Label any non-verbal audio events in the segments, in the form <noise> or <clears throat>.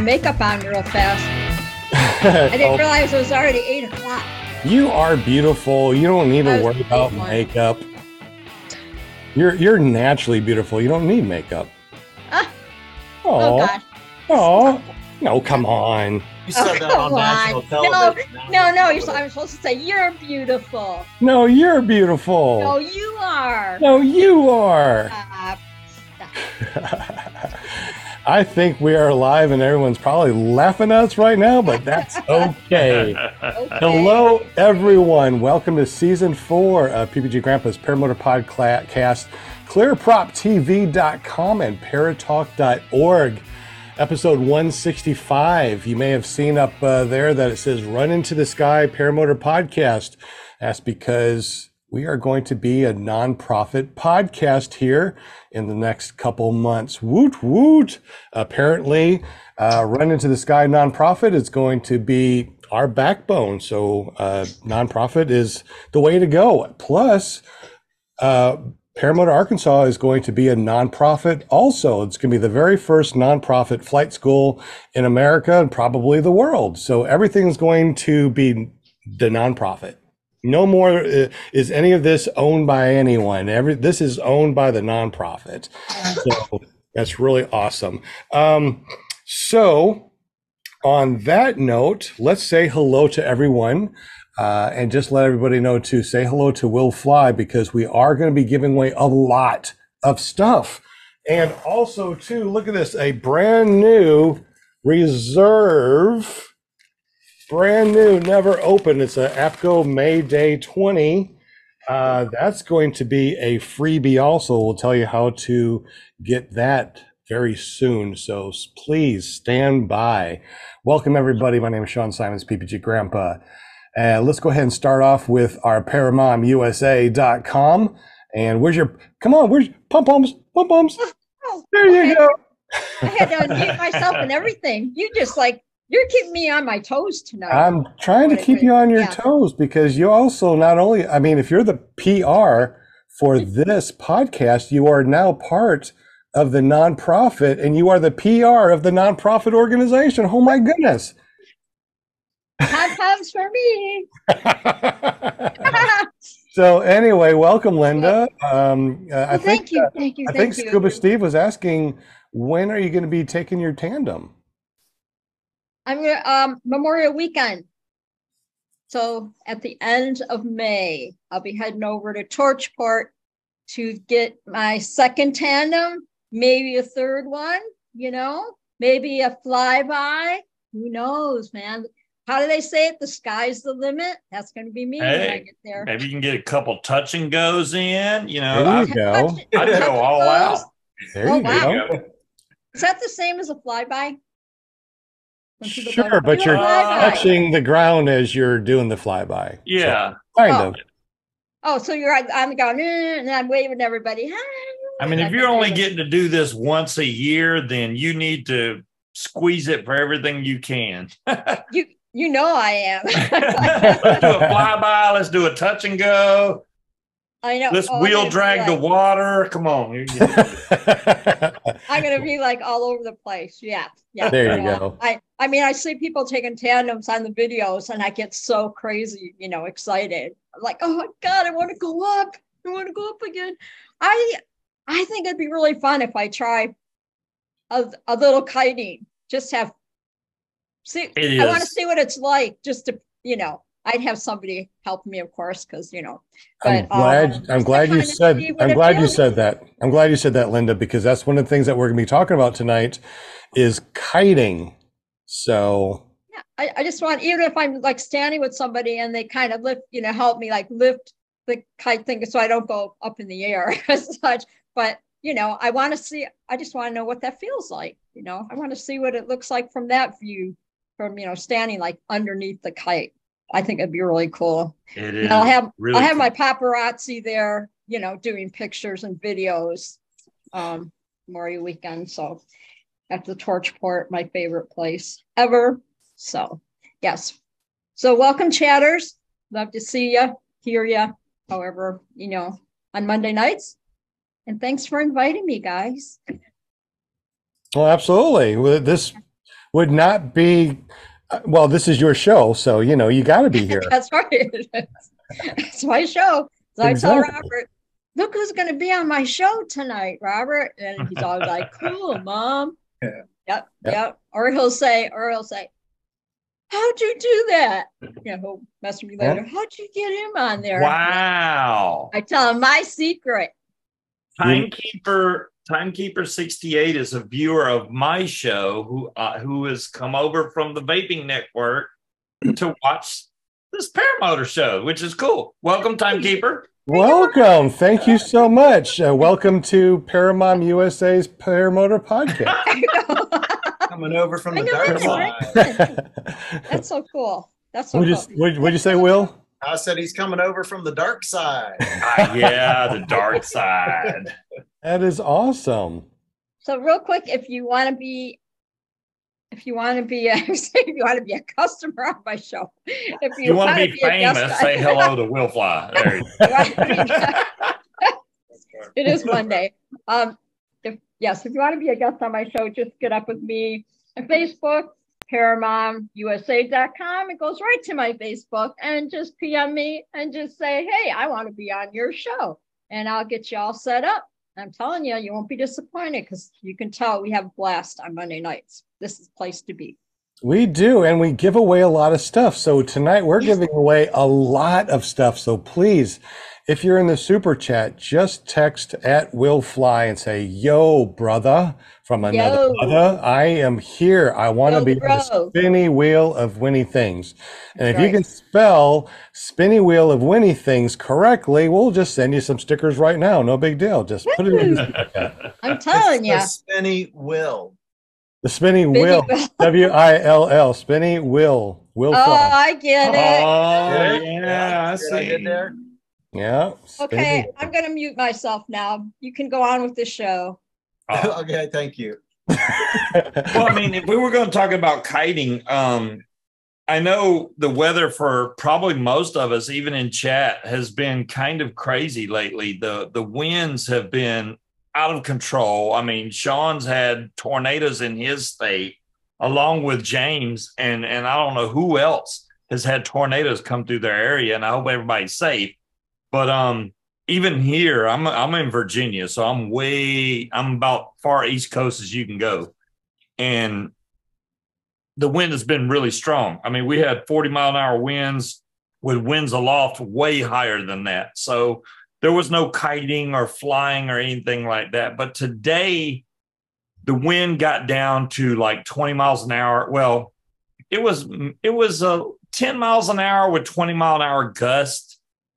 makeup on real fast. I didn't <laughs> Oh, realize it was already eight o'clock. you are beautiful. You don't need to was worry about beautiful. makeup. You're you're naturally beautiful. You don't need makeup. Ah. Oh Oh, gosh. oh, no, come on. You Oh, said that on come national on. television. No, no, you're, I'm supposed to say you're beautiful. No, you're beautiful. No, you are. No, you are. Stop. Stop. <laughs> I think we are live and everyone's probably laughing at us right now, but that's <laughs> okay. Okay. Hello, everyone. Welcome to season four of PPG Grandpa's Paramotor Podcast, clearproptv.com and paratalk.org. Episode 165. You may have seen up uh, there that it says Run into the Sky Paramotor Podcast. That's because we are going to be a nonprofit podcast here in the next couple months. Woot woot. Apparently, uh, Run into the Sky nonprofit is going to be our backbone. So, uh, nonprofit is the way to go. Plus, uh, Paramotor Arkansas is going to be a nonprofit also. It's going to be the very first nonprofit flight school in America and probably the world. So everything's going to be the nonprofit. No more uh, is any of this owned by anyone. Every this is owned by the nonprofit. So that's really awesome. Um, so on that note, let's say hello to everyone. Uh, and just let everybody know to say hello to Will Fly because we are going to be giving away a lot of stuff. And also, too, look at this a brand new reserve, brand new, never opened. It's a APCO Mayday 20. Uh, that's going to be a freebie, also. We'll tell you how to get that very soon. So please stand by. Welcome, everybody. My name is Sean Simons, PPG Grandpa. Uh, let's go ahead and start off with our ParamomUSA.com. And where's your, come on, where's pump pumps, pump pumps? Oh, <laughs> There you go. I had to unmute myself and everything. You just like you're keeping me on my toes tonight. I'm trying to keep you on your yeah. toes because you also not only, I mean, if you're the PR for <laughs> this podcast, you are now part of the nonprofit and you are the PR of the nonprofit organization. Oh my goodness. Hot pounds for me. <laughs> <laughs> so anyway, welcome, Linda. Um, uh, I think thank you, thank you, I thank think you. Scuba Steve was asking, when are you going to be taking your tandem? I'm gonna um Memorial Weekend. So at the end of May, I'll be heading over to Torchport to get my second tandem, maybe a third one, you know, maybe a flyby. Who knows, man? How do they say it? The sky's the limit. That's going to be me when I get there. Maybe you can get a couple touch and goes in. You know, There I, you go. I'd go all out. There Oh, you wow. go. Is that the same as a flyby? When people go, Sure, but you're touching the ground as you're doing the flyby. So, Yeah. kind Oh. of. Oh, so you're I'm going eh, and I'm waving to everybody. I mean, if you're only getting to do this once a year, then you need to squeeze it for everything you can. <laughs> you, you know I am. <laughs> let's do a flyby. Let's do a touch and go. I know. Let's Oh, wheel gonna be drag the water. Come on. <laughs> I'm gonna be like all over the place. Yeah, yeah. There you know, go. I, I mean, I see people taking tandems on the videos, and I get so crazy, you know, excited. I'm like, oh my god, I want to go up. I want to go up again. I, I think it'd be really fun if I try a, a little kiting. Just have see. It I want to see what it's like. Just to, you know, I'd have somebody help me, of course, because you know. I'm But, um, glad. I'm glad you said. I'm glad you said that. I'm glad you said that, Linda, because that's one of the things that we're going to be talking about tonight, is kiting. So Yeah, I, I just want, even if I'm like standing with somebody and they kind of lift, you know, help me like lift the kite thing so I don't go up in the air <laughs> as such. But, you know, I want to see, I just want to know what that feels like. You know, I want to see what it looks like from that view, from, you know, standing like underneath the kite. I think it'd be really cool. It is. And I'll have, really I'll have my paparazzi there, you know, doing pictures and videos. Um, Memorial weekend. So at the Torchport, my favorite place ever. So yes. So welcome chatters. Love to see you, hear you, however, you know, on Monday nights. And thanks for inviting me, guys. Well, absolutely. This would not be. Well, this is your show, so you know you got to be <laughs> here. That's right. it's my show. So I tell Robert, look who's going to be on my show tonight, Robert. And he's always like, cool, mom. Yeah. Yep, Yep. yep. Or he'll say, or he'll say, how'd you do that? You know, he'll mess with me Yeah. later. How'd you get him on there? Wow. I tell him my secret. Timekeeper Timekeeper 68 is a viewer of my show who uh, who has come over from the vaping network <clears throat> to watch this paramotor show, which is cool. Welcome, Timekeeper. Welcome, thank you so much. Uh, welcome to Paramount USA's Paramotor Podcast. <laughs> Coming over from the dark that, side. That's so cool. That's so What'd cool. you, what'd, what'd you say, Will? I said he's coming over from the dark side. Ah, yeah, the dark side. <laughs> That is awesome. So real quick, if you want to be, if you want to be, a, <laughs> if you want to be a customer on my show, if you, You want to wanna be a guest famous? Say <laughs> hello to Will Fly. There you <laughs> it is Monday. Um, if yes, if you want to be a guest on my show, just get up with me on Facebook, ParamountUSA.com. It goes right to my Facebook and just PM me and just say, hey, I want to be on your show, and I'll get you all set up. I'm telling you, you won't be disappointed because you can tell we have a blast on Monday nights. This is the place to be. We do, and we give away a lot of stuff. So tonight we're giving away a lot of stuff. So please, if you're in the super chat, just text at Will Fly and say, "Yo, brother," from another Yo. brother. I am here. I want to be on the bro. spinny wheel of Winnie things. And That's if you can spell spinny wheel of Winnie things correctly, we'll just send you some stickers right now. No big deal. Just put it in the super. I'm telling you. The spinny will. The spinny Spinny wheel. wheel. <laughs> W I L L. Spinny will. Will Oh, fly. I get it. Oh, yeah, I See what I see. did there? Yeah. Okay, spinny. I'm going to mute myself now. You can go on with the show. Oh. <laughs> okay, thank you. <laughs> well, I mean, if we were going to talk about kiting, um, I know the weather for probably most of us, even in chat, has been kind of crazy lately. The the winds have been out of control. I mean, Sean's had tornadoes in his state, along with James, and and I don't know who else has had tornadoes come through their area. And I hope everybody's safe. But um, even here, I'm I'm in Virginia, so I'm way I'm about far east coast as you can go, and the wind has been really strong. I mean, we had 40 mile an hour winds with winds aloft way higher than that. So there was no kiting or flying or anything like that. But today, the wind got down to like 20 miles an hour. Well, it was it was uh, 10 miles an hour with 20 mile an hour gust.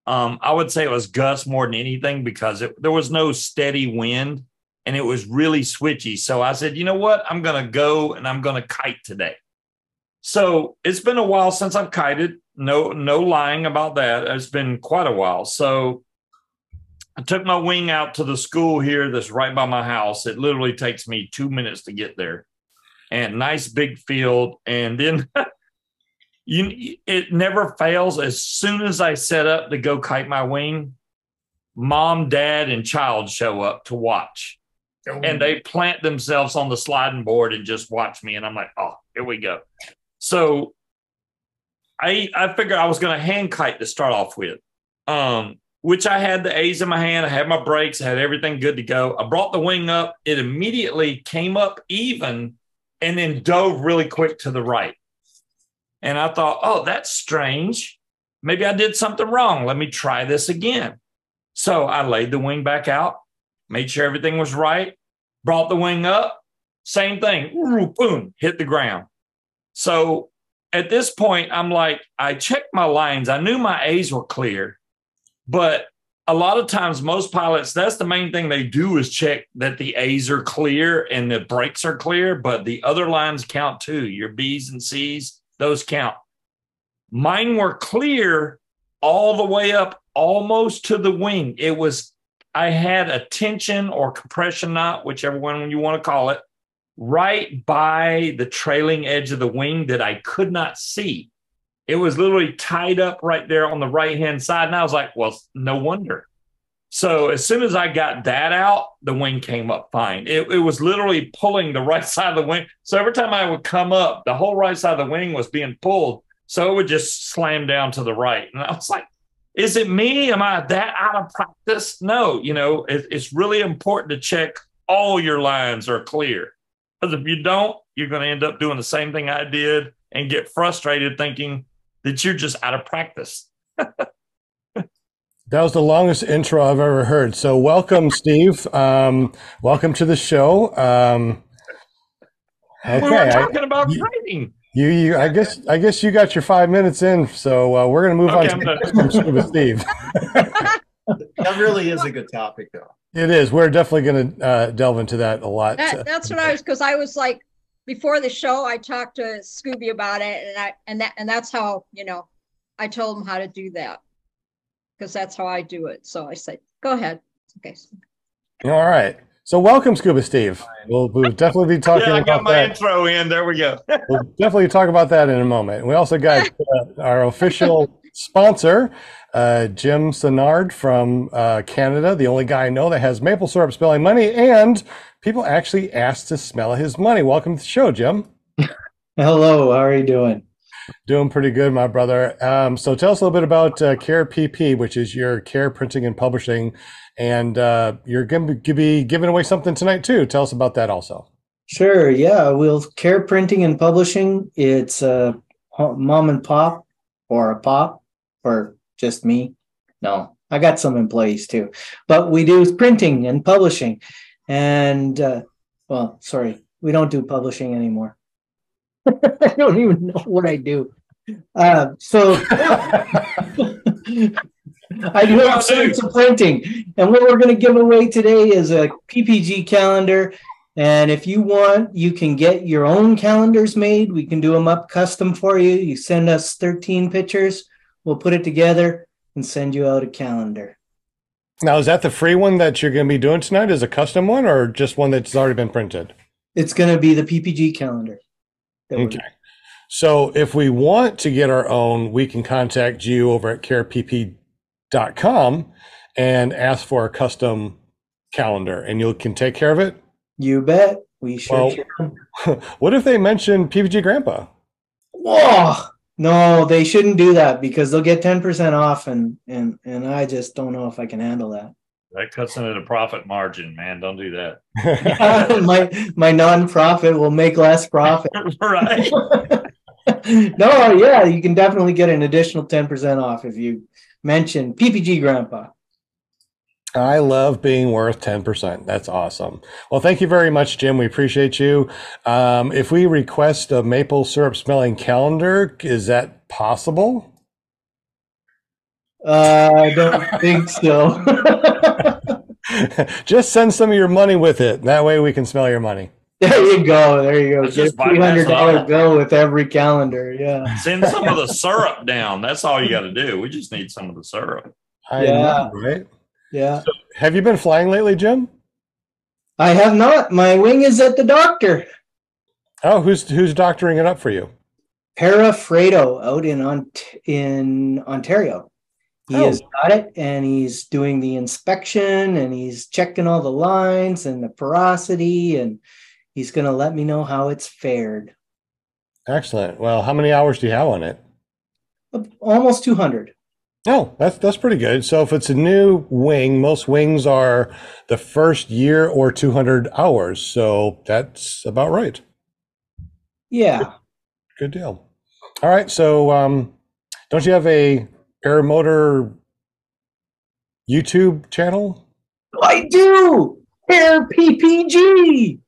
Um, I would say it was gust more than anything because it, there was no steady wind and it was really switchy. So I said, you know what? I'm going to go and I'm going to kite today. So it's been a while since I've kited. No, no lying about that. It's been quite a while. So I took my wing out to the school here that's right by my house. It literally takes me two minutes to get there. And nice big field. And then <laughs> you it never fails. As soon as I set up to go kite my wing, mom, dad, and child show up to watch and they plant themselves on the sliding board and just watch me. And I'm like, oh, here we go. So I I figured I was going to hand kite to start off with, um, which I had the A's in my hand. I had my brakes, I had everything good to go. I brought the wing up. It immediately came up even and then dove really quick to the right. And I thought, oh, that's strange. Maybe I did something wrong. Let me try this again. So I laid the wing back out, made sure everything was right, brought the wing up, same thing, Ooh, boom, hit the ground. So at this point, I'm like, I checked my lines. I knew my A's were clear, but a lot of times, most pilots, that's the main thing they do is check that the A's are clear and the brakes are clear, but the other lines count too. Your B's and C's, those count. Mine were clear all the way up almost to the wing. It was, I had a tension or compression knot, whichever one you want to call it, right by the trailing edge of the wing that I could not see. It was literally tied up right there on the right hand side. And I was like, well, no wonder. So as soon as I got that out, the wing came up fine. It, it was literally pulling the <laughs> right side of the wing. So every time I would come up, the whole right side of the wing was being pulled. So it would just slam down to the right. And I was like, is it me? Am I that out of practice? No, you know, it, it's really important to check all your lines are clear. Because if you don't, you're going to end up doing the same thing I did and get frustrated thinking that you're just out of practice. <laughs> That was the longest intro I've ever heard. So, welcome, Steve. Um, welcome to the show. Um, okay, we were talking I, about training. You, you, I guess, I guess you got your five minutes in. So uh, we're going to move okay, on to with Steve. <laughs> that really is a good topic, though. It is. We're definitely going to uh, delve into that a lot. That, that's what I was because I was like before the show. I talked to Scooby about it, and I and that and that's how you know I told him how to do that because that's how I do it. So I said, go ahead. Okay. All right. So welcome, Scuba Steve. We'll, we'll definitely be talking about it. yeah, I got my that. intro in. There we go. <laughs> we'll definitely talk about that in a moment. We also got <laughs> uh, our official sponsor, uh, Jim Senard from uh, Canada, the only guy I know that has maple syrup spelling money, and people actually asked to smell his money. Welcome to the show, Jim. <laughs> Hello, how are you doing? Doing pretty good, my brother. Um, so tell us a little bit about uh, Care PP, which is your care printing and publishing, and uh, you're going to be giving away something tonight too. Tell us about that also. Sure. Yeah, we'll Care Printing and Publishing. It's a mom and pop, or a pop, or just me. No, I got some employees too, but we do printing and publishing, and uh, well, sorry, we don't do publishing anymore. <laughs> I don't even know what I do. Uh, so <laughs> I do all sorts of printing. And what we're going to give away today is a PPG calendar. And if you want, you can get your own calendars made. We can do them up custom for you. You send us 13 pictures, we'll put it together and send you out a calendar. Now, is that the free one that you're going to be doing tonight? Is a custom one or just one that's already been printed? It's going to be the PPG calendar. Okay. So if we want to get our own, we can contact you over at carepp.com and ask for a custom calendar and you can take care of it. You bet. We sure well, can. <laughs> what if they mention PPG Grandpa? Whoa. No, they shouldn't do that because they'll get 10% off and and and I just don't know if I can handle that. That cuts into the profit margin, man. Don't do that. <laughs> <laughs> my my nonprofit will make less profit. <laughs> right. no, yeah, you can definitely get an additional 10% off if you mention PPG Grandpa. I love being worth 10%. That's awesome. Well, thank you very much, Jim. We appreciate you. Um, if we request a maple syrup smelling calendar, is that possible? Uh, I don't think so. <laughs> Just send some of your money with it. That way we can smell your money. There you go. There you go. Get three hundred dollar bill with every calendar. Yeah. Send some of the syrup down. That's all you got to do. We just need some of the syrup. I yeah. Know, right. Yeah. So have you been flying lately, Jim? I have not. My wing is at the doctor. Oh, who's who's doctoring it up for you? Parafredo out in Ont- in Ontario. He oh. has got it and he's doing the inspection and he's checking all the lines and the porosity and he's going to let me know how it's fared. Excellent. Well, how many hours do you have on it? Almost 200. Oh, that's that's pretty good. So if it's a new wing, most wings are the first year or 200 hours. So that's about right. Yeah. Good, good deal. All right. So um, don't you have a Paramotor YouTube channel? I do. AirPPG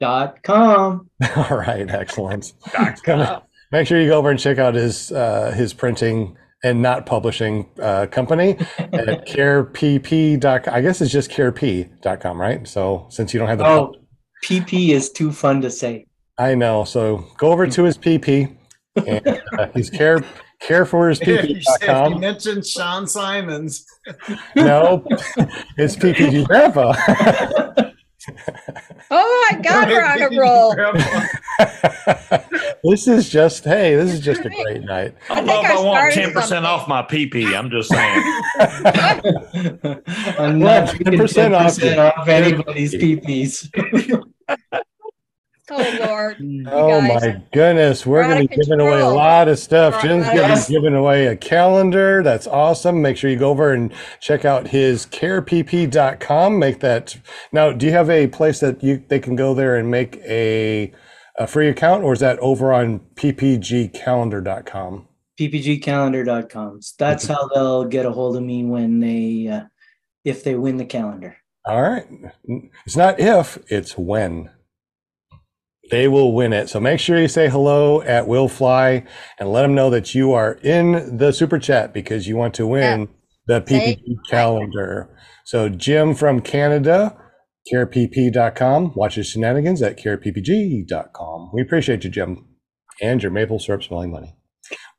dot com. <laughs> All right, excellent. <laughs> Make sure you go over and check out his uh, his printing and not publishing uh, company <laughs> at carepp. I guess it's just careP.com, right? So since you don't have the oh, PP is too fun to say. I know. So go over to his PP and uh, he's care care for his PP.com. You mentioned Sean Simons. <laughs> no, it's PPG Grandpa. <laughs> oh my God, we're on a roll. <laughs> this is just hey, this is just a great night. I I don't think I I want ten percent something. off my PP. I'm just saying. I'm not 10% off 10% off anybody's PPs. <laughs> Oh, Lord. Oh my goodness, we're We're going to be giving away a lot of stuff. We're Jim's going of- to be giving away a calendar. That's awesome. Make sure you go over and check out his carepp.com. Make that now. Do you have a place that you they can go there and make a a free account, or is that over on ppgcalendar.com? ppgcalendar.com. That's how they'll get a hold of me when they, uh, if they win the calendar. All right. It's not if, it's when. They will win it. So make sure you say hello at Will Fly and let them know that you are in the super chat because you want to win the Say- PPP calendar. So Jim from Canada, carepp.com. Watch his shenanigans at careppg.com. We appreciate you, Jim, and your maple syrup smelling money.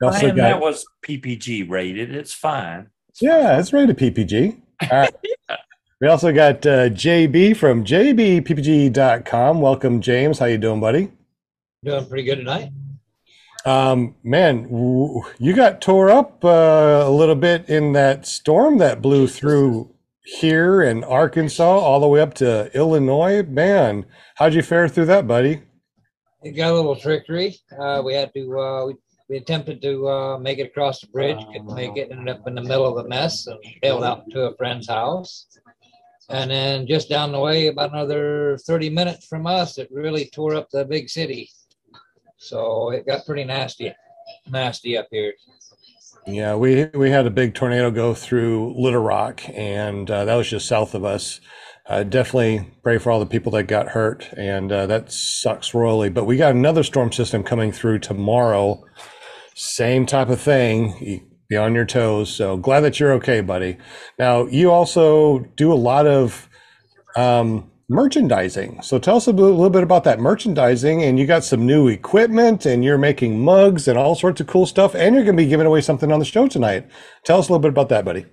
We also got- that was PPG rated. It's fine. It's Yeah, it's rated PPG. All right. <laughs> We also got uh, JB from jbppg.com. Welcome, James. How you doing, buddy? Doing pretty good tonight. Um, man, w- you got tore up uh, a little bit in that storm that blew through here in Arkansas all the way up to Illinois. Man, how'd you fare through that, buddy? It got a little trickery. Uh, we had to, uh, we, we attempted to uh, make it across the bridge, couldn't make it, ended up in the middle of the mess and bailed out to a friend's house. And then just down the way, about another 30 minutes from us, it really tore up the big city. So it got pretty nasty, nasty up here. Yeah, we we had a big tornado go through Little Rock, and uh, that was just south of us. Uh, definitely pray for all the people that got hurt, and uh, that sucks royally. But we got another storm system coming through tomorrow. Same type of thing. Be on your toes. So glad that you're okay, buddy. Now you also do a lot of um, merchandising. So tell us a little little bit about that merchandising. And you got some new equipment, and you're making mugs and all sorts of cool stuff. And you're going to be giving away something on the show tonight. Tell us a little bit about that, buddy.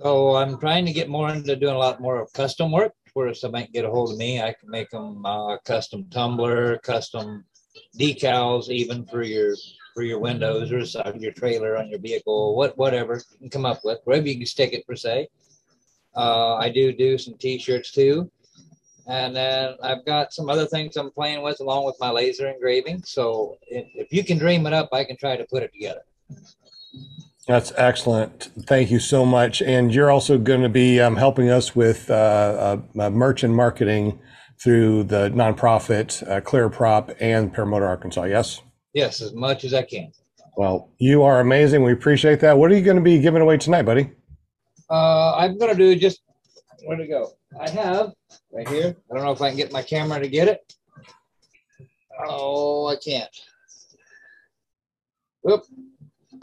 So I'm trying to get more into doing a lot more of custom work. Where if somebody can get a hold of me, I can make them uh, custom tumbler, custom decals, even for your for your windows or of your trailer on your vehicle, what whatever you can come up with, wherever you can stick it per se. Uh, I do do some T-shirts too, and then I've got some other things I'm playing with along with my laser engraving. So if, if you can dream it up, I can try to put it together. That's excellent. Thank you so much. And you're also going to be um, helping us with uh, uh, uh, merch and marketing through the nonprofit uh, Clear Prop and Paramotor Arkansas. Yes. Yes, as much as I can. Well, you are amazing. We appreciate that. What are you going to be giving away tonight, buddy? Uh, I'm gonna do just where'd it go? I have right here. I don't know if I can get my camera to get it. Oh, I can't. Whoop.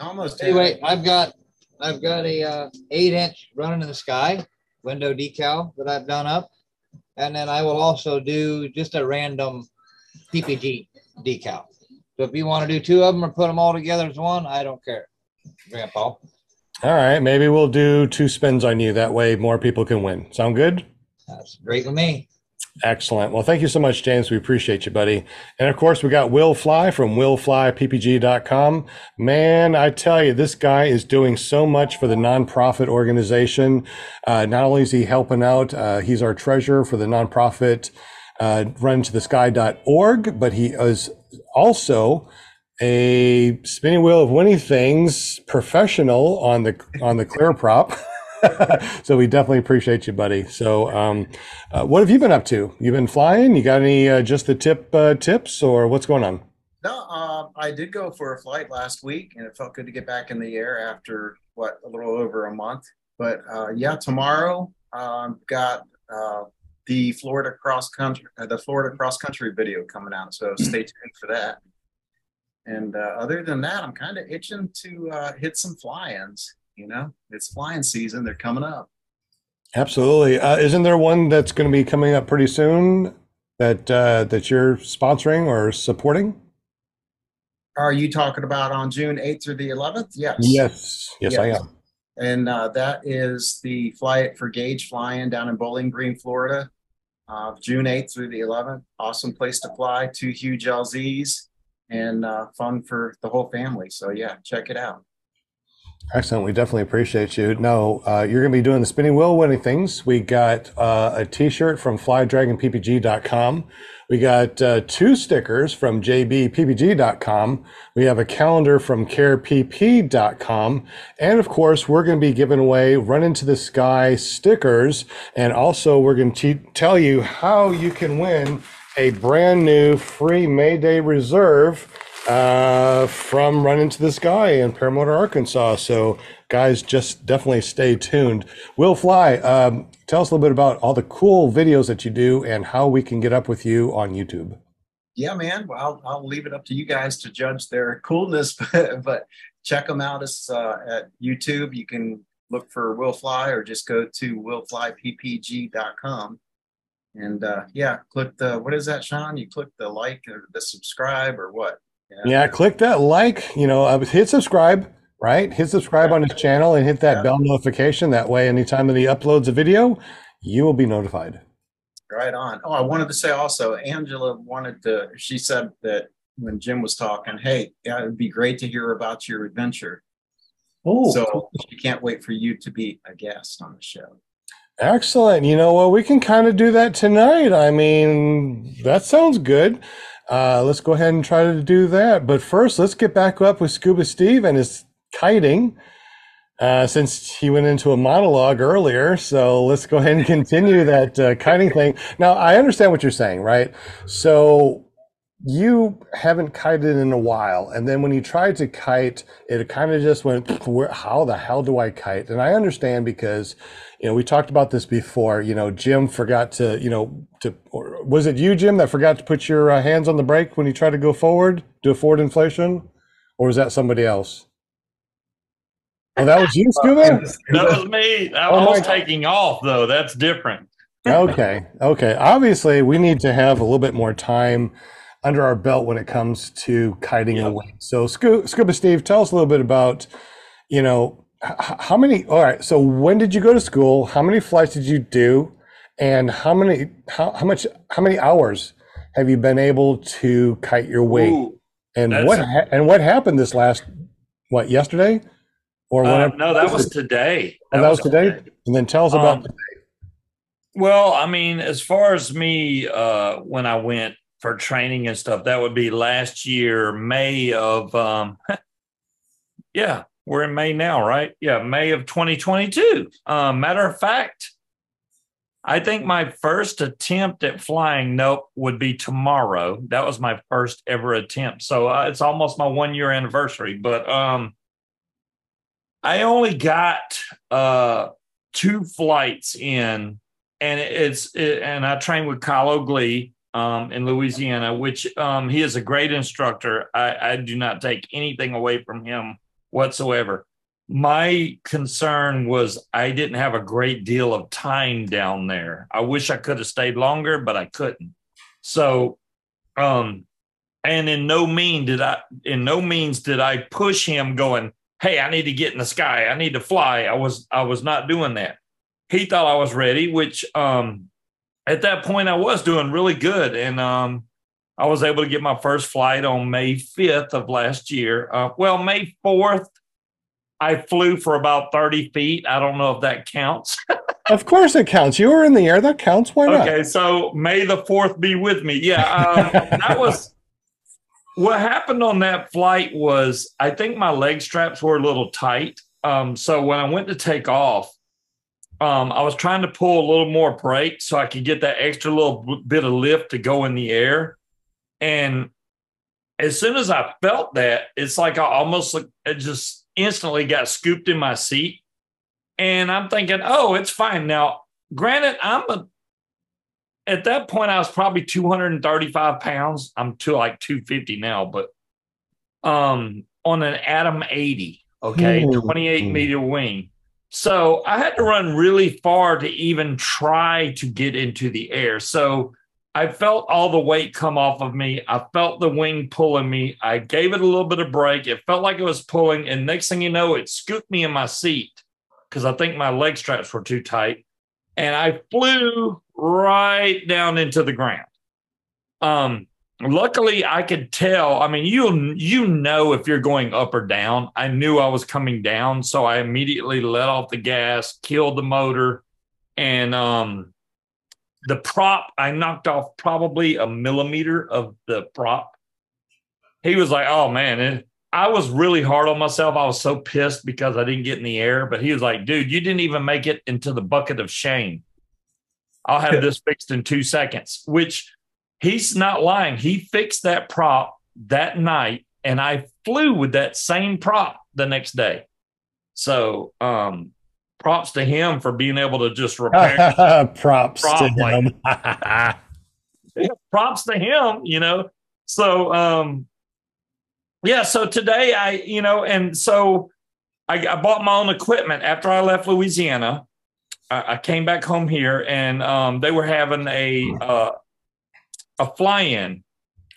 Almost. Anyway, I've got I've got a uh, eight inch Run Into the Sky window decal that I've done up, and then I will also do just a random PPG decal. So if you want to do two of them or put them all together as one, I don't care, Grandpa. All right. Maybe we'll do two spins on you. That way more people can win. Sound good? That's great with me. Excellent. Well, thank you so much, James. We appreciate you, buddy. And of course, we got Will Fly from willflyppg.com. Man, I tell you, this guy is doing so much for the nonprofit organization. Uh, not only is he helping out, uh, he's our treasurer for the nonprofit uh, runtothesky.org, but he is also a spinning wheel of winning things professional on the on the clear prop. <laughs> so we definitely appreciate you, buddy. So, um, uh, what have you been up to? You've been flying? You got any uh, just the tip uh, tips, or what's going on? No, uh, I did go for a flight last week, and it felt good to get back in the air after what a little over a month. But uh, yeah, tomorrow um, got uh, the Florida cross country, uh, the Florida cross country video coming out. So stay tuned for that. And uh, other than that, I'm kind of itching to uh, hit some fly-ins. You know, it's flying season; they're coming up. Absolutely. Uh, isn't there one that's going to be coming up pretty soon that uh, that you're sponsoring or supporting? Are you talking about on June 8th through the 11th? Yes. Yes. Yes, I am. And uh, that is the Fly flight for Gage Flying down in Bowling Green, Florida, uh, June 8th through the 11th. Awesome place to fly. Two huge LZs. and uh, fun for the whole family. So yeah, check it out. Excellent. We definitely appreciate you. Now, uh, you're going to be doing the spinning wheel winning things. We got uh, a t-shirt from flydragonppg.com. We got uh, two stickers from jbppg.com. We have a calendar from carepp.com. And of course, we're going to be giving away run into the sky stickers. And also we're going to tell you how you can win a brand new free Mayday reserve uh, from Run Into the Sky in Paramotor, Arkansas. So, guys, just definitely stay tuned. Will Fly, um, tell us a little bit about all the cool videos that you do and how we can get up with you on YouTube. Yeah, man. Well, I'll, I'll leave it up to you guys to judge their coolness, <laughs> but, but check them out as, uh, at YouTube. You can look for Will Fly or just go to willflyppg.com. And uh, yeah, click the, what is that, Sean? You click the like or the subscribe or what? Yeah. yeah, click that like, you know, uh, hit subscribe, right? Hit subscribe on his channel and hit that yeah. bell notification. That way, anytime that he uploads a video, you will be notified. Right on. Oh, I wanted to say also, Angela wanted to, she said that when Jim was talking, hey, yeah, it'd be great to hear about your adventure. Oh, so cool. she can't wait for you to be a guest on the show. Excellent. You know what? Well, we can kind of do that tonight. I mean, that sounds good. Uh, let's go ahead and try to do that. But first, let's get back up with Scuba Steve and his kiting. Uh, since he went into a monologue earlier, so let's go ahead and continue that uh, kiting thing. Now, I understand what you're saying, right? So you haven't kited in a while, and then when you tried to kite, it kind of just went, "How the hell do I kite?" And I understand because you know, we talked about this before. You know, Jim forgot to, you know, to was it you, Jim, that forgot to put your uh, hands on the brake when you tried to go forward, do a forward inflation, or was that somebody else? Oh, that was you, Scuba. that was me. I oh was taking off though. That's different. okay, okay. Obviously, we need to have a little bit more time under our belt when it comes to kiting yep. away. So, Scuba Steve, tell us a little bit about, you know, how many all right so when did you go to school how many flights did you do and how many how, how much how many hours have you been able to kite your weight Ooh, and what ha- and what happened this last what yesterday or uh, no that was today that, oh, that was, was today? today? and then tell us about um, today. well i mean as far as me uh when i went for training and stuff that would be last year may of um <laughs> yeah we're in May now, right? Yeah, May of 2022. Um, matter of fact, I think my first attempt at flying, nope, would be tomorrow. That was my first ever attempt. So uh, it's almost my one year anniversary. But um, I only got uh, two flights in, and it's it, and I trained with Kyle O'Glee um, in Louisiana, which um, he is a great instructor. I, I do not take anything away from him whatsoever. My concern was I didn't have a great deal of time down there. I wish I could have stayed longer, but I couldn't. So, um, and in no mean did I, in no means did I push him going, Hey, I need to get in the sky. I need to fly. I was, I was not doing that. He thought I was ready, which, um, at that point I was doing really good. And, um, I was able to get my first flight on May 5th of last year. Uh, well, May 4th, I flew for about 30 feet. I don't know if that counts. <laughs> of course it counts. You were in the air. That counts. Why not? Okay, so May the 4th be with me. Yeah, um, that was what happened on that flight was I think my leg straps were a little tight. Um, so when I went to take off, um, I was trying to pull a little more brake so I could get that extra little bit of lift to go in the air. And as soon as I felt that, it's like I almost it just instantly got scooped in my seat. And I'm thinking, oh, it's fine. Now, granted, I'm a at that point I was probably 235 pounds. I'm to like 250 now, but um on an Atom 80, okay, mm. 28 meter wing. So I had to run really far to even try to get into the air. So I felt all the weight come off of me. I felt the wing pulling me. I gave it a little bit of brake. It felt like it was pulling. And next thing you know, it scooped me in my seat because I think my leg straps were too tight. And I flew right down into the ground. Um, luckily I could tell. I mean, you you know if you're going up or down. I knew I was coming down, so I immediately let off the gas, killed the motor, and um, the prop. I knocked off probably a millimeter of the prop. He was like, "Oh man," and I was really hard on myself. I was so pissed because I didn't get in the air. But he was like, "Dude, you didn't even make it into the bucket of shame." I'll have <laughs> this fixed in two seconds, which he's not lying. He fixed that prop that night, and I flew with that same prop the next day. So, um, props to him for being able to just repair. <laughs> props Prop to him. <laughs> Yeah, props to him, you know. So, um, yeah. So today, I, you know, and so I, I bought my own equipment after I left Louisiana. I, I came back home here, and um, they were having a uh, a fly-in.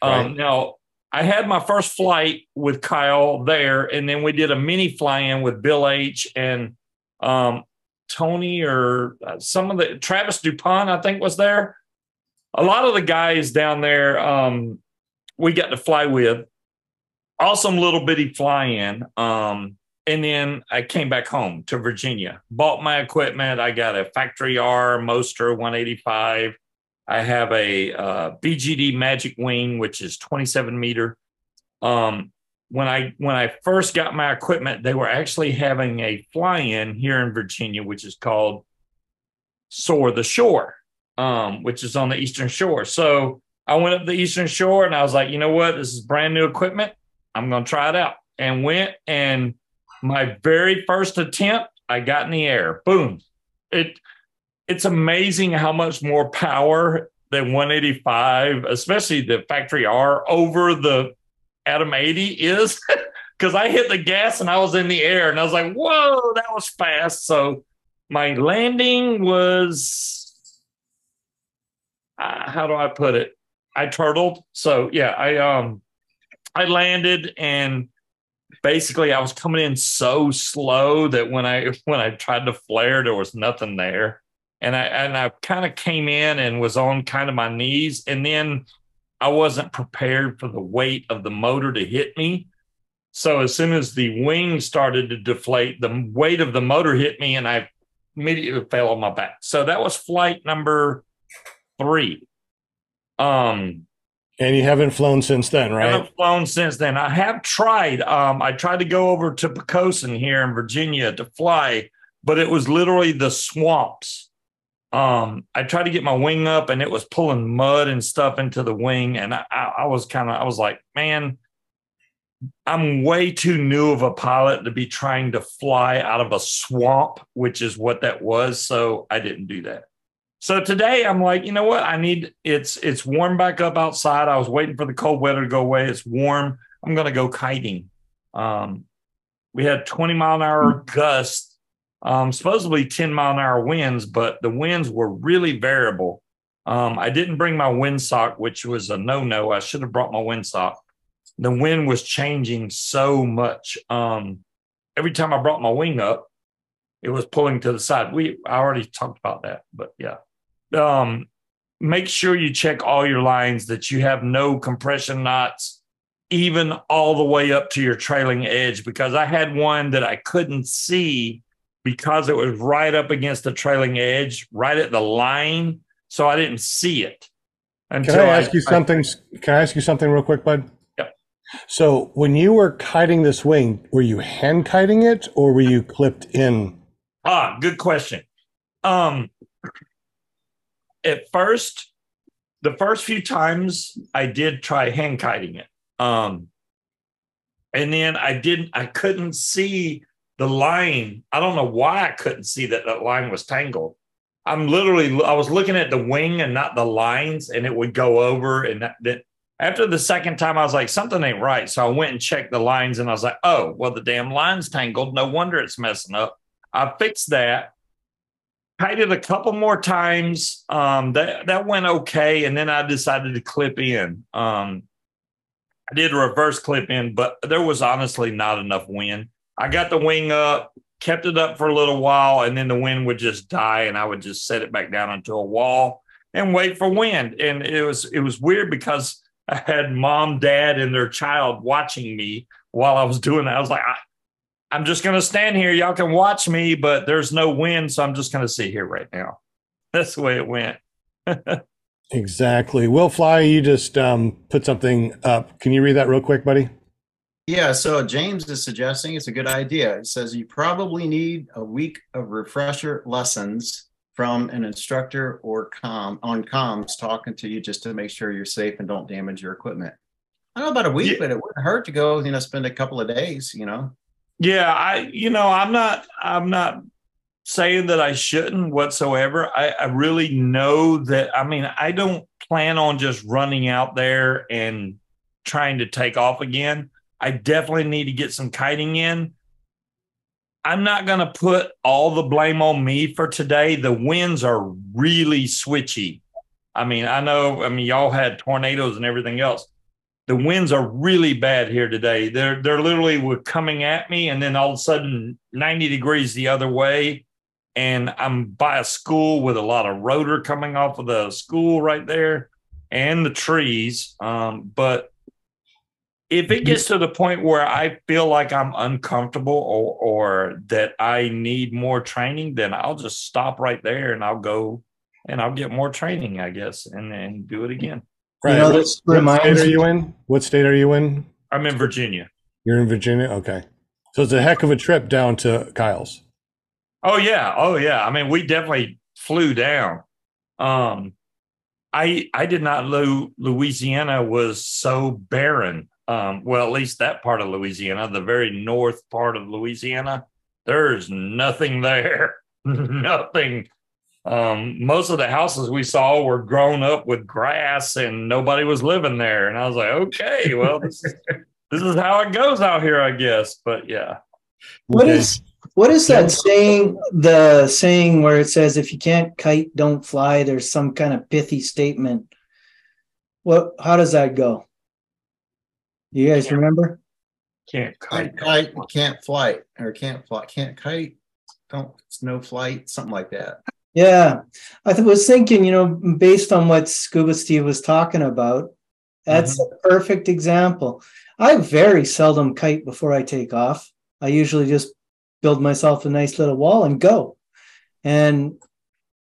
Um, Right. Now, I had my first flight with Kyle there, and then we did a mini fly-in with Bill H and um, Tony or uh, some of the Travis Dupont, I think, was there. A lot of the guys down there um, we got to fly with. Awesome little bitty fly-in. Um, and then I came back home to Virginia, bought my equipment. I got a factory R Moster 185. I have a uh, BGD Magic Wing, which is 27 meter. Um, when I when I first got my equipment, they were actually having a fly-in here in Virginia, which is called Soar the Shore, um, which is on the Eastern Shore. So I went up the Eastern Shore and I was like, you know what? This is brand new equipment. I'm going to try it out. And went and my very first attempt, I got in the air. Boom. It it's amazing how much more power than 185, especially the factory R over the Atom 80 is. <laughs> Because I hit the gas and I was in the air and I was like, whoa, that was fast. So my landing was uh, how do I put it? I turtled. So yeah, I um I landed and basically I was coming in so slow that when I <laughs> when I tried to flare, there was nothing there. And I and I kind of came in and was on kind of my knees, and then I wasn't prepared for the weight of the motor to hit me. So as soon as the wing started to deflate, the weight of the motor hit me, and I immediately fell on my back. So that was flight number three. Um, and you haven't flown since then, right? I haven't flown since then. I have tried. Um, I tried to go over to Pocosin here in Virginia to fly, but it was literally the swamps. Um, I tried to get my wing up, and it was pulling mud and stuff into the wing, and I, I, I was kind of, I was like, man, I'm way too new of a pilot to be trying to fly out of a swamp, which is what that was. So I didn't do that. So today I'm like, you know what? I need it's it's warm back up outside. I was waiting for the cold weather to go away. It's warm. I'm gonna go kiting. Um, we had 20 mile an hour gusts, um, supposedly 10 mile an hour winds, but the winds were really variable. Um, I didn't bring my windsock, which was a no no. I should have brought my windsock. The wind was changing so much. Um, every time I brought my wing up, it was pulling to the side. We I already talked about that, but yeah. Um, make sure you check all your lines that you have no compression knots, even all the way up to your trailing edge, because I had one that I couldn't see because it was right up against the trailing edge, right at the line. So I didn't see it. Can I ask you something? Can I ask you something real quick, bud? Yep. So when you were kiting this wing, were you hand kiting it or were you clipped in? Ah, good question. Um, at first, the first few times I did try hand kiting it. Um, and then I didn't, I couldn't see the line. I don't know why I couldn't see that that line was tangled. I'm literally, I was looking at the wing and not the lines, and it would go over. And that, that after the second time, I was like, something ain't right. So I went and checked the lines, and I was like, oh, well, the damn line's tangled. No wonder it's messing up. I fixed that. Tied it a couple more times. Um, that that went okay, and then I decided to clip in. Um, I did a reverse clip in, but there was honestly not enough wind. I got the wing up, kept it up for a little while, and then the wind would just die, and I would just set it back down onto a wall and wait for wind. And it was it was weird because I had mom, dad, and their child watching me while I was doing that. I was like, I, I'm just going to stand here. Y'all can watch me, but there's no wind. So I'm just going to sit here right now. <laughs> That's the way it went. <laughs> Exactly. Will Fly, you just um, put something up. Can you read that real quick, buddy? Yeah, so James is suggesting it's a good idea. It says you probably need a week of refresher lessons from an instructor or com on comms talking to you just to make sure you're safe and don't damage your equipment. I don't know about a week, Yeah. but it wouldn't hurt to go, you know, spend a couple of days, you know. Yeah, I you know, I'm not I'm not saying that I shouldn't whatsoever. I, I really know that I mean, I don't plan on just running out there and trying to take off again. I definitely need to get some kiting in. I'm not going to put all the blame on me for today. The winds are really switchy. I mean, I know, I mean, y'all had tornadoes and everything else the winds are really bad here today. They're they're literally were coming at me, and then all of a sudden, ninety degrees the other way, and I'm by a school with a lot of rotor coming off of the school right there, and the trees. Um, but if it gets to the point where I feel like I'm uncomfortable or or that I need more training, then I'll just stop right there and I'll go and I'll get more training, I guess, and then do it again. You know, What- this what reminds state are you in? What state are you in? I'm in Virginia. You're in Virginia? Okay. So it's a heck of a trip down to Kyle's. Oh yeah, oh yeah. I mean, we definitely flew down. Um, I I did not know Louisiana was so barren. Um, well, at least that part of Louisiana, the very north part of Louisiana, there's nothing there, <laughs> nothing. Um, most of the houses we saw were grown up with grass, and nobody was living there. And I was like, okay, well, this is <laughs> this is how it goes out here, I guess. But yeah. What Okay. is what is that saying? The saying where it says, "If you can't kite, don't fly." There's some kind of pithy statement. What? How does that go? You guys remember? Can't Kite, kite. kite, can't flight or can't fly, can't kite, don't, it's no flight, something like that. Yeah, I th- was thinking, you know, based on what Scuba Steve was talking about, that's a perfect example. I very seldom kite before I take off. I usually just build myself a nice little wall and go. And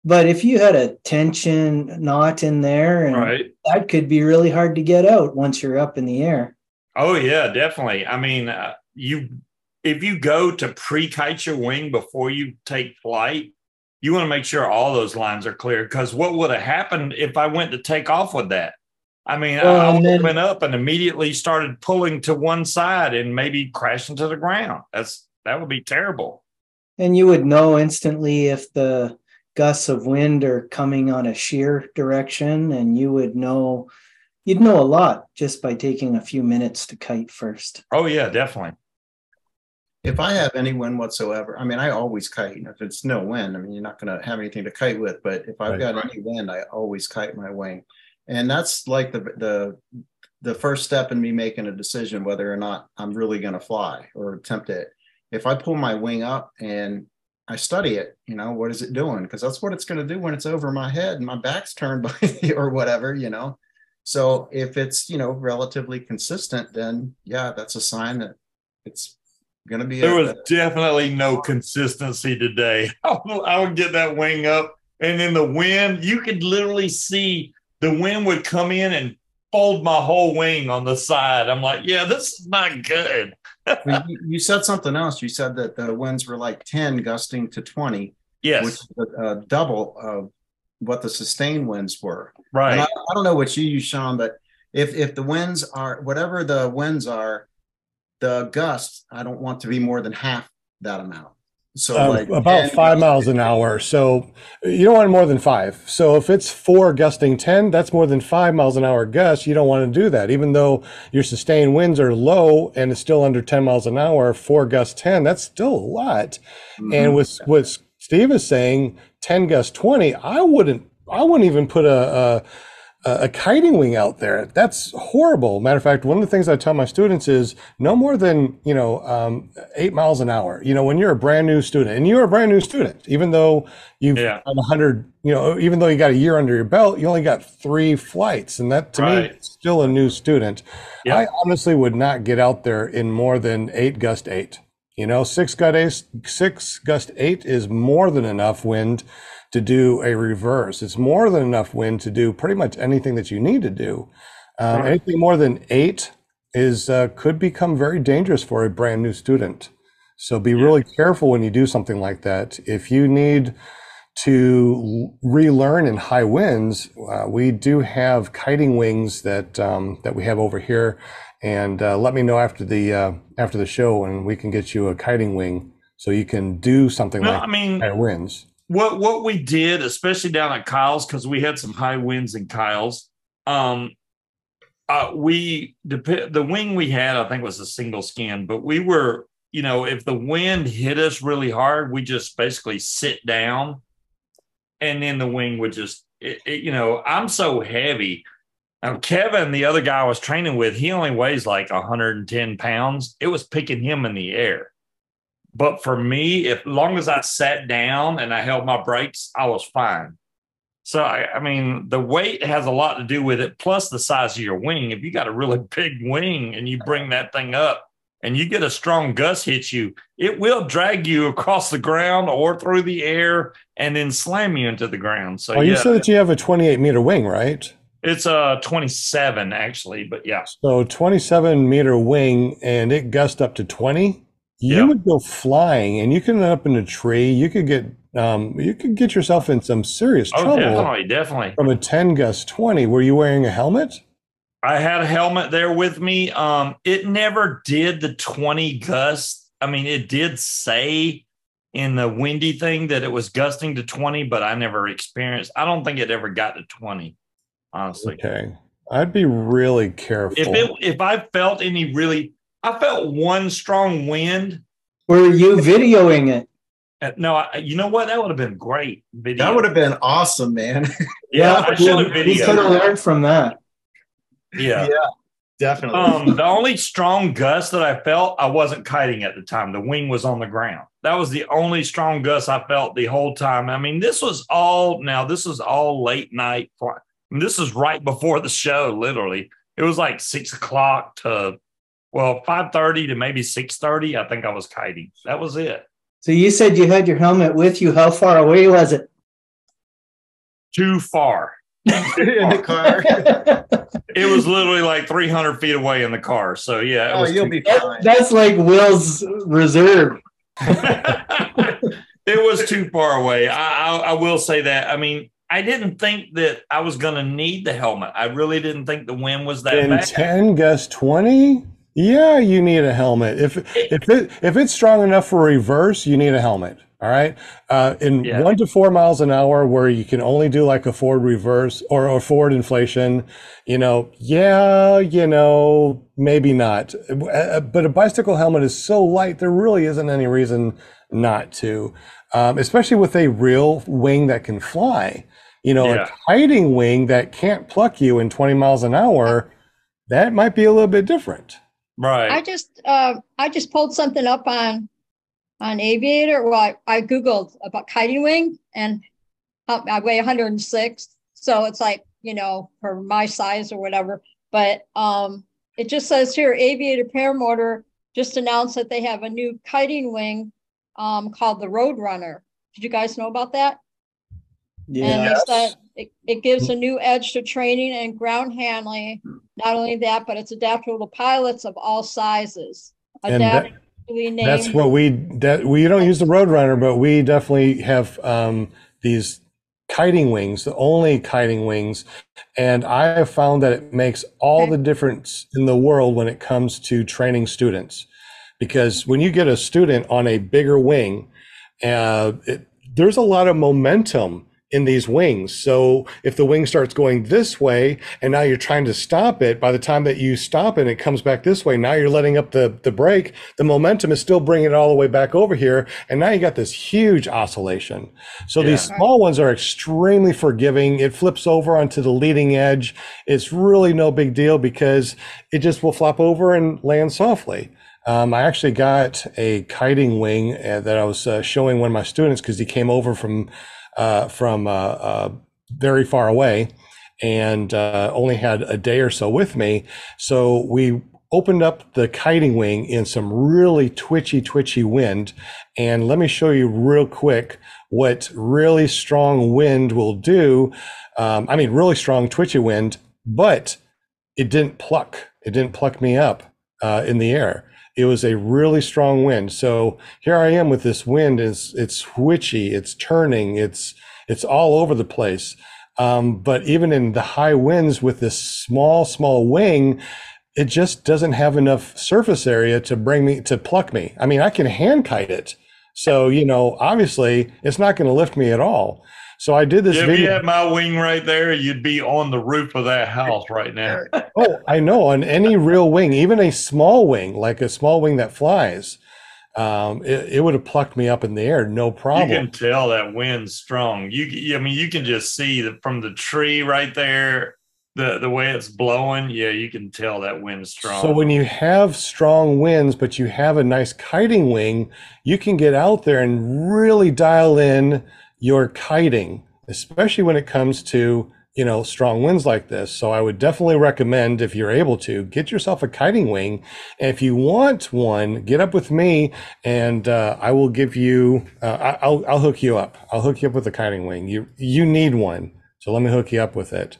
but if you had a tension knot in there, and Right. that could be really hard to get out once you're up in the air. Oh yeah, definitely. I mean, uh, you if you go to pre-kite your wing before you take flight, you want to make sure all those lines are clear. Because what would have happened if I went to take off with that? I mean, Well, I then- went up and immediately started pulling to one side and maybe crashing to the ground. That's that would be terrible. And you would know instantly if the gusts of wind are coming on a sheer direction, and you would know you'd know a lot just by taking a few minutes to kite first. Oh yeah, definitely. If I have any wind whatsoever, I mean, I always kite. If it's no wind, I mean, you're not going to have anything to kite with. But if I've Right. got any wind, I always kite my wing, and that's like the the the first step in me making a decision whether or not I'm really going to fly or attempt it. If I pull my wing up and I study it, you know, what is it doing? Because that's what it's going to do when it's over my head and my back's turned <laughs> by or whatever, you know. So if it's you know relatively consistent, then yeah, that's a sign that it's going to be. There a- was definitely no consistency today. <laughs> I would get that wing up, and in the wind, you could literally see the wind would come in and fold my whole wing on the side. I'm like, yeah, this is not good. <laughs> You, you said something else. You said that the winds were like 10 gusting to 20, Yes. which is uh, double of what the sustained winds were. Right. I, I don't know what you use, Sean, but if if the winds are whatever the winds are, the gusts, I don't want to be more than half that amount. So Uh, like about 10 five miles an hour. So you don't want more than five. So if it's four gusting 10, that's more than five miles an hour gust. You don't want to do that. Even though your sustained winds are low and it's still under 10 miles an hour, four gust 10, that's still a lot. Mhm. And with what Steve is saying, 10 gust 20, I wouldn't, I wouldn't even put a, a, a kiting wing out there. That's horrible. Matter of fact, one of the things I tell my students is no more than you know um, eight miles an hour. You know, when you're a brand new student, and you're a brand new student, even though you've Yeah. a hundred, you know, even though you got a year under your belt, you only got three flights, and that to me Right. is still a new student. Yeah. I honestly would not get out there in more than eight gust eight. You know, six gust eight, six gust eight is more than enough wind to do a reverse. It's more than enough wind to do pretty much anything that you need to do. Um, Right. Anything more than eight is uh, could become very dangerous for a brand new student. So be really careful when you do something like that. If you need to relearn in high winds, uh, we do have kiting wings that um, that we have over here. And uh, let me know after the uh, after the show, and we can get you a kiting wing so you can do something No, like I mean, high winds. What what we did, especially down at Kyle's, because we had some high winds in Kyle's. Um, uh, we dep- the wing we had, I think, was a single skin, but we were, you know, if the wind hit us really hard, we just basically sit down, and then the wing would just, it, it- you know, I'm so heavy. Now, Kevin, the other guy I was training with, he only weighs like 110 pounds. It was picking him in the air. But for me, if long as I sat down and I held my brakes, I was fine. So I, I mean, the weight has a lot to do with it, plus the size of your wing. If you got a really <laughs> big wing and you bring that thing up and you get a strong gust hit you, it will drag you across the ground or through the air and then slam you into the ground. So Oh, you yeah, said that you have a 28 meter wing, right? it's a 27 actually, but yeah. So 27 meter wing, and it gust up to 20. You would go flying, and you could end up in a tree. You could get um, you could get yourself in some serious Oh, trouble definitely, definitely. from a 10 gust 20. Were you wearing a helmet? I had a helmet there with me. Um, it never did the 20 gust. I mean, it did say in the windy thing that it was gusting to 20, but I never experienced. I don't think it ever got to 20, honestly. Okay, I'd be really careful. If it if I felt any really I felt one strong wind. Were you videoing it? Uh, No, I, you know what? That would have been great video. That would have been awesome, man. <laughs> yeah, I should have We could have learned from that. Yeah. Definitely. Um, the only strong gust that I felt, I wasn't kiting at the time. The wing was on the ground. That was the only strong gust I felt the whole time. I mean, this was all now. This was all late night. fly- this is right before the show. Literally, it was like six o'clock to well five thirty to maybe six thirty. I think I was kiting. That was it. So you said you had your helmet with you. How far away was it? Too far. <laughs> in the car. <laughs> It was literally like three hundred feet away in the car. So yeah, it oh, was you'll too- be That- fine. that's like Will's reserve. <laughs> it was too far away. I, I, I will say that. I mean, I didn't think that I was going to need the helmet. I really didn't think the wind was that in bad. 10 gust 20 yeah you need a helmet. If if it if it's strong enough for reverse you need a helmet all right? Uh, in Yeah. one to four miles an hour where you can only do like a forward reverse or a forward inflation you know yeah you know maybe not. Uh, but a bicycle helmet is so light there really isn't any reason not to um, especially with a real wing that can fly. You know Yeah. a kiting wing that can't pluck you in 20 miles an hour that might be a little bit different right. I just uh, I just pulled something up on on Aviator. Well, I, I googled about kiting wing, and uh, I weigh 106, so it's like you know for my size or whatever. But um, it just says here, Aviator Paramotor just announced that they have a new kiting wing um, called the Roadrunner. Did you guys know about that? And they said it, it gives a new edge to training and ground handling. Not only that, but it's adaptable to pilots of all sizes. And that- that's what we that we don't use the roadrunner but we definitely have um, these kiting wings the only kiting wings and i have found that it makes all Okay. the difference in the world when it comes to training students because when you get a student on a bigger wing uh, it, there's a lot of momentum in these wings. So if the wing starts going this way and now you're trying to stop it, by the time that you stop it, it comes back this way. Now you're letting up the, the brake. The momentum is still bringing it all the way back over here. And now you got this huge oscillation. So Yeah. these small ones are extremely forgiving. It flips over onto the leading edge. It's really no big deal because it just will flop over and land softly. Um, I actually got a kiting wing uh, that I was uh, showing one of my students because he came over from uh, from uh, uh, very far away and uh, only had a day or so with me. So we opened up the kiting wing in some really twitchy, twitchy wind. And let me show you real quick what really strong wind will do. Um, I mean, really strong, twitchy wind, but it didn't pluck. It didn't pluck me up uh, in the air. It was a really strong wind. So here I am with this wind. It's it's twitchy. It's turning. It's it's all over the place. Um, but even in the high winds with this small small wing, it just doesn't have enough surface area to bring me to pluck me. I mean, I can hand kite it. So you know, obviously, it's not going to lift me at all. So I did this If you had my wing right there, you'd be on the roof of that house right now. <laughs> Oh, I know. On any real wing, even a small wing, like a small wing that flies, um, it, it would have plucked me up in the air, no problem. You can tell that wind's strong. You, I mean, you can just see that from the tree right there, the the way it's blowing. Yeah, you can tell that wind's strong. So when you have strong winds, but you have a nice kiting wing, you can get out there and really dial in your kiting, especially when it comes to, you know, strong winds like this. So I would definitely recommend if you're able to get yourself a kiting wing. And if you want one, get up with me and uh, I will give you, uh, I'll, I'll hook you up. I'll hook you up with a kiting wing. You, you need one. So let me hook you up with it.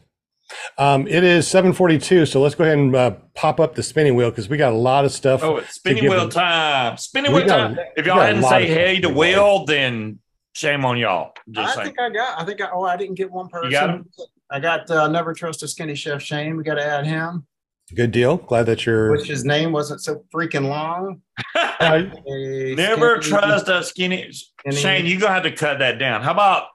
Um, it is 742. So let's go ahead and uh, pop up the spinning wheel because we got a lot of stuff. oh, it's spinning wheel them- time! Spinning We wheel got- time! If y'all hadn't say hey to. Will, then shame on y'all. Just I saying. think I got. I think I. Oh, I didn't get one person. got him? I got. Uh, Never trust a skinny chef Shane. We got to add him. Good deal. Glad that you're. Which his name wasn't so freaking long. <laughs> Never skinny- trust a skinny Skinny- Shane. You're gonna have to cut that down. How about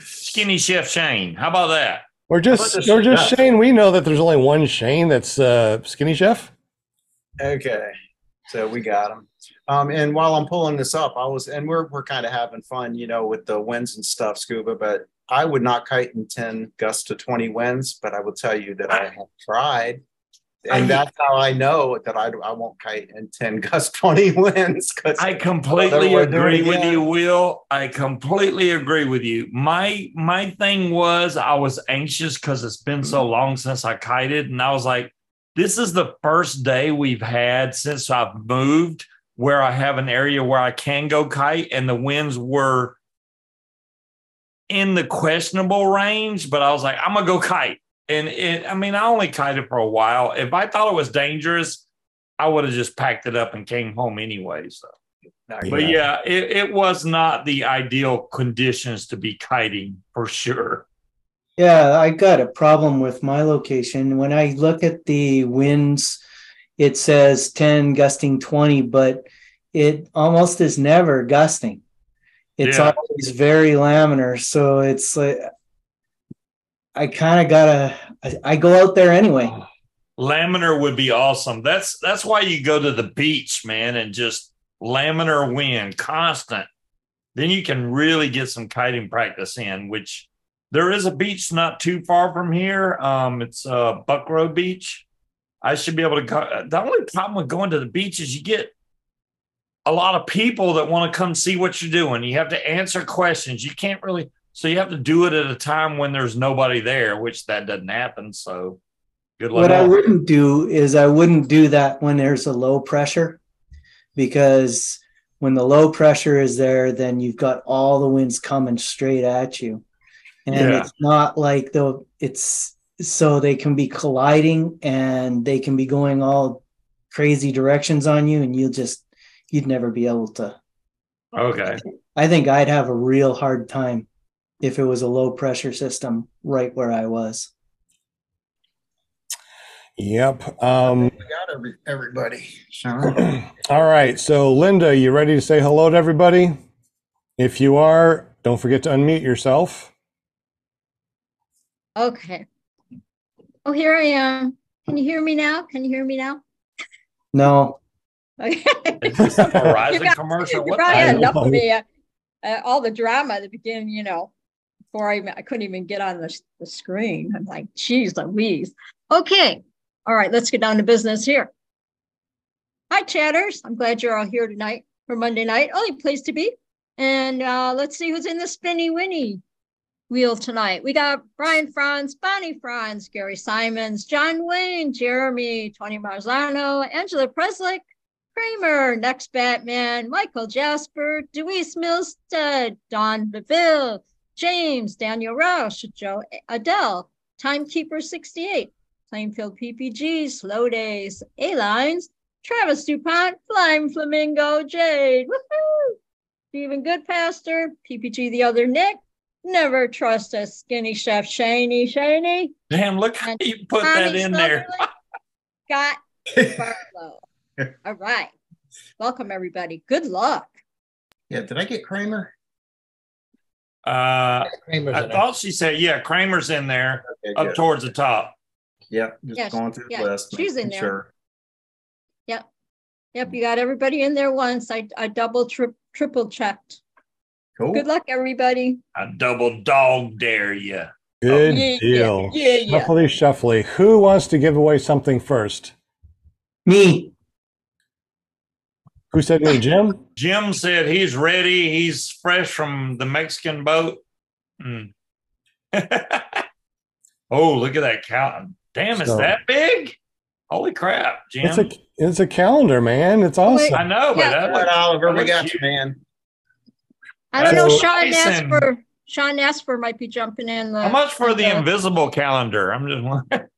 skinny chef Shane? How about that? or How just, just or just chef? Shane. We know that there's only one Shane that's uh, skinny chef. Okay, so we got him. Um, and while I'm pulling this up, I was, and we're we're kind of having fun, you know, with the winds and stuff, scuba. But I would not kite in ten gusts to twenty winds, but I will tell you that I have tried, I- and that's how I know that I I won't kite in ten <laughs> gusts twenty winds because I completely agree with you, Will. I completely agree with you. My my thing was I was anxious because it's been so long since I kited, and I was like, this is the first day we've had since I've moved where I have an area where I can go kite, and the winds were in the questionable range, but I was like, I'm gonna go kite. And it, I mean, I only kited for a while. If I thought it was dangerous, I would have just packed it up and came home anyway. So. But yeah, it, it was not the ideal conditions to be kiting for sure. Yeah, I got a problem with my location. When I look at the winds, it says 10 gusting 20, but it almost is never gusting. It's Yeah. always very laminar. So it's like, I kind of gotta, I, I go out there anyway. Laminar would be awesome. That's that's why you go to the beach, man, and just laminar wind, constant. Then you can really get some kiting practice in. Which there is a beach not too far from here. Um, it's uh, Buckroe Beach. I should be able to go. The only problem with going to the beach is you get a lot of people that want to come see what you're doing. You have to answer questions. You can't really, so you have to do it at a time when there's nobody there, which that doesn't happen. So good luck. What I wouldn't do is I wouldn't do that when there's a low pressure because when the low pressure is there, then you've got all the winds coming straight at you. And Yeah. it's not like the it's so they can be colliding and they can be going all crazy directions on you and you'll just you'd never be able to Okay. I think I'd have a real hard time if it was a low pressure system right where I was. Yep. Um, we got every, everybody. Sean. <clears throat> all right. So, Linda, you ready to say hello to everybody? If you are, don't forget to unmute yourself. Okay. Oh, here I am. Can you hear me now? Can you hear me now? No, <laughs> Okay. Is this a Verizon You commercial? You What probably had enough of me. Uh, uh, all the drama at the beginning, you know, before I, I couldn't even get on the, the screen. I'm like, geez Louise. Okay. All right, let's get down to business here. Hi, chatters. I'm glad you're all here tonight for Monday night. Only place to be. And uh, let's see who's in the spinny winnie wheel tonight. We got Brian Franz, Bonnie Franz, Gary Simons, John Wayne, Jeremy, Tony Marzano, Angela Preslick, Kramer, Next Batman, Michael Jasper, Deweese Milstead, Don Beville, James, Daniel Roush, Joe Adele, Timekeeper 68, Plainfield PPG, Slow Days, A-Lines, Travis DuPont, Flying Flamingo, Jade, woohoo! Stephen Goodpaster, PPG the other Nick, Never trust a skinny chef, Shaney, Shaney. Damn, look how And you put that Tommy in there. Sutherland, Scott Barlow. <laughs> All right. Welcome, everybody. Good luck. Yeah, did I get Kramer? Uh, Kramer's I in there. thought she said, yeah, Kramer's in there Okay, up good. towards the top. Yep, just Yeah, going through the list. she's in there. Sure. Yep, you got everybody in there once. I, I double, trip, triple checked. Cool. Good luck, everybody. I double dog dare you. Good Yeah, deal. Yeah, yeah, yeah. Shuffly, shuffly. Who wants to give away something first? me. Who said me, Jim? Jim said he's ready. He's fresh from the Mexican boat. Hmm. <laughs> oh, look at that cow. Damn, it's So- that big? Holy crap, Jim. It's a it's a calendar, man. It's awesome. I know, but Yeah. that looks Oliver, we got you, man. I don't know. Sean Jason. Nasper. Sean Nasper might be jumping in. The, How much for the the- invisible calendar? I'm just wondering.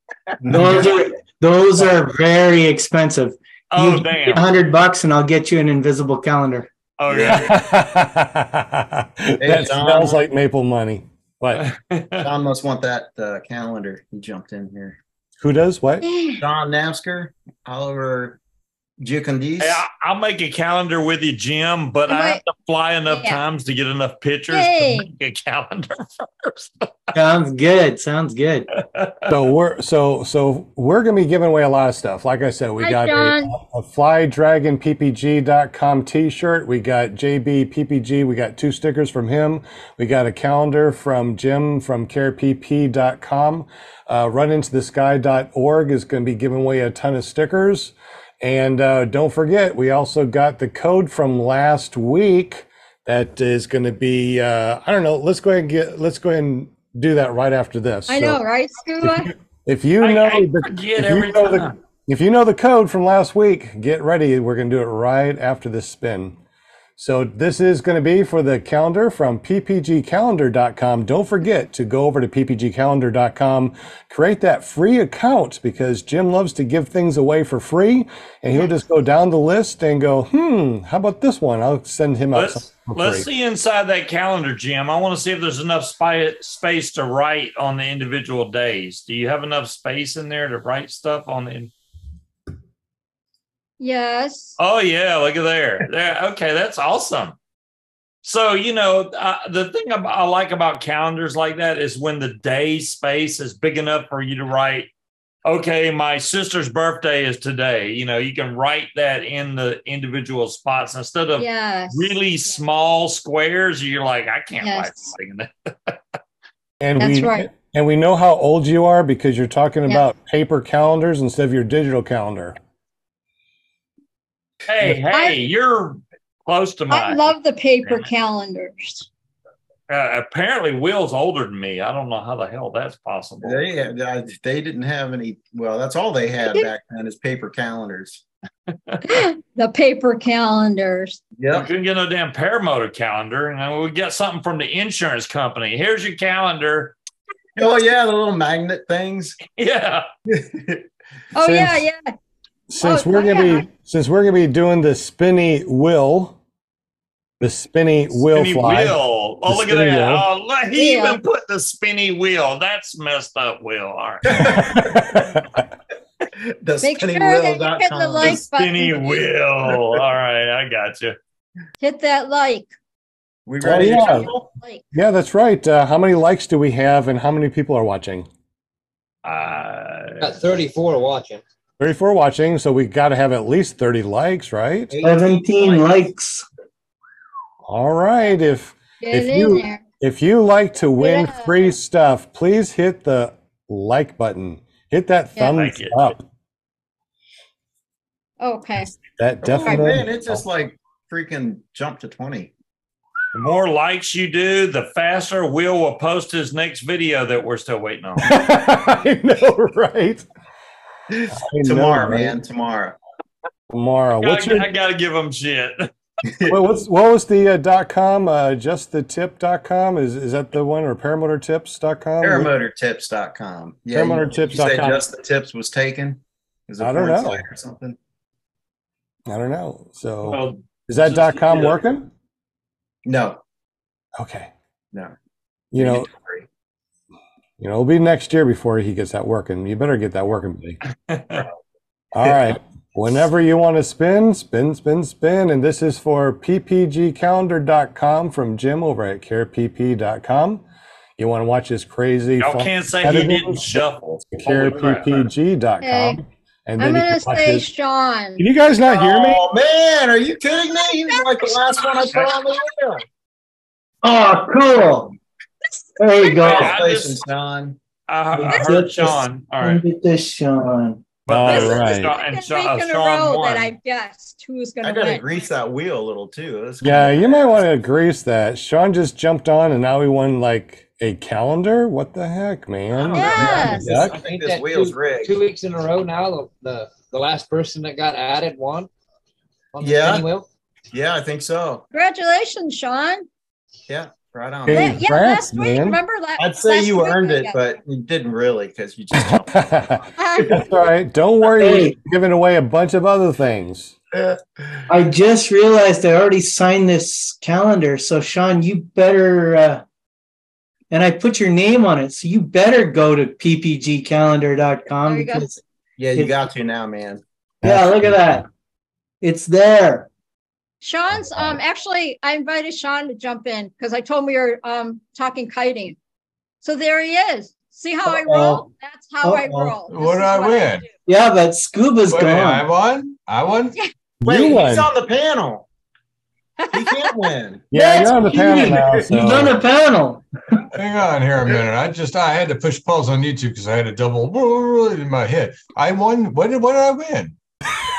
<laughs> Those are those are very expensive. Oh, You give me A damn. hundred bucks and I'll get you an invisible calendar. Oh, yeah. <laughs> that John. smells like maple money. What? Don <laughs> must want that uh, calendar. He jumped in here. Who does what? Don Napsker, Oliver Giacondis. Hey, I- I'll make a calendar with you, Jim, but I have to fly enough Yeah. times to get enough pictures Yay. to make a calendar <laughs> first. Sounds good. Sounds good. <laughs> So we're so so we're gonna be giving away a lot of stuff. Like I said, we Hi, got a, John. a flydragonppg.com t-shirt. We got JB PPG. We got two stickers from him. We got a calendar from Jim from carepp.com. Uh, runintothesky.org is going to be giving away a ton of stickers. And uh, don't forget, we also got the code from last week that is going to be. Uh, I don't know. Let's go ahead and get. Let's go ahead and do that right after this. I So- know, right, Scuba? if you I- know I the, if you know the if you know the code from last week, get ready. We're going to do it right after this spin. So this is going to be for the calendar from ppgcalendar.com. Don't forget to go over to ppgcalendar.com, create that free account because Jim loves to give things away for free, and he'll just go down the list and go, "Hmm, how about this one? I'll send him out Let's let's see inside that calendar, Jim. I want to see if there's enough spi- space to write on the individual days. Do you have enough space in there to write stuff on the? Yes. Oh yeah, look at there. There. Okay, that's awesome. So you know uh, the thing I like about calendars like that is when the day space is big enough for you to write. Okay, my sister's birthday is today. You know, you can write that in the individual spots instead of Yes. really small squares. You're like, I can't write Yes. something in that. <laughs> And That's we right. and we know how old you are because you're talking Yeah. about paper calendars instead of your digital calendar. Hey, I- hey, you're close to my. I love the paper calendars. uh, apparently, Will's older than me. I don't know how the hell that's possible. They uh, they didn't have any. Well, that's all they had back then is paper calendars. <laughs> the paper calendars. Yeah, we couldn't get no damn paramotor calendar, and we get something from the insurance company. Here's your calendar. Oh yeah, the little magnet things. <laughs> Yeah. Oh, yeah, yeah. Since Oh, we're gonna yeah. be since we're gonna be doing the spinny wheel, the spinny wheel spinny fly. wheel. Oh, look at that. wheel. Oh, look, he Yeah. even put the spinny wheel. That's messed up, Will. All right. <laughs> the Make sure that you hit the spinnywheel.com. The spinny button. wheel. All right. I got you. Hit that like. We Oh, ready yeah. Like, Yeah, that's right. Uh, how many likes do we have, and how many people are watching? Uh, Got 34 watching. 34 watching, so we got to have at least 30 likes, right? 17 likes. All right. If Get If you- there. if you like to win Yeah. free stuff, please hit the like button. Hit that Yeah. thumbs Like up. Okay. That definitely. Oh, definitely. man, it just like freaking jumped to 20. the more likes you do, the faster Will will post his next video that we're still waiting on. <laughs> I know, right? I know, Tomorrow, man, tomorrow. Tomorrow. What's I, your I gotta give them shit. <laughs> what, what's what was the uh, dot com? Uh, just the tip dot com is is that the one or paramotortips.com? Paramotortips.com. Yeah, you- Paramotortips.com. You say just the tips was taken? Is it I don't know. or something? I don't know. So Well, is that dot com working? No, Okay. no. You know, It's free. You know, it'll be next year before he gets that working. You better get that working, buddy. <laughs> All right. Whenever you want to spin, spin, spin, spin. And this is for ppgcalendar.com from Jim over at carepp.com. You want to watch this crazy Y'all can't say he didn't shuffle. Holy crap. careppg.com. Okay. And I'm then you gonna can watch say this. Sean. Can you guys not hear me? Oh man, are you kidding me? He was like the last one I put on the wheel. Oh, cool. There you go. I Congratulations, Sean. Uh, I, I heard Sean. All right. Look at this, Sean. But All this is right. Sean, and Second Sean, week in a row won. that I've guessed who's gonna I gotta grease that wheel a little too. That's Yeah, cool. you might want to grease that. Sean just jumped on and now he won like a calendar. What the heck, man? don't know, man. Yes. This- I think this wheel's two, rigged. two weeks in a row now. The, the the last person that got added won. On the Yeah. wheel. Yeah, I think so. Congratulations, Sean. Yeah, right on. Hey, Yeah, yeah, congrats, last week. man. Remember last I'd say last you week earned it, got- but you didn't really because you just jumped. <laughs> <laughs> That's all right. Don't worry. Hey. We're giving away a bunch of other things. <laughs> I just realized I already signed this calendar. So, Sean, you better, uh, and I put your name on it. So, you better go to ppgcalendar.com There you go. because, yeah, you got to now, man. yeah, look at that. It's there. Sean's um actually I invited Sean to jump in because I told him we were um talking kiting. So there he is. See how I roll? That's how I Uh-oh. roll. This What is did I win? do. Yeah, but Scuba's Wait, I won. I won. <laughs> Wait, You won. he's on the panel. He can't <laughs> win. Yeah, you're on the That's panel cheating. now. He's on the panel. Hang on here a minute. I just I had to push pause on YouTube because I had a double in <laughs> my head. I won. What did what did I win?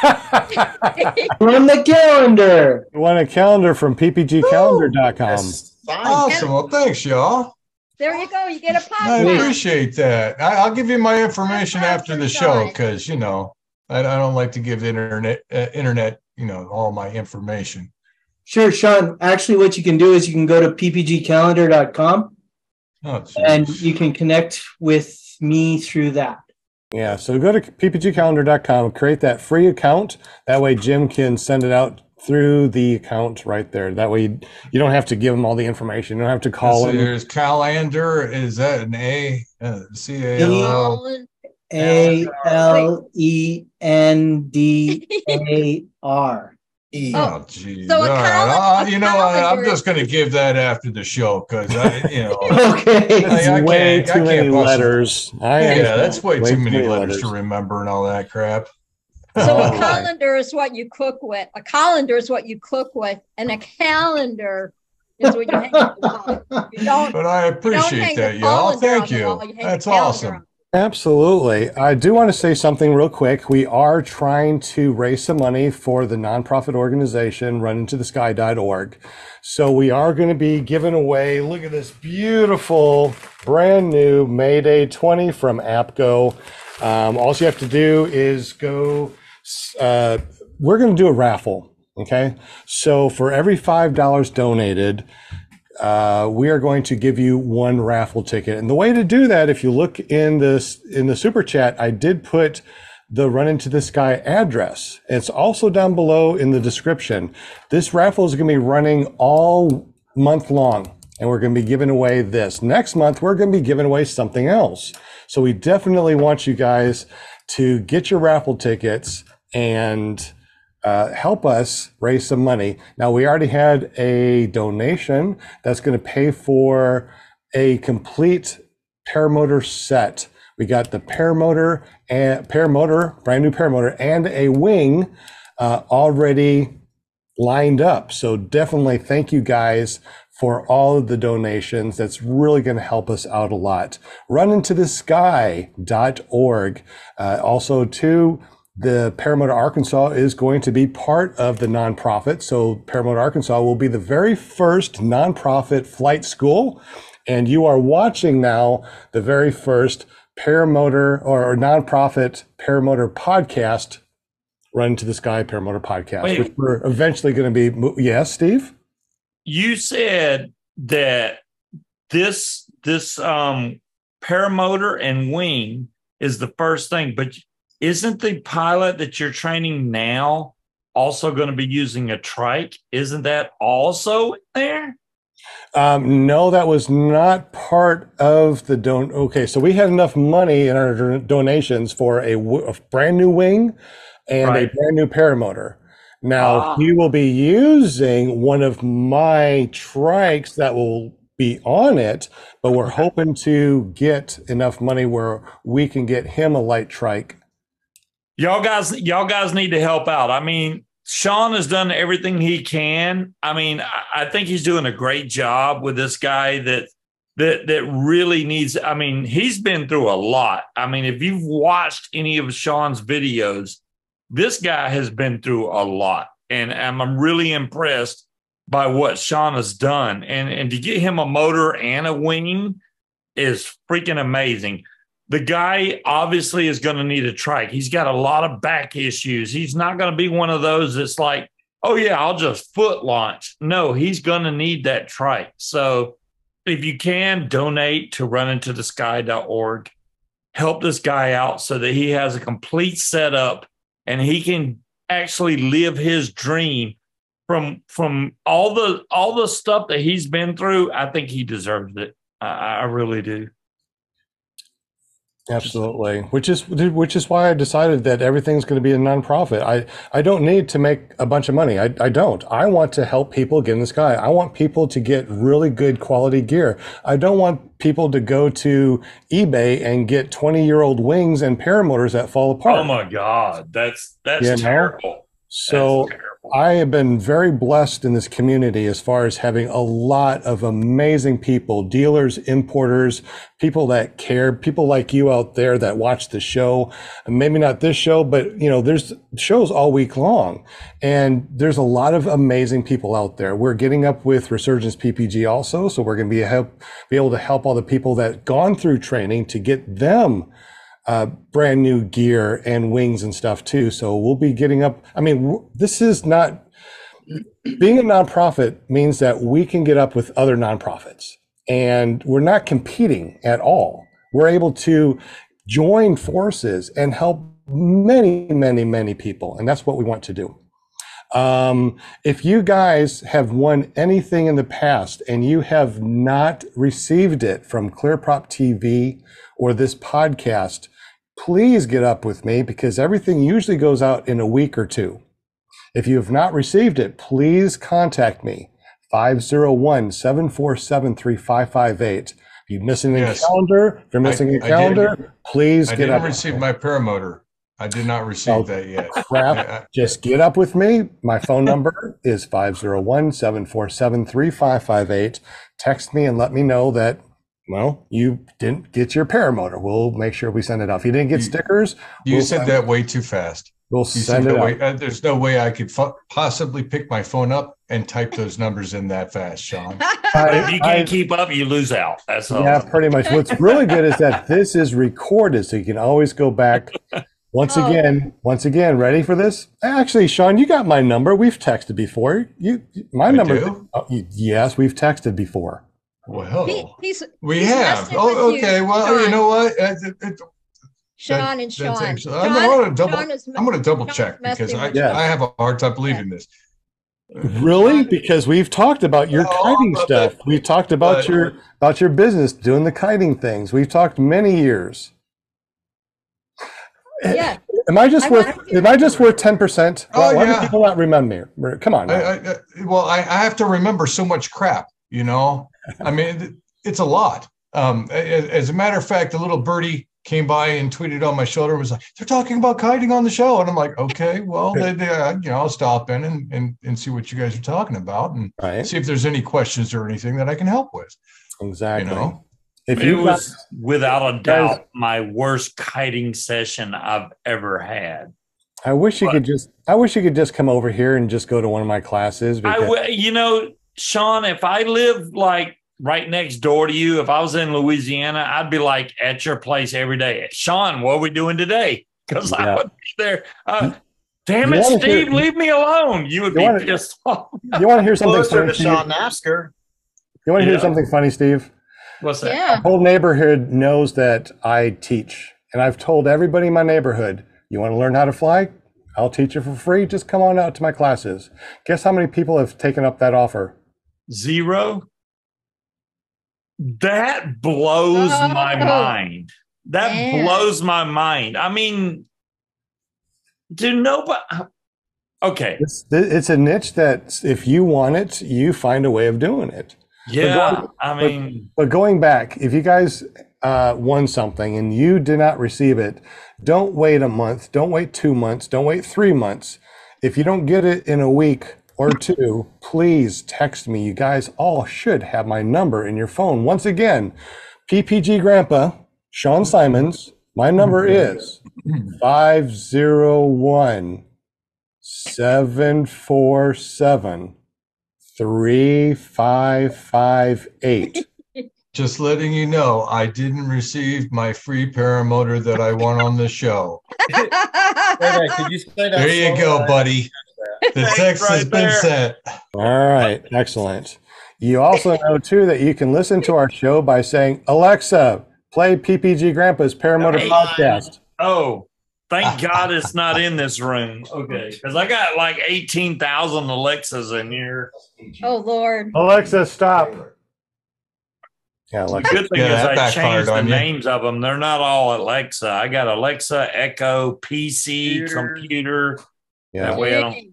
<laughs> From the calendar. You want a calendar from ppgcalendar.com. Yes, fine. Awesome. Well, thanks, y'all. There you go. You get a I podcast. I appreciate that. I, I'll give you my information after the show because you know I, I don't like to give the internet uh, internet you know all my information. Sure, Sean. Actually, what you can do is you can go to ppgcalendar.com Oh, geez. and you can connect with me through that. Yeah, so go to ppgcalendar.com, create that free account. That way, Jim can send it out through the account right there. That way, you, you don't have to give him all the information. You don't have to call So him. there's Calander. Is that an A? Uh, C A L L. Colin, A L E N D A R. E. Oh, Oh, geez. so a All right. calen- Uh, you know, what? I'm just going to give that after the show because I, you know, <laughs> Okay. It's I way can't- I too can't many possibly- letters. I yeah, understand. that's way, too many letters, to remember and all that crap. So <laughs> Oh, a my. calendar is what you cook with. A calendar is what you cook with, and a calendar is what you hang on. You don't. But I you don't appreciate hang that, the y'all. Thank on the you. wall, hang the That's calendar awesome. Absolutely. I do want to say something real quick. We are trying to raise some money for the nonprofit organization runintothesky.org. So we are going to be giving away, look at this beautiful brand new Mayday 20 from APCO. Um, all you have to do is go, uh, we're going to do a raffle. Okay. So for every $5 donated, uh, we are going to give you one raffle ticket. And the way to do that, if you look in this in the super chat, I did put the Run Into the Sky address. It's also down below in the description. This raffle is going to be running all month long, and we're going to be giving away this. Next month, we're going to be giving away something else. So we definitely want you guys to get your raffle tickets and uh, help us raise some money. Now, we already had a donation that's going to pay for a complete paramotor set. We got the paramotor and paramotor, brand new paramotor, and a wing uh, already lined up. So definitely thank you guys for all of the donations. That's really going to help us out a lot. Runintothesky.org. Uh, also, too, the Paramotor Arkansas is going to be part of the nonprofit. So, Paramotor Arkansas will be the very first nonprofit flight school. And you are watching now the very first paramotor or, or nonprofit paramotor podcast, Run to the Sky Paramotor Podcast, Wait. which we're eventually going to be. Yes, Steve? you said that this this um paramotor and wing is the first thing but isn't the pilot that you're training now also going to be using a trike isn't that also there Um, no, that was not part of the don. Okay, so we had enough money in our don- donations for a, w- a brand new wing and Right. a brand new paramotor. Now Ah. he will be using one of my trikes that will be on it, but we're hoping to get enough money where we can get him a light trike. Y'all guys y'all guys need to help out. I mean sean has done everything he can. I mean i, think he's doing a great job with this guy that that that really needs i mean he's been through a lot. I mean if you've watched any of sean's videos this guy has been through a lot. And, and i'm really impressed by what sean has done. And and to get him a motor and a wing is freaking amazing the guy obviously is going to need a trike. He's got a lot of back issues. He's not going to be one of those that's like, oh, yeah, I'll just foot launch. No, he's going to need that trike. So if you can donate to runintothesky.org, help this guy out so that he has a complete setup and he can actually live his dream from from all the all the stuff that he's been through i think he deserves it i, I really do Absolutely, which is which is why I decided that everything's going to be a nonprofit. I I don't need to make a bunch of money. I I don't. I want to help people get in the sky. I want people to get really good quality gear. I don't want people to go to eBay and get twenty year old wings and paramotors that fall apart. Oh my God, that's that's terrible. So I have been very blessed in this community as far as having a lot of amazing people, dealers, importers, people that care, people like you out there that watch the show. Maybe not this show, but you know, there's shows all week long. And there's a lot of amazing people out there. We're getting up with Resurgence PPG also, so we're going to be help be able to help all the people that gone through training to get them uh, brand new gear and wings and stuff too. So we'll be getting up. I mean, this is not being a nonprofit means that we can get up with other nonprofits and we're not competing at all. We're able to join forces and help many, many, many people. And that's what we want to do. Um, if you guys have won anything in the past and you have not received it from ClearProp TV or this podcast, please get up with me because everything usually goes out in a week or two. If you have not received it, please contact me 501 747 3558. If you're missing a Yes. calendar, if you're missing I a did- calendar, please I get didn't up. with receive me. my paramotor. I did not receive Oh, that yet. <laughs> crap. I- I- Just get up with me. My phone number is 501 747 3558. Text me and let me know that, well, you didn't get your paramotor. We'll make sure we send it off. You didn't get You- stickers, You we'll said send- that way too fast. We'll You send it way. Uh, there's no way I could fu- possibly pick my phone up and type those numbers in that fast, Sean. <laughs> <laughs> But if you can't keep up, you lose out. That's all. Yeah, pretty much. What's really good is that this is recorded, so you can always go back. <laughs> Once Oh. again, once again, ready for this? Actually, Sean, you got my number. We've texted before. You, my I number. do? Oh, you- yes, we've texted before. Well, He, he's we he's have. Oh, with you, okay. well, you know what? Uh, it- it- Sean and that's Sean. actually- I'm Sean- gonna double- Sean I'm going to double Sean's check because I, with you. I have a hard time believing this. Really? Because we've talked about your Oh, kiting but- stuff. We've talked about but- your about your business doing the kiting things. We've talked many years. Yeah. Am I just I worth? Am I just worth ten percent? Oh, why do yeah. people not remember me? Come on. I. I, I, well, I, I have to remember so much crap, you know. <laughs> I mean, it's a lot. Um, as, as a matter of fact, the little birdie came by and tweeted on my shoulder and was like, "They're talking about kiting on the show," and I'm like, "Okay, well, they, they, uh, you know, I'll stop in and, and and see what you guys are talking about and right. see if there's any questions or anything that I can help with." Exactly. You know, If It you was without a Guys- doubt my worst kiting session I've ever had. I wish you But- could just. I wish you could just come over here and just go to one of my classes. I, Because, w- you know, Sean, if I lived like right next door to you, if I was in Louisiana, I'd be like at your place every day. Sean, what are we doing today? <laughs> Because I Yeah. would be there. Uh, damn it, wanna hear- Steve, leave me alone. You would You be wanna- pissed <laughs> off. you want to hear something Closer funny? to Steve? Sean Nasker. You want to hear Yeah. something funny, Steve? What's that? Yeah. whole neighborhood knows that I teach, and I've told everybody in my neighborhood, you want to learn how to fly? I'll teach you for free. Just come on out to my classes. Guess how many people have taken up that offer? Zero? That blows my Oh. mind. That Man. blows my mind. I mean, do nobody. Okay. It's, it's a niche that if you want it, you find a way of doing it. Yeah. I mean, But going back, if you guys uh, won something and you did not receive it, don't wait a month, don't wait two months, don't wait three months. If you don't get it in a week or two, please text me. You guys all should have my number in your phone. Once again, PPG Grandpa, Sean Simons, my number is 501 747 3558. just letting you know, I didn't receive my free paramotor that I won on the show. <laughs> Wait a could you say that There you go, buddy. The <laughs> Thanks text has right been there. sent. All right, excellent. You also know too that you can listen to our show by saying, Alexa, play PPG Grandpa's Paramotor Hey. podcast. oh, thank God it's not in this room. Okay. Because I got like 18,000 Alexas in here. oh Lord. Alexa, stop. Yeah, Alexa. Good thing Yeah, is I changed the on you. names of them. They're not all Alexa. I got Alexa, Echo, PC, Computer. computer. Yeah. That way I don't.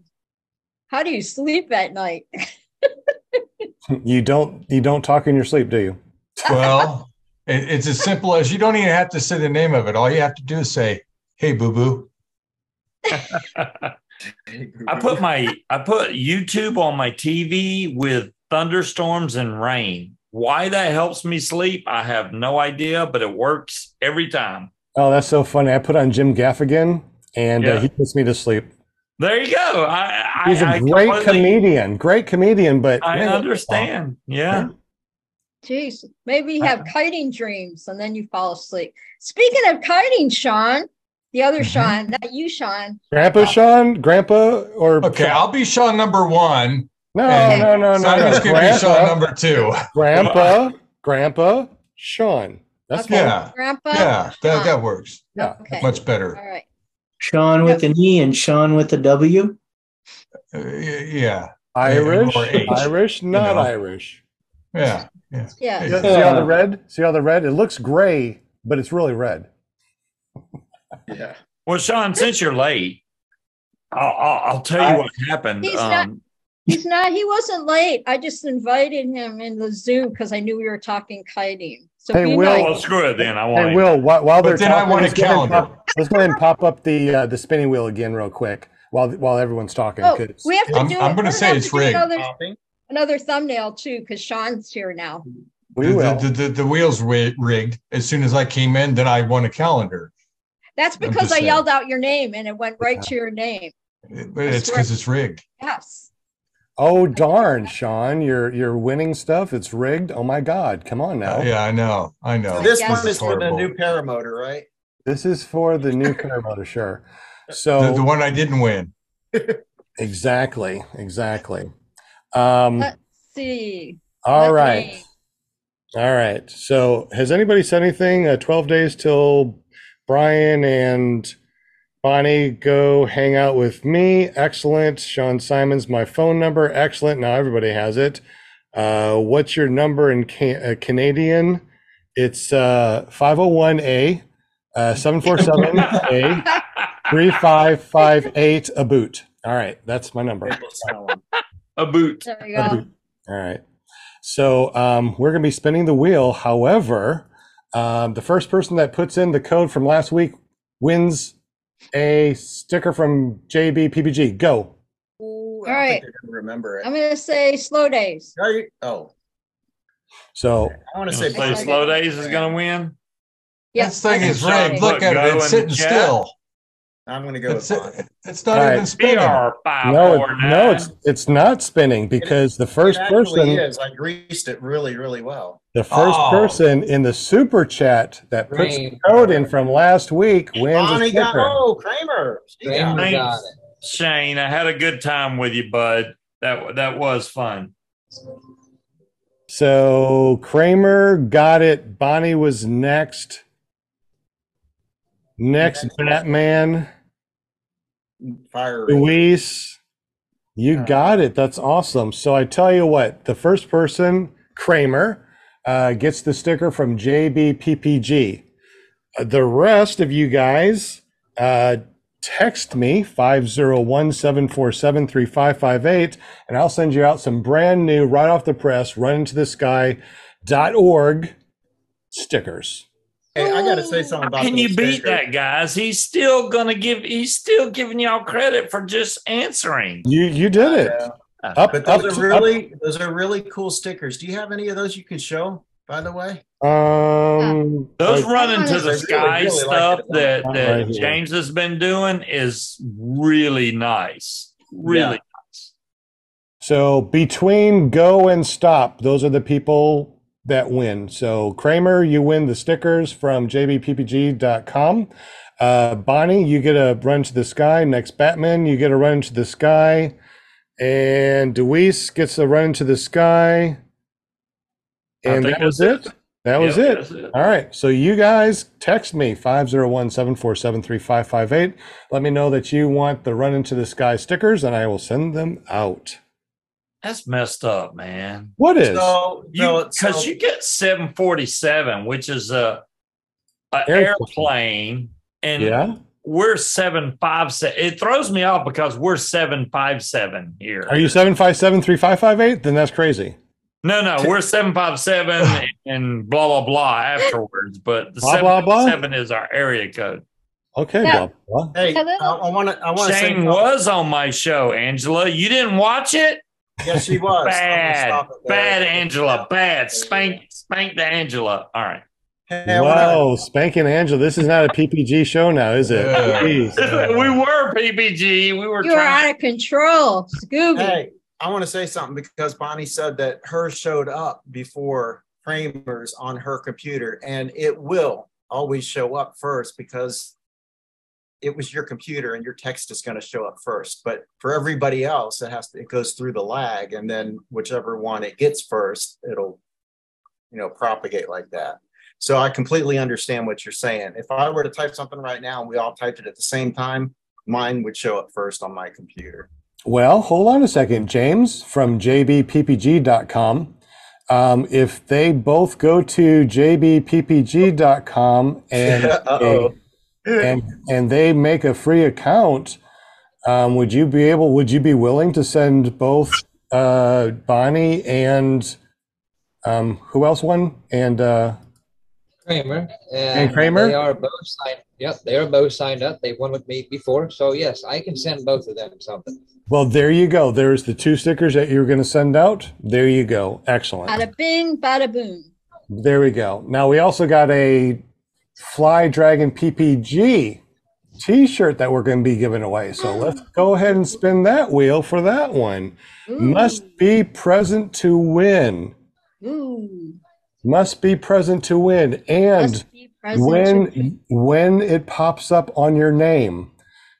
Dang. How do you sleep at night? <laughs> You don't you don't talk in your sleep, do you? Well, it, it's as simple as you don't even have to say the name of it. All you have to do is say, "Hey, boo boo." <laughs> I put my I put YouTube on my TV with thunderstorms and rain. Why that helps me sleep, I have no idea, but it works every time. Oh, that's so funny. I put on Jim Gaffigan and Yeah. uh, he puts me to sleep. There you go. I, I He's a I great completely- comedian, great comedian, but I man, understand. Yeah. Jeez, maybe you have <laughs> kiting dreams and then you fall asleep. Speaking of kiting, Sean, the other Mhm. Sean, not you, Sean. Grandpa Sean, Grandpa, or Okay, I'll be Sean number one. no, Okay. no, no, no, Simon's no. gonna be Sean number two. Grandpa, <laughs> Grandpa, Sean. That's Okay. Yeah, Grandpa. yeah, that that works Yeah. Okay. much better. right. Sean with an E and Sean with a W. Uh, yeah, Irish, H, Irish, not know. Irish. yeah, yeah. Yeah. See see all the red? See all the red? It looks gray, but it's really red. Yeah. Well, Sean, since you're late, I'll, I'll, I'll tell you what happened. He's not- Um, He's not, he wasn't late. I just invited him in the Zoom because I knew we were talking kiting. So Hey, Will. nice. well, screw it then. I want Hey, Will, while, while they're But then I want a let's go ahead and calendar. pop- Let's go ahead and pop up the uh, the spinning wheel again, real quick, while while everyone's talking. Oh, 'cause- we have to I'm- do. I'm gonna say it's rigged. Another, another thumbnail too, because Sean's here now. we the, will. The, the, the wheels rigged. As soon as I came in, then I won a calendar. That's because I saying. yelled out your name and it went right to your name. But it's because it's rigged. Yes. Oh darn, Sean, you're you're winning stuff. It's rigged. Oh my God, come on now. Uh, yeah, I know. I know. So this Yes. one is for the new paramotor, right? This is for the new <laughs> paramotor, sure. the, So the one I didn't win. <laughs> exactly, exactly. Um, Let's see. all let right, me- all right. So has anybody said anything? Uh, Twelve days till Brian and Bonnie go hang out with me. Excellent. Sean Simons, my phone number. Excellent. Now everybody has it. Uh, what's your number in ca- uh, Canadian? It's uh, 501A. Uh, 747 A <laughs> 3558 a boot. All right, that's my number. A boot. There you A boot. All right. So um, we're going to be spinning the wheel. However, um, the first person that puts in the code from last week wins a sticker from JB PPG. Go. All right. Remember it. I'm gonna say slow days. Are you- Oh, So I want to Say say. Slow Days is going to win. Yeah, this thing is think rigged. so. Look at it. It's the sitting chat. still. I'm going to go with It's, Bonnie. it's not All even right. spinning. BR five no, four nine. no, it's it's not spinning because the first it person, is. I greased it really, really well. the first Oh. person in the super chat that puts the code in from last week wins a Bonnie got sticker. oh Kramer. She got Kramer it. got it. Shane, I had a good time with you, bud. That that was fun. So Kramer got it. Bonnie was next. Next, Next. Batman. Fire. Luis, you Yeah. got it. That's awesome. So I tell you what, the first person, Kramer, uh, gets the sticker from JBPPG. Uh, the rest of you guys, uh, text me 501 747 3558 and I'll send you out some brand new, right off the press, run into the sky.org stickers. Hey, I got to say something about. Can you beat stickers. that, guys? He's still gonna give. He's still giving y'all credit for just answering. You you did it. Yeah. Up, But those to- are really those are really cool stickers. Do you have any of those you can show? By the way, up- um, Those like- run into the sky really like stuff it. that that here. James has been doing is really nice. Really nice. So between go and stop, those are the people that win. So Kramer, you win the stickers from jbppg.com. Uh, Bonnie, you get a run to the sky. Next Batman, you get a run to the sky. And Deweese gets a run to the sky. And that was that's it. That was Yep, it. it. All right. So you guys text me 501 747 3558. Let me know that you want the run into the sky stickers and I will send them out. That's messed up, man. What is? so You no, because so- you get 747, which is a, a Airplane. airplane, and yeah. we're 757. It throws me off because we're 757 here. Are you 757 3558? Then that's crazy. No, no, we're 757 <laughs> and blah blah blah afterwards, but the Blah, blah, blah? 757 is our area code. Okay. Yeah. Blah, blah. hey, I Hello. want to. I want to say. Shane was on my show, Angela. You didn't watch it? Yes, she was. Bad, Stop it there. bad Angela, bad. Spank, spank the Angela. All right. Hey, Whoa, Spanking Angela. This is not a PPG show now, is it? Yeah. <laughs> We were PPG. We were You are trying. out of control, Scooby. Hey, I want to say something because Bonnie said that hers showed up before Kramer's on her computer, and it will always show up first because it was your computer and your text is going to show up first. But for everybody else, it has to, it goes through the lag, and then whichever one it gets first, it'll you know propagate like that. So I completely understand what you're saying. If I were to type something right now and we all typed it at the same time, mine would show up first on my computer. Well, hold on a second. James from jbppg.com. Um, if they both go to jbppg.com and. <laughs> and <laughs> and they make a free account, um, would you be able? Would you be willing to send both uh, Bonnie and um, who else won? And uh, Kramer. And Kramer? They are both signed. Yep, they are both signed up. They've won with me before. So yes, I can send both of them something. well, there you go. There's the two stickers that you were going to send out. There you go. Excellent. Bada bing, bada boom. There we go. Now we also got a Fly Dragon PPG t-shirt that we're going to be giving away. So mm. let's go ahead and spin that wheel for that one. Ooh. Must be present to win. Ooh. Must be present to win. And present when when it pops up on your name,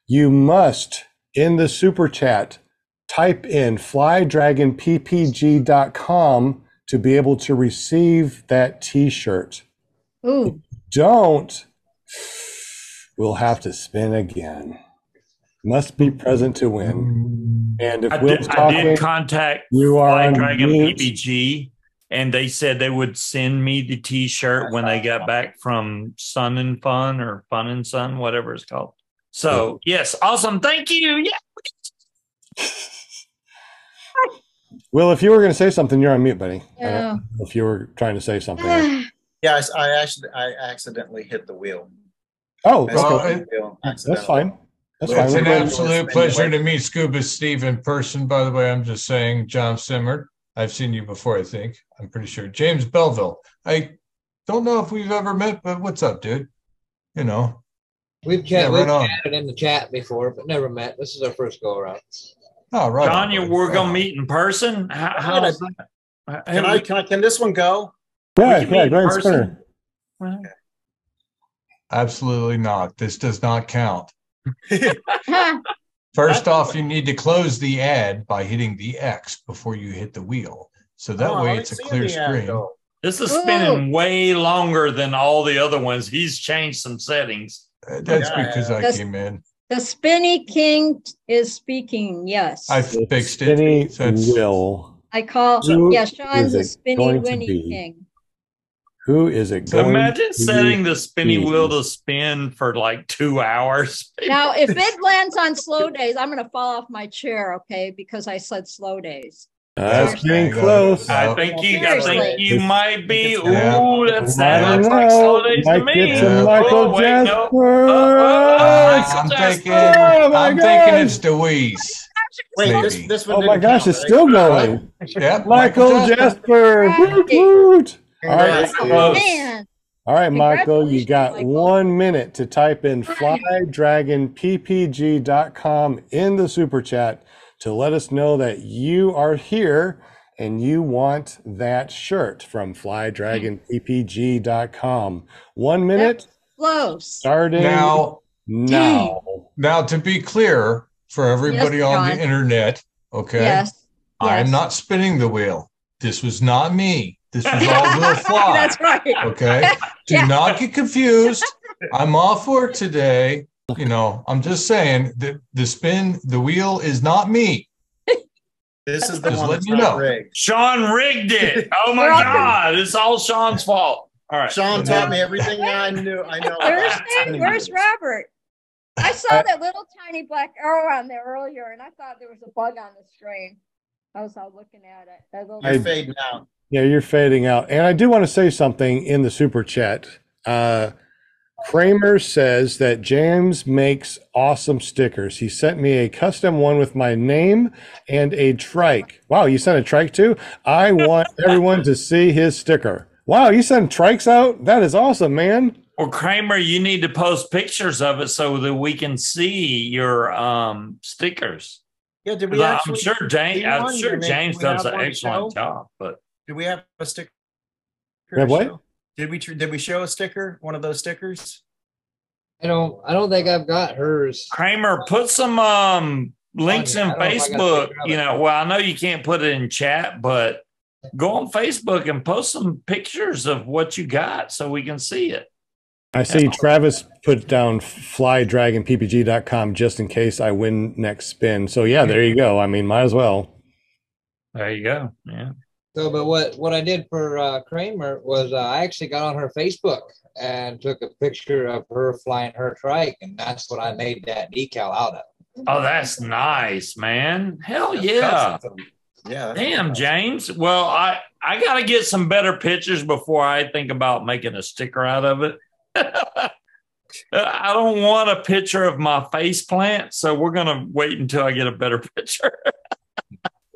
you must in the super chat type in flydragonppg.com to be able to receive that t-shirt. Ooh. Don't we'll have to spin again. Must be present to win. And if I Will's did, I talking, did contact you are Fly on Dragon mute. PPG, and they said they would send me the T-shirt when they got back from Sun and Fun or Fun and Sun, whatever it's called. So yes, awesome. Thank you. Yeah. Will, if you were going to say something, you're on mute, buddy. Yeah. If you were trying to say something. <sighs> Yes, I actually, I accidentally hit the wheel. Oh, Well, okay. the wheel That's fine. That's Well, fine. It's We're an absolute pleasure to meet Scuba Steve in person. By the way, I'm just saying, John Simmer. I've seen you before, I think. I'm pretty sure. James Belville. I don't know if we've ever met, but what's up, dude? You know, We've Yeah, chatted, right we've on. chatted in the chat before, but never met. This is our first go around. oh, right. on, Tanya, buddy. we're Right gonna meet in person. How, how's that? Can I, can I, can this one go? Yeah, We yeah, meet go in. Spinner. Absolutely not. This does not count. <laughs> First off, you need to close the ad by hitting the X before you hit the wheel. So that Oh, way it's a clear the ad, screen. This is Ooh. spinning way longer than all the other ones. He's changed some settings. Uh, That's Yeah, because yeah. I That's- came in. The Spinny King is speaking. Yes. I The fixed Spinny it. So Will. I call, Who yeah, Sean's is a Spinny going Winnie? King. Who is it going Imagine to setting the spinny be? wheel to spin for like two hours. <laughs> Now, if it lands on slow days, I'm gonna fall off my chair, okay? Because I said slow days. That's getting close. I think you, I think you might be. Yeah. Ooh, that's that don't looks like know. slow days to me. get. Michael Oh, wait, no. Jasper. Uh, I'm Jasper. thinking, Oh, my I'm thinking it's Deweese. Wait, Maybe. this, this one Oh my gosh, count, it's right? still going. Yep. Michael Jasper. Woot, woot. All right, Congrats, dude. Close. Man, all right, Michael, you got Michael. one minute to type in flydragonppg.com in the super chat to let us know that you are here and you want that shirt from flydragonppg.com. One minute close. starting Now, now. Hmm. now to be clear for everybody Yes, on John. the internet, okay? Yes. yes. I'm not spinning the wheel. This was not me. This was all Will <laughs> Fly. That's right. Okay. <laughs> Do Yeah. not get confused. I'm off work today. You know, I'm just saying that the spin, the wheel is not me. This is the Just one letting that's you know. rigged. Sean rigged it. Oh my God. It's all Sean's fault. All right. Sean taught me everything I knew. I know. Where's about Nick? spinning Where's. Robert? I saw that little tiny black arrow on there earlier, and I thought there was a bug on the screen. I was all looking at it. That little- I- You're fading out. Yeah, you're fading out. And I do want to say something in the super chat. Uh, Kramer says that James makes awesome stickers. He sent me a custom one with my name and a trike. Wow, you sent a trike too? I want <laughs> everyone to see his sticker. Wow, you send trikes out? That is awesome, man. Well, Kramer, you need to post pictures of it so that we can see your um stickers. Yeah, did we 'Cause I- I'm actually? sure James. I'm sure James does an excellent show? job. But Did we have a sticker? Have what? show? Did we? Did we show a sticker? One of those stickers? I don't. I don't think I've got hers. Kramer, put some um links Oh, yeah, in I don't know if I got a Facebook. You it. know, well, I know you can't put it in chat, but go on Facebook and post some pictures of what you got so we can see it. I see Travis put down flydragonppg.com just in case I win next spin. So yeah, there you go. I mean, might as well. There you go. Yeah. So, but what what I did for uh, Kramer was uh, I actually got on her Facebook and took a picture of her flying her trike, and that's what I made that decal out of. Oh, that's nice, man. Hell yeah. Yeah. Damn, awesome. James. Well, I I got to get some better pictures before I think about making a sticker out of it. <laughs> I don't want a picture of my face plant, so we're gonna wait until I get a better <laughs> picture.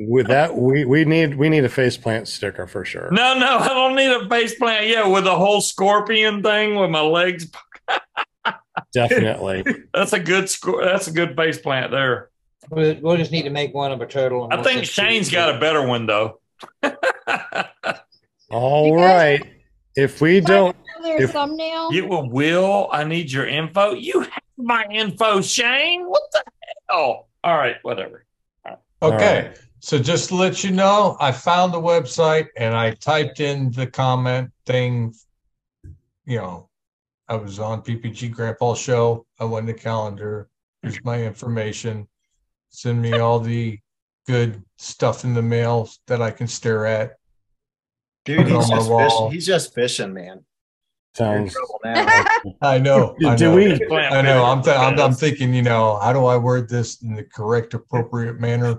With that, we, we need we need a faceplant sticker for sure. No, no, I don't need a face plant. Yeah, with the whole scorpion thing with my legs. <laughs> Definitely. That's a good score. That's a good face plant there. We'll, we'll just need to make one of a turtle. and I think send it to Shane's you. got a better one though. <laughs> All You right. If we don't, if- thumbnail. You will, Will. I need your info. You have my info, Shane. What the hell? All right, whatever. Okay. So just to let you know, I found the website and I typed in the comment thing. You know, I was on PPG Grandpa Show. I went to calendar. Here's my information. Send me all the good stuff in the mail that I can stare at. Dude, he's just, wall. fishing. he's just fishing, man. Sounds. trouble now. <laughs> I know. <laughs> I Do know. we- I know. I'm, th- I'm, I'm thinking, you know, how do I word this in the correct, appropriate manner?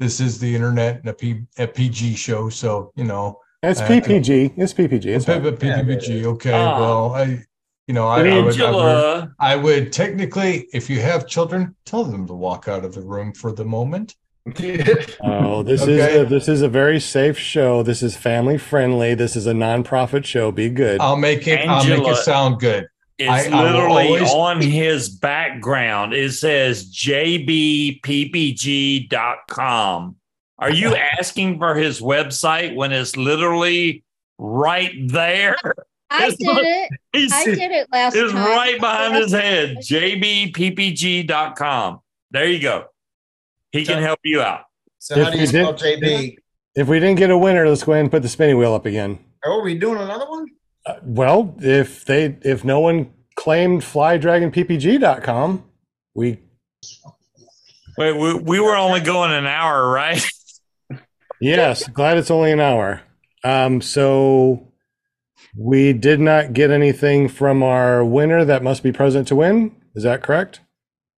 This is the internet and a, P, a PG show. So, you know, It's Uh, PPG. It's PPG. It's P- fine. P- PPG. Okay. Ah. Well, I, you know, I, I, would, I, would, I would technically, if you have children, tell them to walk out of the room for the moment. <laughs> Oh, this Okay. is a, this is a very safe show. This is family friendly. This is a nonprofit show. Be good. I'll make it, I'll make it sound good. It's I- I literally always- on his background. It says jbppg.com. Are you <laughs> asking for his website when it's literally right there? I It's did not- it. <laughs> I did it last time. it's time. right behind his head. jbppg.com. There you go. He can help you out. So how If do you you spell did- JB? If we didn't get a winner, let's go ahead and put the spinning wheel up again. Oh, are we doing another one? Uh, well, if they if no one claimed flydragonppg.com, we Wait, we, we were only going an hour, right? yes, glad it's only an hour. Um, so we did not get anything from our winner that must be present to win. Is that correct?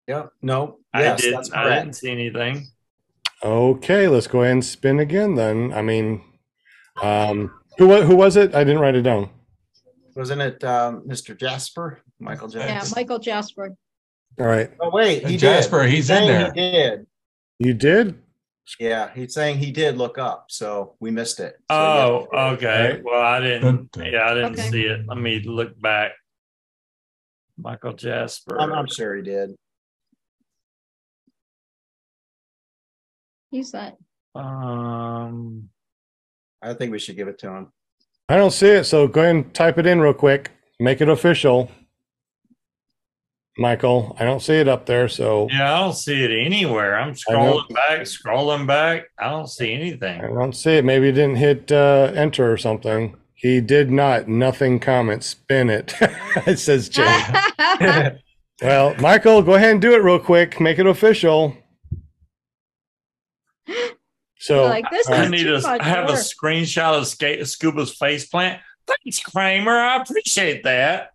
Yeah. No. I Yes, did. I didn't see anything. Okay, let's go ahead and spin again then. I mean, um, who wa- who was it? I didn't write it down. Wasn't it um, Mr. Jasper? Michael Jasper. Yeah, Michael Jasper. All right, Oh wait, he Jasper, did. he's in saying there. He did. you did. Yeah, he's saying he did look up, so we missed it. So, Oh, yeah. okay. Well, I didn't. Dun, dun. Yeah, I didn't Okay. see it. Let me look back. Michael Jasper. I'm, I'm sure he did. He's that. Um, I think we should give it to him. I don't see it, so go ahead and type it in real quick. Make it official. Michael, I don't see it up there, so yeah, I don't see it anywhere. I'm scrolling back, scrolling back. I don't see anything. I don't see it. Maybe it didn't hit uh, enter or something. He did not. Nothing comment. Spin it. <laughs> it says Jay. <laughs> <laughs> well, Michael, go ahead and do it real quick. Make it official. So like this uh, I is need to much have a screenshot of Sca- Scuba's face plant. Thanks, Kramer. I appreciate that.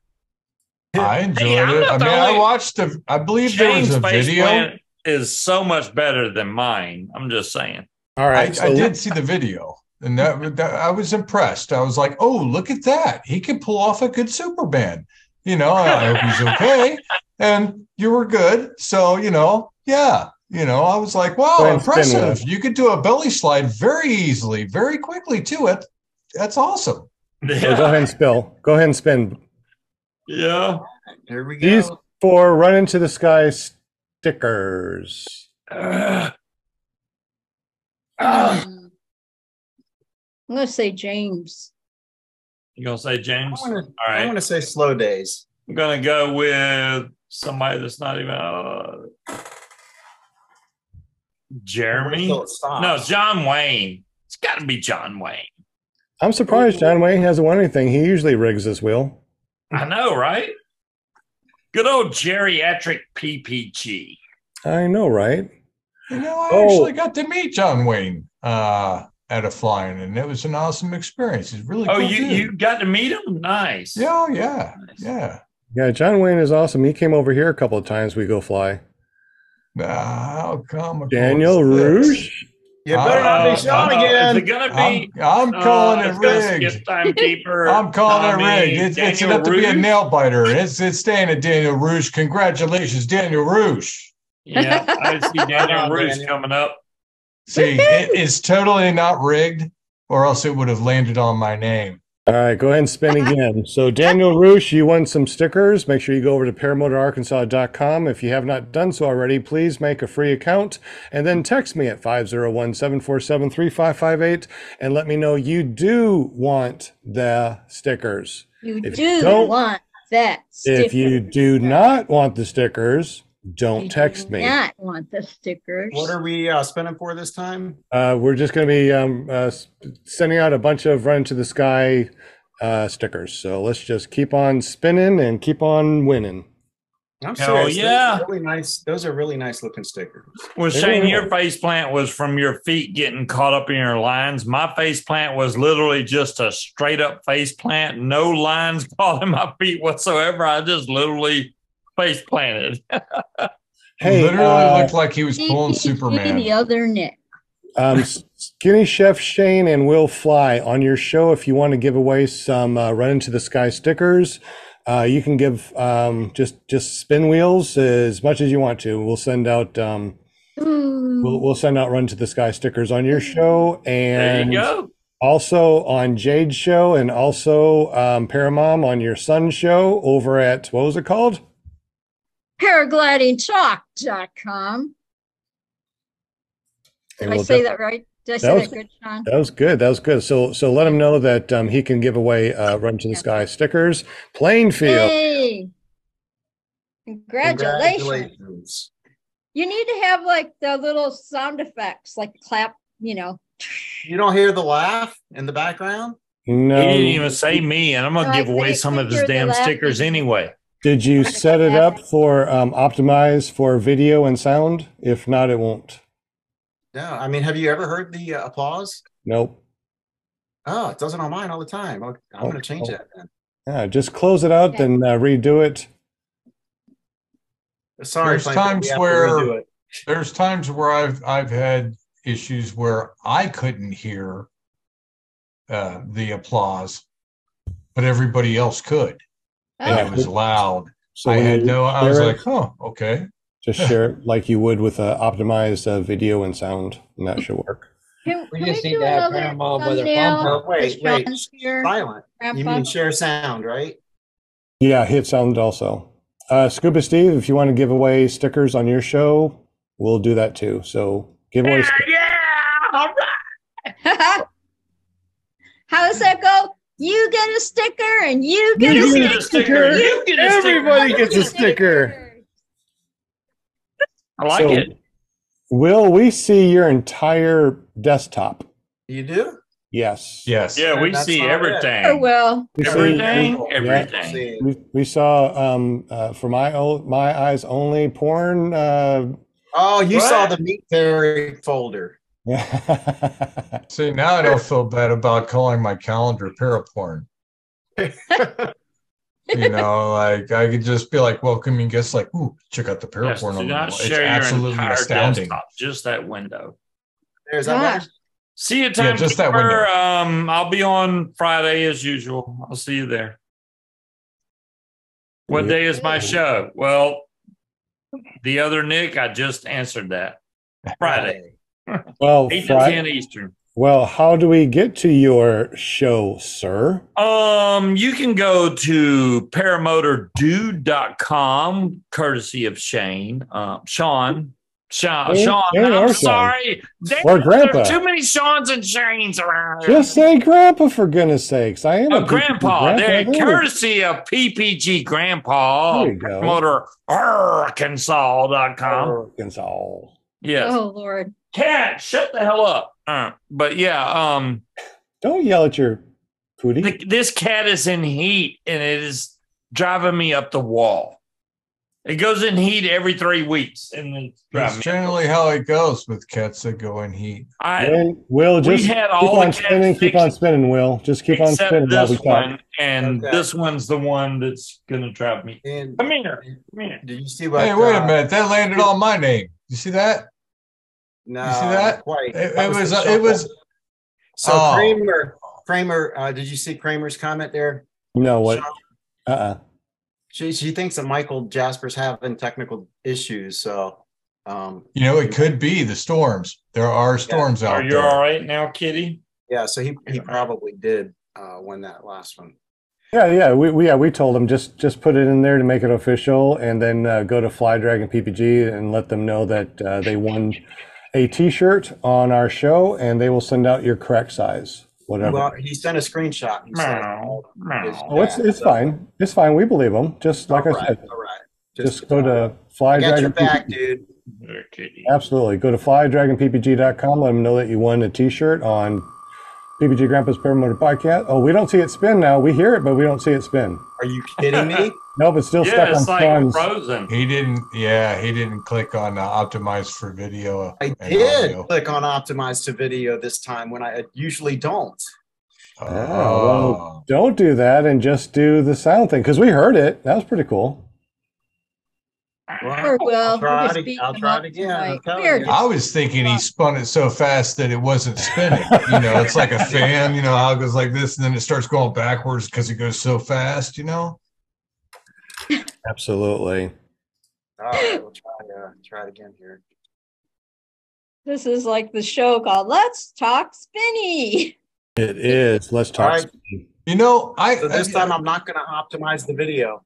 I enjoyed Hey, I'm it. I the mean, I only- watched a, I believe there was James' a face video. plant is so much better than mine. I'm just saying. All right, I, right. I did see the video, and that, that I was impressed. I was like, "Oh, look at that! He can pull off a good Superman." You know, I hope he's okay. <laughs> And you were good, so you know, yeah. You know, I was like, "Wow, Go ahead and impressive! You could do a belly slide very easily, very quickly to it. That's awesome." so go ahead and spill. Go ahead and spin. Yeah. Here we go. These four run into the sky stickers. Uh, Um, I'm gonna say James. you gonna say James? want to. All I right. want to say slow days. I'm gonna go with somebody that's not even uh, Jeremy. Until it stops. No, John Wayne. It's got to be John Wayne. I'm surprised John Wayne hasn't won anything. He usually rigs this wheel. I know, right? Good old geriatric PPG. I know, right? You know, I Oh. actually got to meet John Wayne uh, at a flying, and it was an awesome experience. He's really Oh, cool you dude. you got to meet him? Nice. Yeah, yeah, Nice. yeah. Yeah, John Wayne is awesome. He came over here a couple of times. We go fly. How comical Daniel is this? Rouge. You better not Uh, be Sean uh, again. Is it gonna I'm, be? I'm uh, calling it rigged. skip timekeeper. <laughs> I'm calling Tommy, it rigged. It's, it's Daniel enough to be a nail biter. It's it's staying at Daniel Rouge. Congratulations, Daniel Rouge. Yeah, I see <laughs> Daniel Wow, Rouge Daniel. coming up. See, it is totally not rigged, or else it would have landed on my name. All right, go ahead and spin again. So, Daniel Roosh, you won some stickers. Make sure you go over to paramotorarkansas.com. If you have not done so already, please make a free account and then text me at 501 747 3558 and let me know you do want the stickers. You If do you want that. If you do not want the stickers, don't do text me. Not want the stickers. What are we uh, spinning for this time? Uh, we're just going to be um, uh, sending out a bunch of run to the sky uh, stickers. So let's just keep on spinning and keep on winning. I'm Hell serious. Those yeah. Really nice. Those are really nice looking stickers. Well, They Shane, really your are. face plant was from your feet getting caught up in your lines. My face plant was literally just a straight up face plant, no lines caught in my feet whatsoever. I just literally face planted. <laughs> Hey, literally uh, looked like he was pulling The Superman. other Nick. Um, Skinny Chef Shane and Will Fly on your show. If you want to give away some uh, Run into the Sky stickers, uh, you can give um, just just spin wheels as much as you want to. We'll send out um, we'll, we'll send out Run to the Sky stickers on your show There and you go. also on Jade's show and also um, Paramom on your son's show over at what was it called? Paraglidingtalk.com. Did I say that right? Did I That say was- that good, Sean? That was good. That was good. So so let him know that um, he can give away uh, Run to the Sky stickers. Plainfield. Yay! Congratulations. Congratulations. You need to have like the little sound effects, like clap, you know. You don't hear the laugh in the background? No. He didn't even say me, and I'm gonna No, give away some of his damn stickers anyway. Did you set it up for um, optimize for video and sound? If not, it won't. No. I mean, have you ever heard the uh, applause? Nope. Oh, it does it on mine all the time. I'm Oh, going to change oh. that then. Yeah, just close it out, Okay. then uh, redo it. Sorry, There's times we have to where- There's times where I've I've had issues where I couldn't hear uh, the applause, but everybody else could, and Oh, it was loud. So I had no. I was it, like, huh, okay. just share it like you would with uh, optimized uh, video and sound, and that should work. can, We can just need to have another Paramount with their thumbnail? phone. Oh, wait, wait. Sean's here, Silent. You mean share sound, right? Yeah, hit sound also. Uh, Scuba Steve, if you want to give away stickers on your show, we'll do that too. So give away. Yeah, yeah, all right. <laughs> How does that go? You get a sticker and you get You a get sticker. a sticker. You get a sticker. Everybody gets a sticker. I like So- it. Will we see your entire desktop? You do? Yes. Yes. Yeah, we That's see not it. Or everything. well, We see- Everything, we- yeah. everything. We, we saw um uh, for my o- my eyes only porn uh Oh, you saw the meat fairy folder. Yeah. <laughs> See, now I don't feel bad about calling my calendar paraporn. <laughs> You know, like I could just be like welcoming guests, like, "Ooh, check out the Yes, paraporn do on the not wall." It's share your absolutely entire astounding. desktop, just that window. There's that. gosh. See you, time just that window. Um, I'll be on Friday as usual. I'll see you there. What Yeah. day is my show? Well, the other Nick, I just answered that. Friday, <laughs> Well, eight Fri- to ten Eastern. well, how do we get to your show, sir? Um, you can go to paramotordude.com, courtesy of Shane. Um, Sean. Sean, Shane- Sean, Shane I'm Sean? sorry. Damn, Or Grandpa. There's too many Seans and Shanes around here. Just say grandpa for goodness sakes. I am Oh, a big grandpa, there, grandpa. courtesy of PPG Grandpa, There you go. motor Arkansas.com. Arkansas. Yes. Oh Lord. Cat, shut the hell up. Uh, but yeah, um, Don't yell at your pootie. th- this cat is in heat and it is driving me up the wall. It goes in heat every three weeks and it's That's generally how it goes with cats that go in heat. I, Will, Will we just had keep all the on spinning, keep on fixed spinning, Will. Just keep on except spinning while we this talk. one, and Okay. this one's the one that's gonna drive me. And Come here, come here. did you see what? Hey, wait a minute! That landed on my name. You see that? No, You see that? Quite. It, That it was. the It was. So Oh. Kramer, Kramer, uh, did you see Kramer's comment there? No, what? Sean, Uh-uh. She she thinks that Michael Jasper's having technical issues. So, um, You know, it could be the storms. There are storms Are out there. Are you there. all right now, Kitty? yeah. So he he probably did uh, win that last one. Yeah, yeah, we, we yeah we told them just just put it in there to make it official, and then uh, go to Fly Dragon PPG and let them know that uh, they won a T-shirt on our show, and they will send out your correct size, whatever. Well, he sent a screenshot. He said, Meow, oh, meow. oh, it's it's fine, it's fine. We believe him. Just like all I said, all right. just, go to uh, Fly I got your Dragon. back, dude. There, Kitty. Absolutely, go to FlyDragonPPG.com. Let them know that you won a T-shirt on PPG Grandpa's Paramotor Podcast. Oh, we don't see it spin now. We hear it, but we don't see it spin. Are you kidding me? <laughs> Nope, it's still Yeah, stuck on it's like funds. frozen. He didn't. Yeah, he didn't click on uh, optimize for video. I did audio. click on optimize to video this time when I usually don't. Oh, Oh, well, don't do that and just do the sound thing because we heard it. That was pretty cool. Well, Sure. I'll try it, just ag- beat I'll try it again. I'm tonight. telling Weird. you. I was thinking he spun it so fast that it wasn't spinning. <laughs> You know, it's like a fan. You know how it goes like this, and then it starts going backwards because it goes so fast. You know. Absolutely. All right, we'll try, uh, try it again here. This is like the show called Let's Talk Spinny. It is. Let's talk. All right. speed. You know, I So this time I'm not going to optimize the video,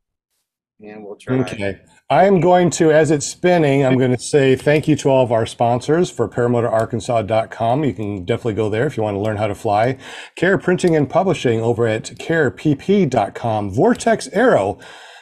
and we'll try. Okay. I am going to, as it's spinning, I'm going to say thank you to all of our sponsors for paramotorarkansas.com. You can definitely go there if you want to learn how to fly. Care Printing and Publishing over at carepp.com. Vortex Aero.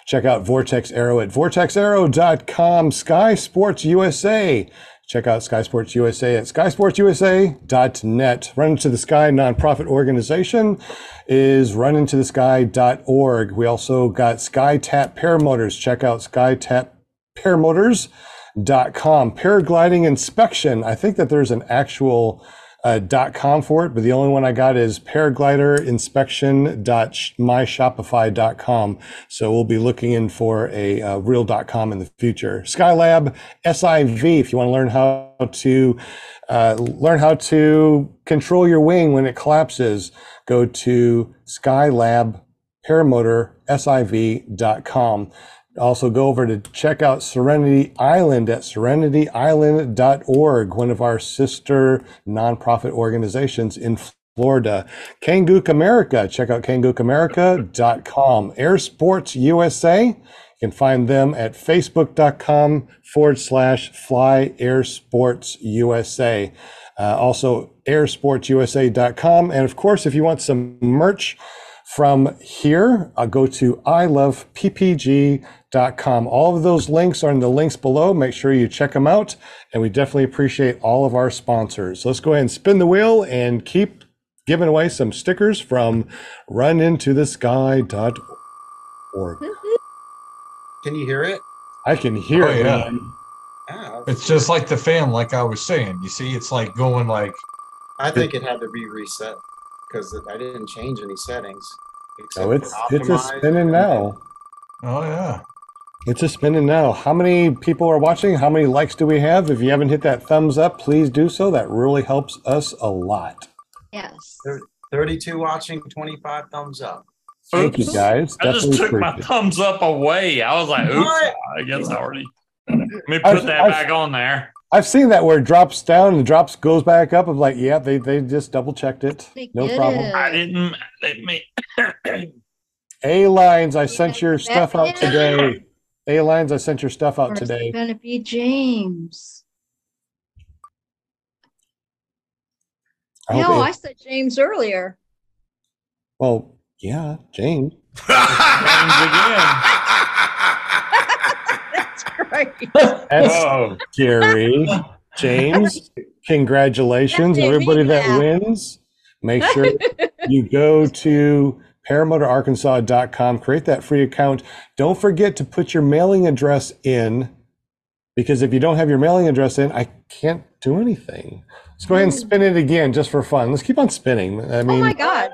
Check out Vortex Aero at vortexaero.com. Sky Sports USA. Check out Sky Sports USA at skysportsusa.net. Run into the Sky nonprofit organization is runintothesky.org. We also got SkyTap Paramotors. Check out SkyTapParamotors.com. Paragliding inspection. I think that there's an actual uh, .com for it, but the only one I got is paragliderinspection.myshopify.com. So we'll be looking in for a uh, real dot .com in the future. Skylab SIV, if you want to learn how to uh, learn how to control your wing when it collapses, go to skylabparamotorsiv.com. Also, go over to check out Serenity Island at serenityisland.org, one of our sister nonprofit organizations in Florida. Kangook America, check out kangookamerica.com. Air Sports USA, you can find them at facebook.com forward slash fly air sports USA. Uh, also, airsportsusa.com. And of course, if you want some merch, from here, I'll go to iloveppg.com. All of those links are in the links below. Make sure you check them out. And we definitely appreciate all of our sponsors. Let's go ahead and spin the wheel and keep giving away some stickers from runintothesky.org. Can you hear it? I can hear Oh, it. yeah. Yeah, it's just like the fan, like I was saying. You see, it's like going like I think it had to be reset because I didn't change any settings. Oh, except Oh, it's it's a spinning now. Oh yeah. It's a spinning now. How many people are watching? How many likes do we have? If you haven't hit that thumbs up, please do so. That really helps us a lot. Yes. 32 watching, 25 thumbs up. Thank you guys. I just took my it. thumbs up away. I was like, oops, What? I guess I already. Let me I've- put that I've- back on there. I've seen that where it drops down and drops goes back up. I'm like, yeah, they, they just double checked it. They No problem. it. I didn't let me. A lines, I sent your stuff out today. A lines, I sent your stuff Or out today. it today. Gonna be James. I hope No, A- I said James earlier. well, yeah, James. <laughs> That's great. That's oh. Whoa. Gary. James, <laughs> congratulations. That made Everybody that laugh. wins, make sure you go to paramotorarkansas.com, create that free account. Don't forget to put your mailing address in because if you don't have your mailing address in, I can't do anything. Let's go ahead and spin it again just for fun. Let's keep on spinning. I oh my God.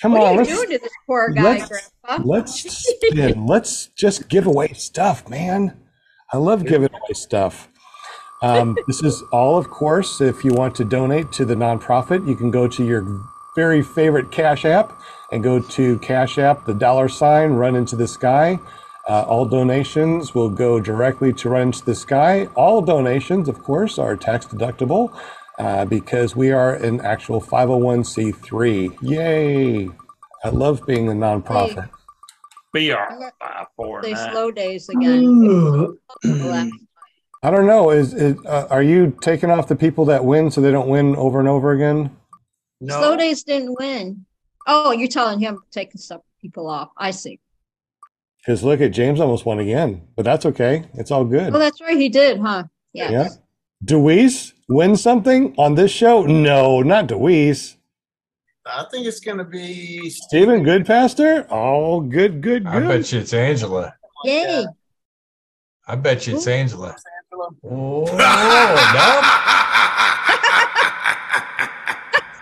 come What on, are you doing to this poor guy, let's- Grandpa? let's spin. <laughs> let's just give away stuff, man. I love giving away stuff. Um, <laughs> this is all, of course, if you want to donate to the nonprofit, you can go to your very favorite Cash App and go to Cash App, the dollar sign, run into the sky. Uh, all donations will go directly to Run into the Sky. All donations, of course, are tax deductible uh, because we are an actual 501c3. Yay! I love being a nonprofit. BR five four Say nine. slow days again. I don't know. Is, is uh, are you taking off the people that win so they don't win over and over again? No, Slow days didn't win. Oh, you're telling him taking some people off. I see. Because look at James almost won again, but that's okay. It's all good. Oh, that's right. He did, huh? Yes. Yeah. Deweese win something on this show? No, not Deweese. I think it's going to be Stephen Goodpaster? Oh, good, good, good. I bet you it's Angela. Yay. I bet you it's Ooh. Angela. Angela. Oh, no. <laughs>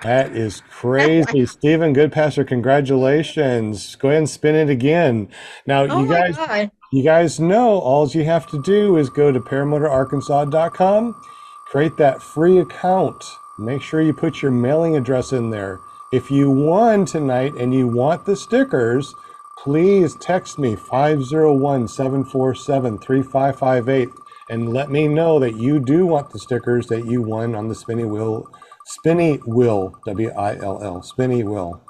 That is <laughs> crazy. Stephen Goodpaster, congratulations. Go ahead and spin it again. Now, Oh you guys God. You guys know all you have to do is go to paramotorarkansas.com, create that free account. Make sure you put your mailing address in there. If you won tonight and you want the stickers, please text me 501 747 3558 and let me know that you do want the stickers that you won on the Spinny Wheel. Spinny Will, W I L L, Spinny Will.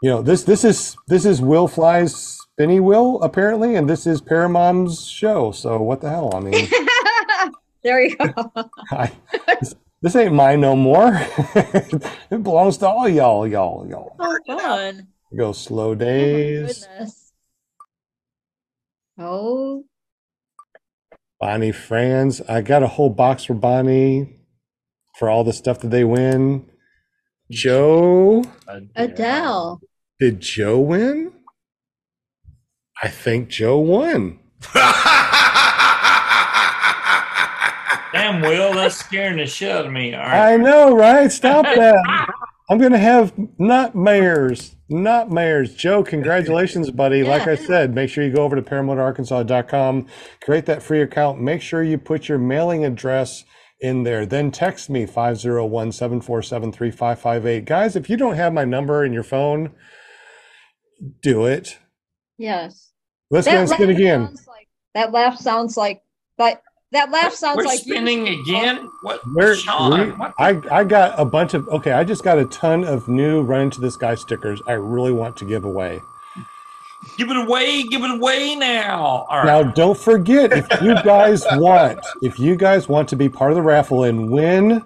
You know, this this is this is Will Fly's Spinny Will apparently, and this is Paramom's show. So what the hell? I mean, <laughs> there you go. <laughs> I, this, this ain't mine no more. <laughs> it belongs to all y'all, y'all, y'all. Oh, fun. Go slow Oh, my days. goodness. Oh, Bonnie Franz. I got a whole box for Bonnie for all the stuff that they win. Joe, Adele. did Joe win? I think Joe won. <laughs> Damn, Will, that's scaring the shit out of me. All right. I know, right? Stop that. I'm going to have nightmares. Not nightmares. Joe, congratulations, buddy. Like I said, make sure you go over to paramotorarkansas.com, create that free account. Make sure you put your mailing address in there. Then text me 501 747 3558. Guys, if you don't have my number in your phone, do it. Yes. Let's go and spin again. like- that laugh sounds like like that laugh sounds We're like you- spinning again? What? Where, Sean, we- what? I, I got a bunch of okay. I just got a ton of new Run Into the Sky stickers. I really want to give away. Give it away. Give it away now. All right. Now, don't forget if you <laughs> guys want, if you guys want to be part of the raffle and win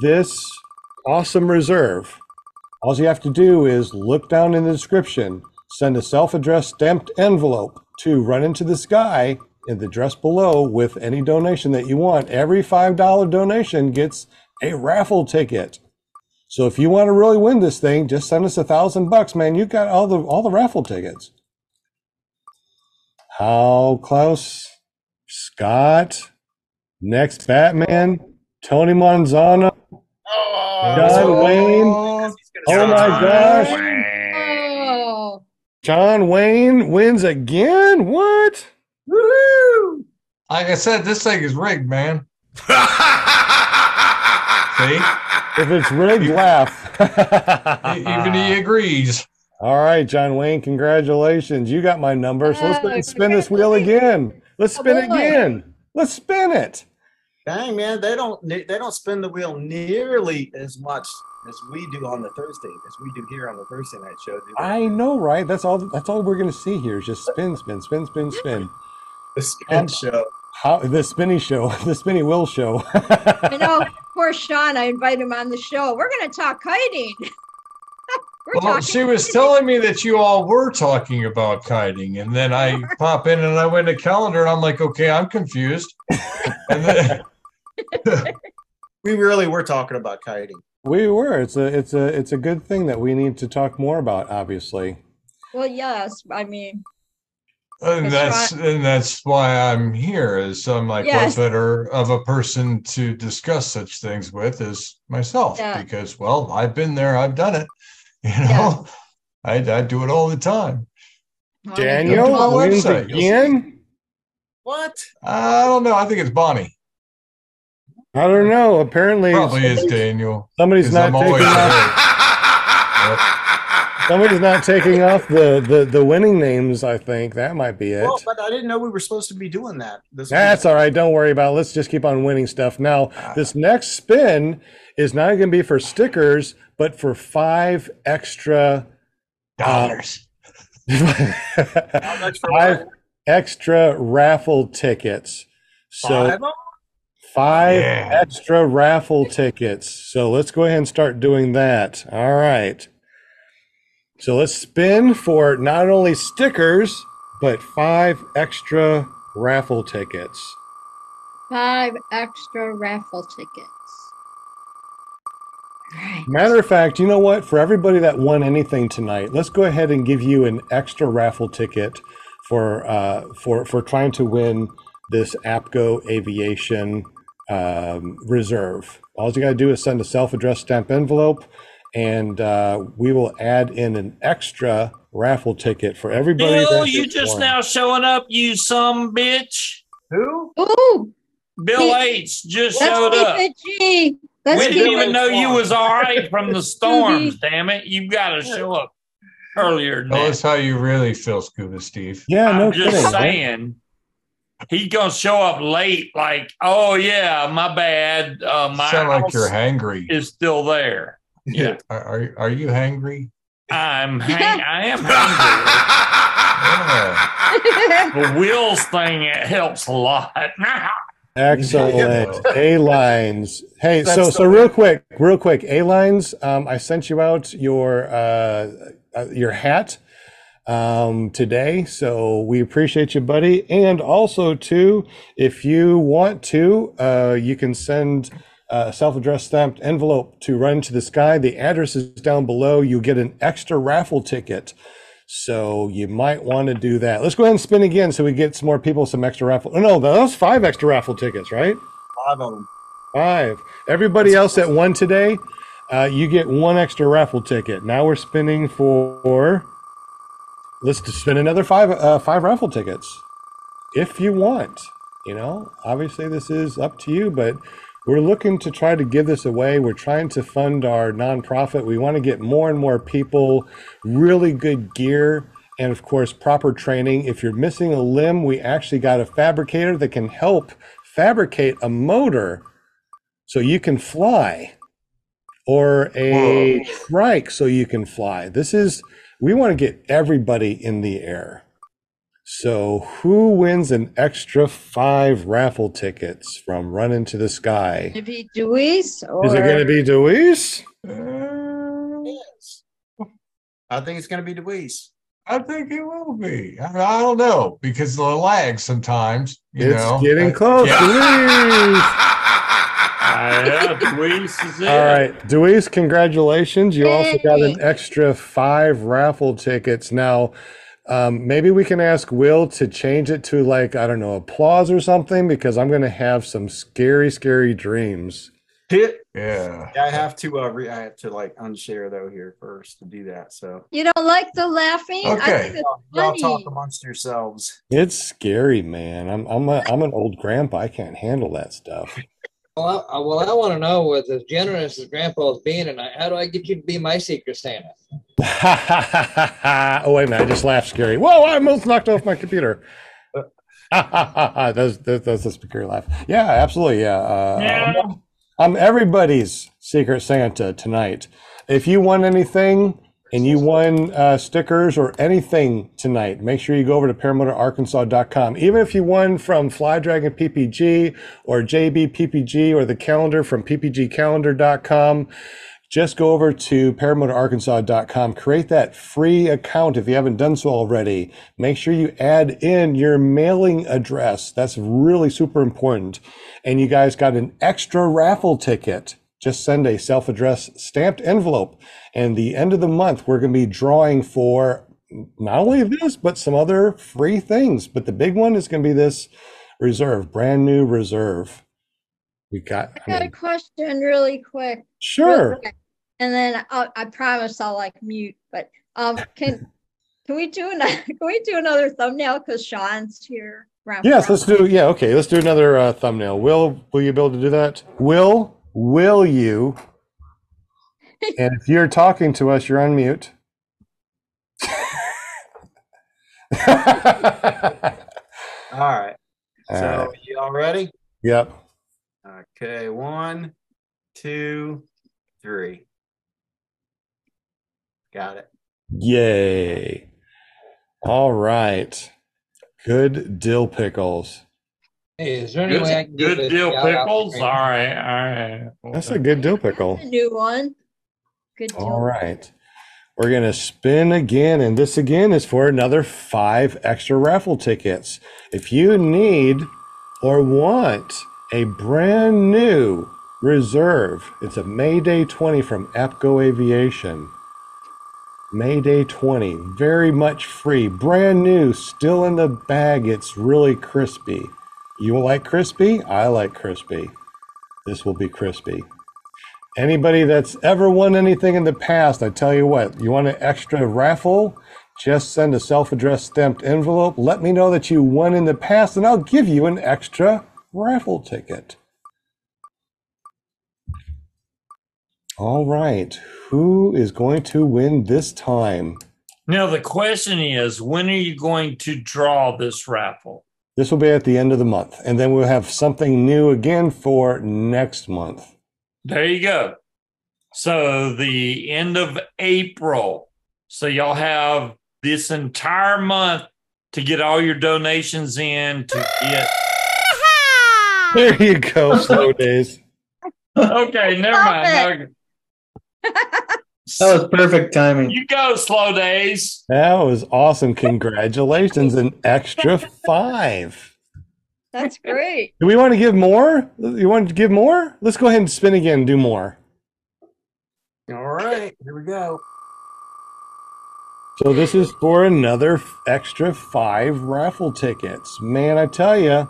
this awesome reserve, all you have to do is look down in the description, send a self-addressed stamped envelope to Run Into the sky in the address below with any donation that you want. Every five dollar donation gets a raffle ticket. So if you want to really win this thing, just send us a thousand bucks, man. You've got all the all the raffle tickets. How Klaus, Scott, next Batman, Tony Manzano. Oh, John Wayne. Oh, oh my gosh. Oh, John Wayne wins again? What? Woohoo! Like I said, this thing is rigged, man. <laughs> See? If it's rigged, laugh. <laughs> Even he agrees. All right, John Wayne, congratulations. You got my number. So let's go ahead and spin this wheel again. Let's spin it again. Let's spin it. Dang man, they don't they don't spin the wheel nearly as much as we do on the Thursday as we do here on the Thursday night show. Do? I know, right? That's all that's all we're gonna see here is just spin, spin, spin, spin, spin. the spin show. How the spinny show, <laughs> the spinny wheel show. I know. <laughs> Poor Sean. I invited him on the show. We're going to talk kiting. We're Well, she was <laughs> telling me that you all were talking about kiting, and then I <laughs> pop in and I went to calendar, and I'm like, okay, I'm confused. And then, <laughs> We really were talking about kiting. We were. It's a it's a it's a good thing that we need to talk more about, obviously. Well, yes. I mean, and That's that's and that's why I'm here. Is I'm like, Yes. what better of a person to discuss such things with is myself? Yeah. Because well, I've been there, I've done it. <laughs> You know, I I do it all the time. Daniel Well, wins website, you'll see. again. What? I don't know. I think it's Bonnie. I don't know. Apparently, Probably is somebody's, Daniel. somebody's 'cause not I'm taking off. Somebody's not taking off the, the the winning names. I think that might be it. Well, but I didn't know we were supposed to be doing that. This That's all right. Don't worry about it. Let's just keep on winning stuff. Now, ah. this next spin is not going to be for stickers, but for five extra um, Dollars. How much <laughs> for five extra raffle tickets. So Five five Yeah. extra raffle tickets. So let's go ahead and start doing that. All right. So let's spin for not only stickers, but five extra raffle tickets. five extra raffle tickets. All right. Matter of fact, you know what? For everybody that won anything tonight, let's go ahead and give you an extra raffle ticket for uh, for for trying to win this APCO Aviation um, Reserve. All you got to do is send a self-addressed stamp envelope, and uh, we will add in an extra raffle ticket for everybody. Bill, that you just one. now showing up, you some bitch. Who? Ooh, Bill Hey, H just let's showed keep up. it G. Let's we didn't even know you was all <laughs> right from the storms. damn it! You've got to show up earlier than Tell us how you really feel, Scuba Steve. Yeah, no I'm just kidding. right? saying. He's gonna show up late, like, oh yeah, my bad. Uh, my Sound like you're hangry. is still there. Yeah, Are, are, are you hangry? I'm <laughs> hang- I am hungry. <laughs> Yeah. the wheels thing it helps a lot. Excellent. <laughs> A lines. Hey, so That's so the- real quick, real quick. A lines. Um, I sent you out your uh, uh, your hat um, today, so we appreciate you, buddy. And also, too, if you want to, uh, you can send a self-addressed stamped envelope to Run to the Sky. The address is down below. You get an extra raffle ticket. So you might want to do that. Let's go ahead and spin again so we get some more people some extra raffle. Oh, no, those five extra raffle tickets, right? Five of them. Five. Everybody else that won today, uh, you get one extra raffle ticket. Now we're spinning for. Let's just spin another five uh, five raffle tickets, if you want. You know, obviously this is up to you, but we're looking to try to give this away. We're trying to fund our nonprofit. We want to get more and more people really good gear and of course proper training. If you're missing a limb, we actually got a fabricator that can help fabricate a motor so you can fly or a trike so you can fly. This is we want to get everybody in the air. So, who wins an extra five raffle tickets from Run Into the Sky? Maybe Deweese or Is it going to be Deweese? Uh, Yes. I think it's going to be Deweese. I think it will be. I, I don't know because the lag sometimes. You it's know, getting close. yeah. Deweese! <laughs> yeah, Luis is it. All right, Deweese, congratulations. You also got an extra five raffle tickets. Now, um, maybe we can ask Will to change it to like, I don't know, applause or something, because I'm going to have some scary, scary dreams. Hit. Yeah. Yeah, I have to. Uh, re- I have to like unshare though here first to do that. So you don't like the laughing? I Okay. think it's y'all talk funny. amongst yourselves. It's scary, man. I'm I'm a, I'm an old grandpa. I can't handle that stuff. Well, I, well, I want to know, with as generous as Grandpa's being tonight, how do I get you to be my secret Santa? <laughs> oh wait a minute! I just laughed scary. Whoa! I almost knocked off my computer. <laughs> that's, that's that's a scary laugh. Yeah, absolutely. Yeah. Uh, Yeah. I'm, I'm everybody's secret Santa tonight. If you want anything and you won uh, stickers or anything tonight, make sure you go over to paramotorarkansas.com. Even if you won from Fly Dragon PPG or JB PPG or the calendar from ppgcalendar.com, just go over to paramotorarkansas.com, create that free account if you haven't done so already. Make sure you add in your mailing address. That's really super important. And you guys got an extra raffle ticket. Just send a self addressed stamped envelope. And the end of the month, we're going to be drawing for not only this, but some other free things. But the big one is going to be this reserve, brand new reserve. We got, I I got a question really quick. real sure. quick. And then I'll, I promise I'll like mute, but um, can can we do another <laughs> can we do another thumbnail because Sean's here? Round- Yes, round- let's do. Yeah, okay, let's do another uh, thumbnail. Will, will you be able to do that? Will, will you? And if you're talking to us, you're on mute. <laughs> All right. So you all ready? yep. Okay. One, two, three. Got it. Yay. All right. Good dill pickles. Hey, is there any Good, way I can good this deal, shout out pickles. screen? All right, all right. That's a good deal pickle. A new one. Good deal. All right. We're going to spin again, and this again is for another five extra raffle tickets. If you need or want a brand new reserve, it's a Mayday 20 from APCO Aviation. Mayday 20, very much free, brand new, still in the bag. It's really crispy. You like crispy? I like crispy. This will be crispy. Anybody that's ever won anything in the past, I tell you what, you want an extra raffle? Just send a self addressed stamped envelope. Let me know that you won in the past, and I'll give you an extra raffle ticket. All right. Who is going to win this time? Now the question is, when are you going to draw this raffle? This will be at the end of the month, and then we'll have something new again for next month. There you go. So the end of April. So y'all have this entire month to get all your donations in to get. <laughs> There you go, slow <laughs> days. Okay, never mind. <laughs> That was perfect timing. You go, slow days. That was awesome. Congratulations, an extra five. That's great. Do we want to give more? You want to give more? Let's go ahead and spin again and do more. All right, here we go. So this is for another extra five raffle tickets. Man, I tell you,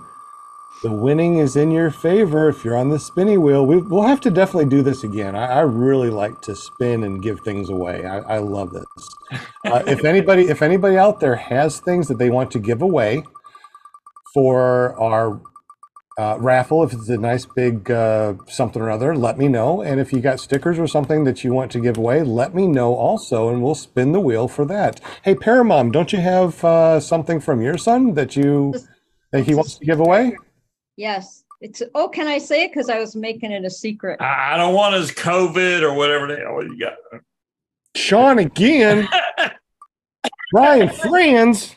the winning is in your favor if you're on the spinny wheel. We, we'll have to definitely do this again. I, I really like to spin and give things away. I, I love this. Uh, if <laughs> anybody, if anybody out there has things that they want to give away for our uh, raffle, if it's a nice big uh, something or other, let me know. And if you got stickers or something that you want to give away, let me know also, and we'll spin the wheel for that. Hey, Paramom, don't you have uh, something from your son that you that he wants to give away? Yes. It's oh, can I say it? Because I was making it a secret. I I don't want his COVID or whatever the hell you got. Sean again, <laughs> Ryan Friends.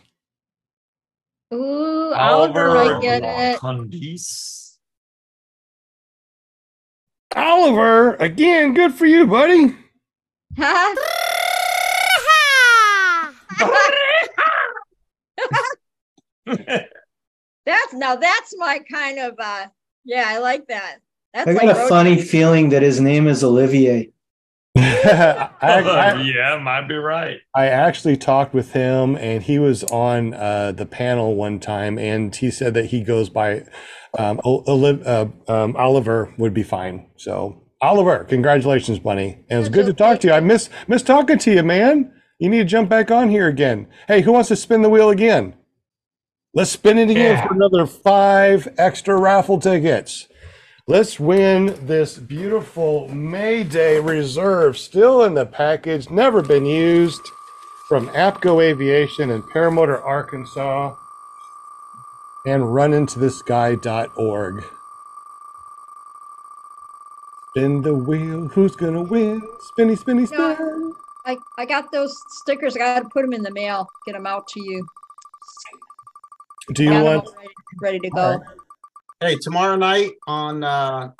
Ooh, Oliver, I get it. Condis. Oliver again. Good for you, buddy. Huh? <laughs> <laughs> That's now that's my kind of uh yeah, I like that. That's I got like a funny trip. feeling that his name is Olivier. <laughs> I, I- <laughs> yeah, might be right. I actually talked with him, and he was on uh, the panel one time, and he said that he goes by um, O- uh, um, Oliver would be fine. So Oliver, congratulations, Bunny, and it's good to talk to you. I miss miss talking to you, man. You need to jump back on here again. Hey, who wants to spin the wheel again? Let's spin it again Yeah. for another five extra raffle tickets. Let's win this beautiful Mayday reserve, still in the package, never been used, from APCO Aviation in Paramotor, Arkansas, and runintothesky.org. Spin the wheel, who's gonna win? Spinny, spinny, Yeah. spin. I, I got those stickers. I gotta put them in the mail, get them out to you. Do you Got 'em want? ready, ready to All go. Hey, tomorrow night on uh,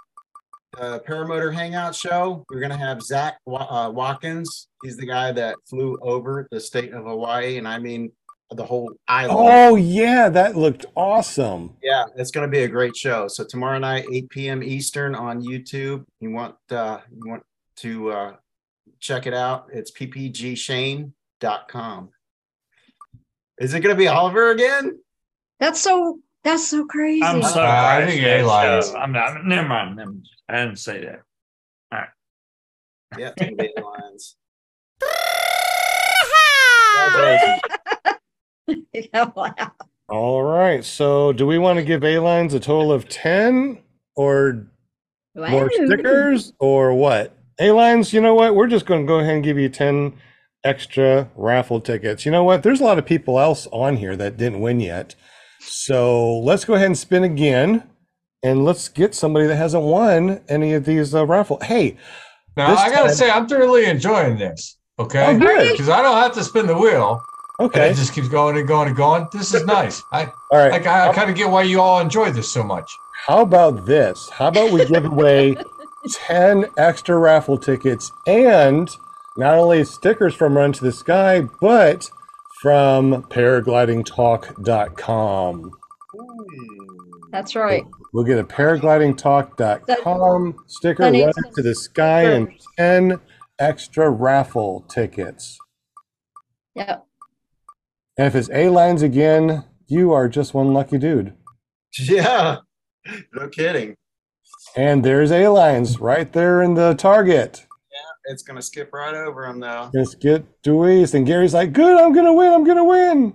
the Paramotor Hangout Show, we're gonna have Zach uh, Watkins. He's the guy that flew over the state of Hawaii, and I mean the whole island. Oh yeah, that looked awesome. Yeah, it's going to be a great show. So tomorrow night, 8 p.m. Eastern on YouTube. You want uh, you want to uh, check it out? It's ppgshane.com. Is it going to be Oliver again? That's so that's so crazy. I'm sorry. Uh, I think that A-lines. show- I'm not. Never mind. Never, mind. I didn't say that. Yeah, it's going to Lions. Yeah, wow. All right. So, do we want to give A lines a total of ten, or more stickers or what? A lines, you know what? We're just going to go ahead and give you 10 extra raffle tickets. You know what? There's a lot of people else on here that didn't win yet. So let's go ahead and spin again and let's get somebody that hasn't won any of these uh, raffle. Hey, Now I gotta time- say, I'm thoroughly enjoying this. Okay, Oh, because I don't have to spin the wheel. okay. It just keeps going and going and going. This is nice. I All right. like. I, kind of get why you all enjoy this so much. How about this? How about we give away <laughs> 10 extra raffle tickets and not only stickers from Run to the Sky, but from paraglidingtalk.com. That's right. We'll get a paraglidingtalk.com sticker That run needs to the sky and 10 extra raffle tickets. Yep. And if it's A lines again, you are just one lucky dude. Yeah, no kidding. And there's A lines right there in the target. It's gonna skip right over him though. Just get Deweese. And Gary's like, good, I'm going to win. I'm going to win.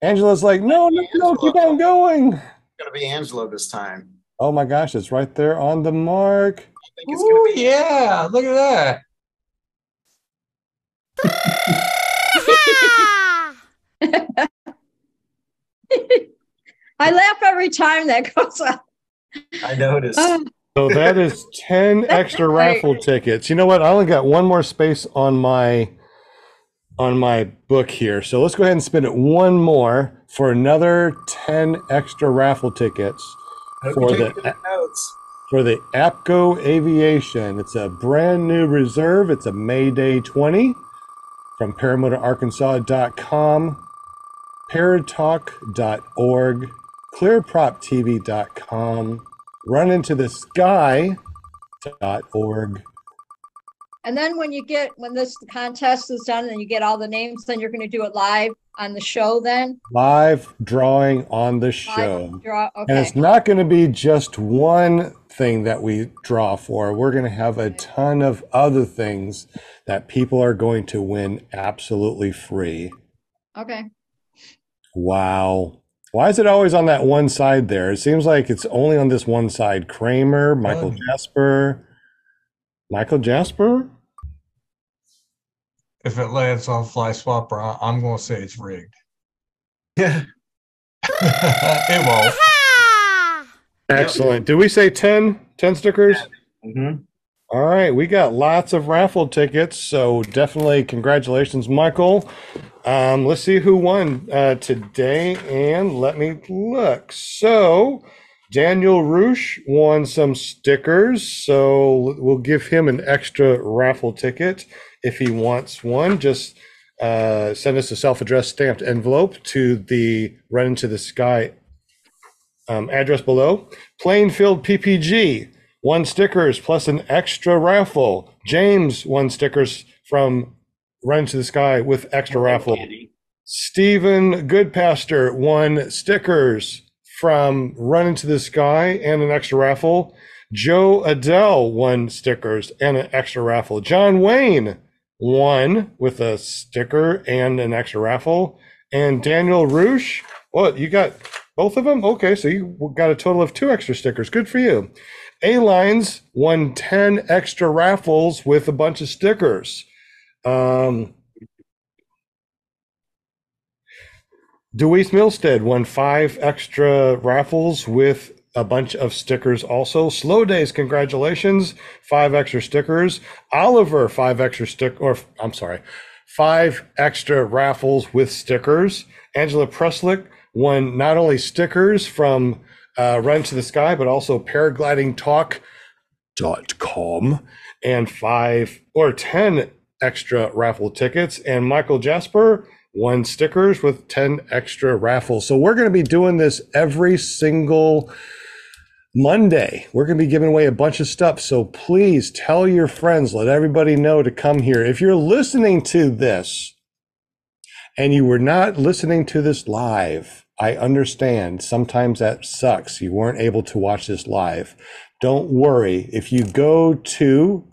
Angela's like, no, no, no, keep on going. It's gonna be Angela this time. Oh my gosh, it's right there on the mark. I think it's gonna Ooh, be yeah, look at that. <laughs> I laugh every time that goes up. I noticed. Oh, So that is <laughs> 10 extra raffle tickets. You know what? I only got one more space on my on my book here. So let's go ahead and spin it one more for another 10 extra raffle tickets for the notes. for the APCO Aviation. It's a brand new reserve. It's a Mayday 20 from paramotorarkansas.com, paratalk.org, clearproptv.com, runintothesky.org. And then when you get, when this contest is done and you get all the names, then you're gonna do it live on the show then? Live drawing on the show. Draw, And it's not going to be just one thing that we draw for. We're going to have a ton of other things that people are going to win absolutely free. okay. Wow. Why is it always on that one side there? It seems like it's only on this one side. Kramer, Michael Oh. Jasper. Michael Jasper? If it lands on Fly Swapper, I- I'm going to say it's rigged. Yeah. <laughs> it won't. <laughs> Excellent. Did we say 10? 10 stickers? Mhm. All right, we got lots of raffle tickets, so definitely congratulations, Michael. Um, let's see who won uh, today, and let me look. So, Daniel Roosh won some stickers, so we'll give him an extra raffle ticket if he wants one. Just uh, send us a self-addressed stamped envelope to the Run into the Sky um, address below. Plainfield PPG, one stickers plus an extra raffle. James, one stickers from Run to the Sky with extra raffle. Stephen Goodpaster, one stickers from Run into the Sky and an extra raffle. Joe Adele, one stickers and an extra raffle. John Wayne, one with a sticker and an extra raffle. And Daniel Roosh, what, you got both of them? Okay, so you got a total of two extra stickers. Good for you. A Lines won 10 extra raffles with a bunch of stickers. Um, Deweese Milstead won five extra raffles with a bunch of stickers also. Slow Days, congratulations. Five extra stickers. Oliver, five extra stick or I'm sorry, five extra raffles with stickers. Angela Preslick won not only stickers from uh, Run to the Sky, but also paraglidingtalk.com and five or 10 extra raffle tickets. And Michael Jasper won stickers with 10 extra raffles. So we're going to be doing this every single Monday. We're going to be giving away a bunch of stuff. So please tell your friends, let everybody know to come here. If you're listening to this and you were not listening to this live, I understand. Sometimes that sucks. You weren't able to watch this live. Don't worry. If you go to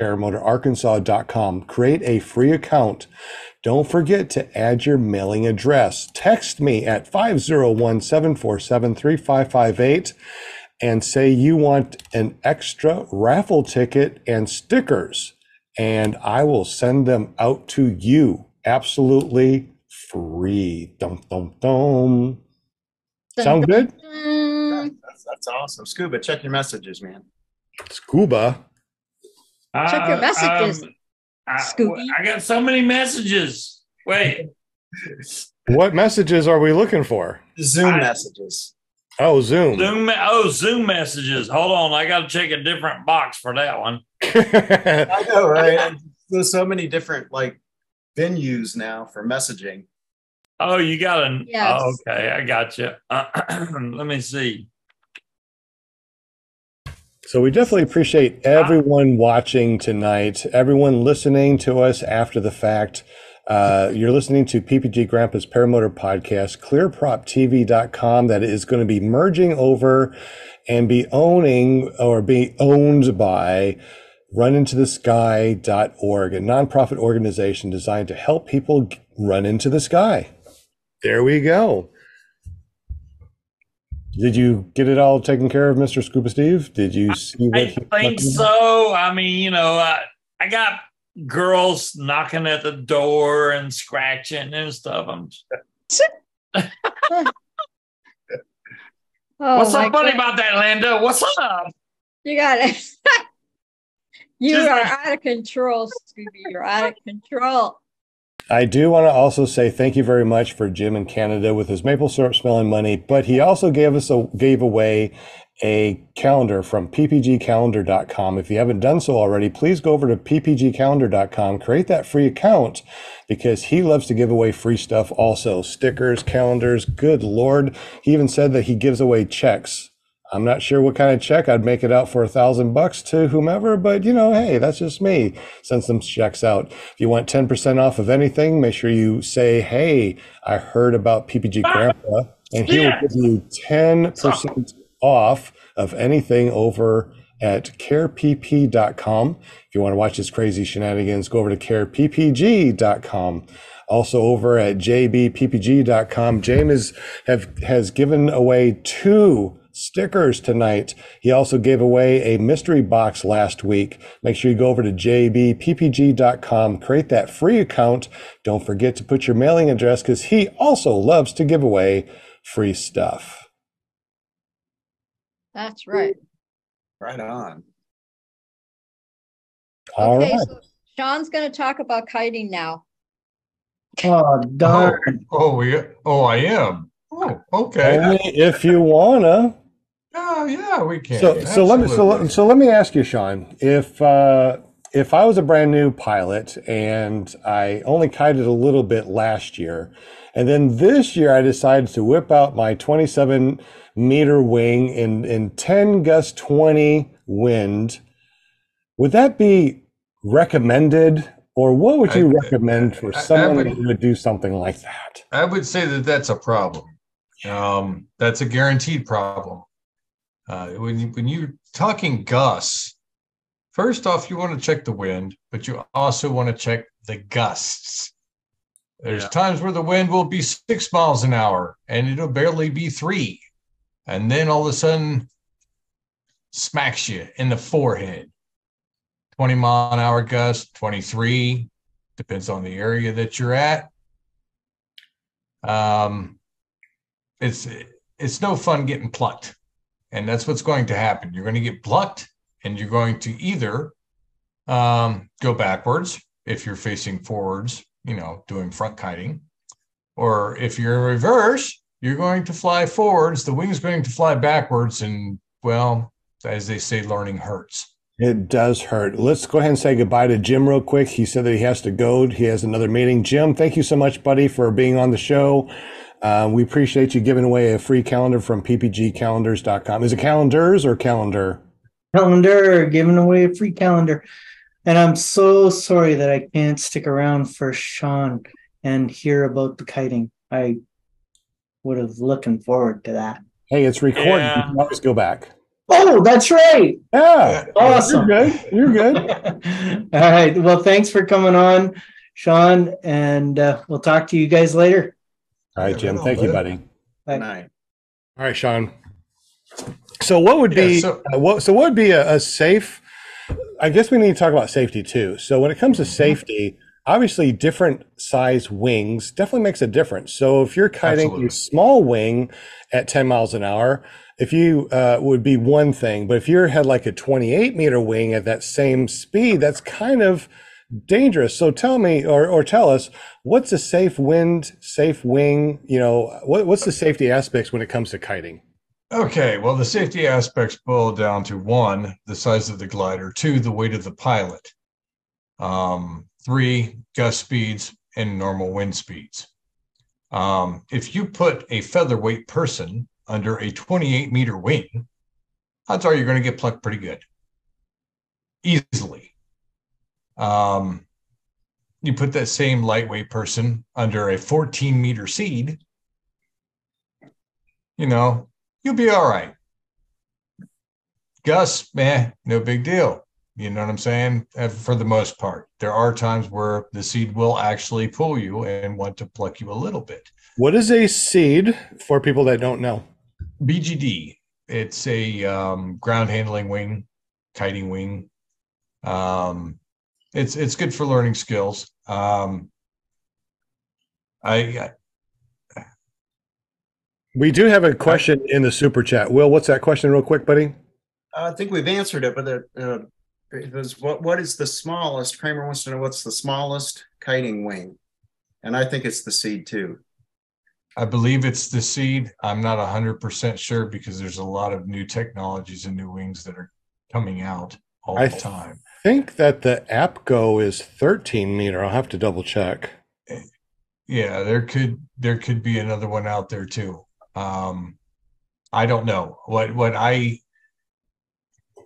paramotorarkansas.com, create a free account. Don't forget to add your mailing address. Text me at 501 747 3558 and say you want an extra raffle ticket and stickers, and I will send them out to you absolutely free. Dum, dum, dum. Sound good? That's, that's awesome. Scuba, check your messages, man. Scuba. Check your Uh, messages, um, I, Scooby. I got so many messages. Wait, What messages are we looking for? Zoom I- messages. Oh, Zoom. Zoom. Oh, Zoom messages. Hold on, I got to check a different box for that one. <laughs> I know, right? <laughs> There's so many different like venues now for messaging. Oh, you got an. Yes. Oh, okay, I got you. <clears throat> let me see. So we definitely appreciate everyone watching tonight, everyone listening to us after the fact. Uh, you're listening to PPG Grandpa's Paramotor Podcast, clearproptv.com, that is going to be merging over and be owning or be owned by runintothesky.org, a nonprofit organization designed to help people run into the sky. There we go. Did you get it all taken care of, Mr. Scuba Steve? Did you see what I he- think so. I mean, you know, I, I got girls knocking at the door and scratching and stuff. I'm Oh, What's so funny God. about that, Linda? What's up? You got it. <laughs> you Just- are out of control, Scooby. You're out of control. I do want to also say thank you very much for Jim in Canada with his maple syrup smelling money, but he also gave us a gave away a calendar from ppgcalendar.com. If you haven't done so already, please go over to ppgcalendar.com, create that free account because he loves to give away free stuff also. Stickers, calendars, good lord. He even said that he gives away checks. I'm not sure what kind of check I'd make it out for a thousand bucks to whomever, but you know, hey, that's just me. Send some checks out. If you want 10% off of anything, make sure you say, Hey, I heard about PPG ah, Grandpa, and he will give you 10% off of anything over at carepp.com. If you want to watch his crazy shenanigans, go over to careppg.com. Also over at jbppg.com, James have has given away two stickers tonight. He also gave away a mystery box last week. Make sure you go over to jbppg.com, create that free account. Don't forget to put your mailing address because he also loves to give away free stuff. That's right. Right on. All okay, right. so Sean's going to talk about kiting now. Oh, Oh, darn. oh, yeah. Oh, I am. Oh, okay. Only if you wanna. Oh, yeah, we can. So, so let me so, let- so let me ask you, Sean, if uh, if I was a brand new pilot and I only kited a little bit last year, and then this year I decided to whip out my 27 meter wing in in 10 gust 20 wind, would that be recommended, or what would you I- recommend for I- I someone would- would do something like that? I would say that that's a problem. Um, that's a guaranteed problem. Uh, when you, when you're talking gusts, first off, you want to check the wind, but you also want to check the gusts. There's Yeah. times where the wind will be six miles an hour and it'll barely be three. And then all of a sudden smacks you in the forehead. 20 mile an hour gust, 23, depends on the area that you're at. Um, it's it's no fun getting plucked, and that's what's going to happen. You're going to get plucked, and you're going to either um, go backwards if you're facing forwards, you know, doing front kiting, or if you're in reverse, you're going to fly forwards. The wing's going to fly backwards, and well, as they say, learning hurts. It does hurt. Let's go ahead and say goodbye to Jim real quick. He said that he has to go. He has another meeting. Jim, thank you so much, buddy, for being on the show. Uh, we appreciate you giving away a free calendar from ppgcalendars.com. Is it calendars or calendar? calendar, giving away a free calendar. And I'm so sorry that I can't stick around for Sean and hear about the kiting. I would have looking forward to that. Hey, it's recorded. Yeah. You can always go back. Oh, that's right. Yeah. Awesome. You're good. You're good. <laughs> All right. Well, thanks for coming on, Sean, and uh, we'll talk to you guys later. All right, Jim. Thank you, buddy. Good night. All right, Sean. So what would be Yeah, so- uh, what so what would be a, a safe I guess we need to talk about safety too. So when it comes to Mm-hmm. safety, obviously different size wings definitely makes a difference. So if you're kiting Absolutely. a small wing at 10 miles an hour, if you uh, would be one thing, but if you had like a 28 meter wing at that same speed, that's kind of dangerous. So tell me or, or tell us what's a safe wind, safe wing, you know, what, what's the safety aspects when it comes to kiting? Okay, well, the safety aspects boil down to one, the size of the glider, two, the weight of the pilot, um, three, gust speeds, and normal wind speeds. Um, if you put a featherweight person under a 28 meter wing, odds are you're going to get plucked pretty good, easily. Um, you put that same lightweight person under a 14 meter seed, you know, you'll be all right. Gus, man, no big deal. You know what I'm saying? Uh, For the most part, there are times where the seed will actually pull you and want to pluck you a little bit. What is a seed for people that don't know? BGD, it's a um, ground handling wing, kiting wing. Um, it's it's good for learning skills. Um, I We do have a question in the super chat. Will, what's that question, real quick, buddy? I think we've answered it, but it, uh, it was what what is the smallest? Kramer wants to know what's the smallest kiting wing, and I think it's the seed too. I believe it's the seed. I'm not 100% sure because there's a lot of new technologies and new wings that are coming out all I the time. Think that the APCO is 13 meter. I'll have to double check. Yeah, there could there could be another one out there too. Um, I don't know what what I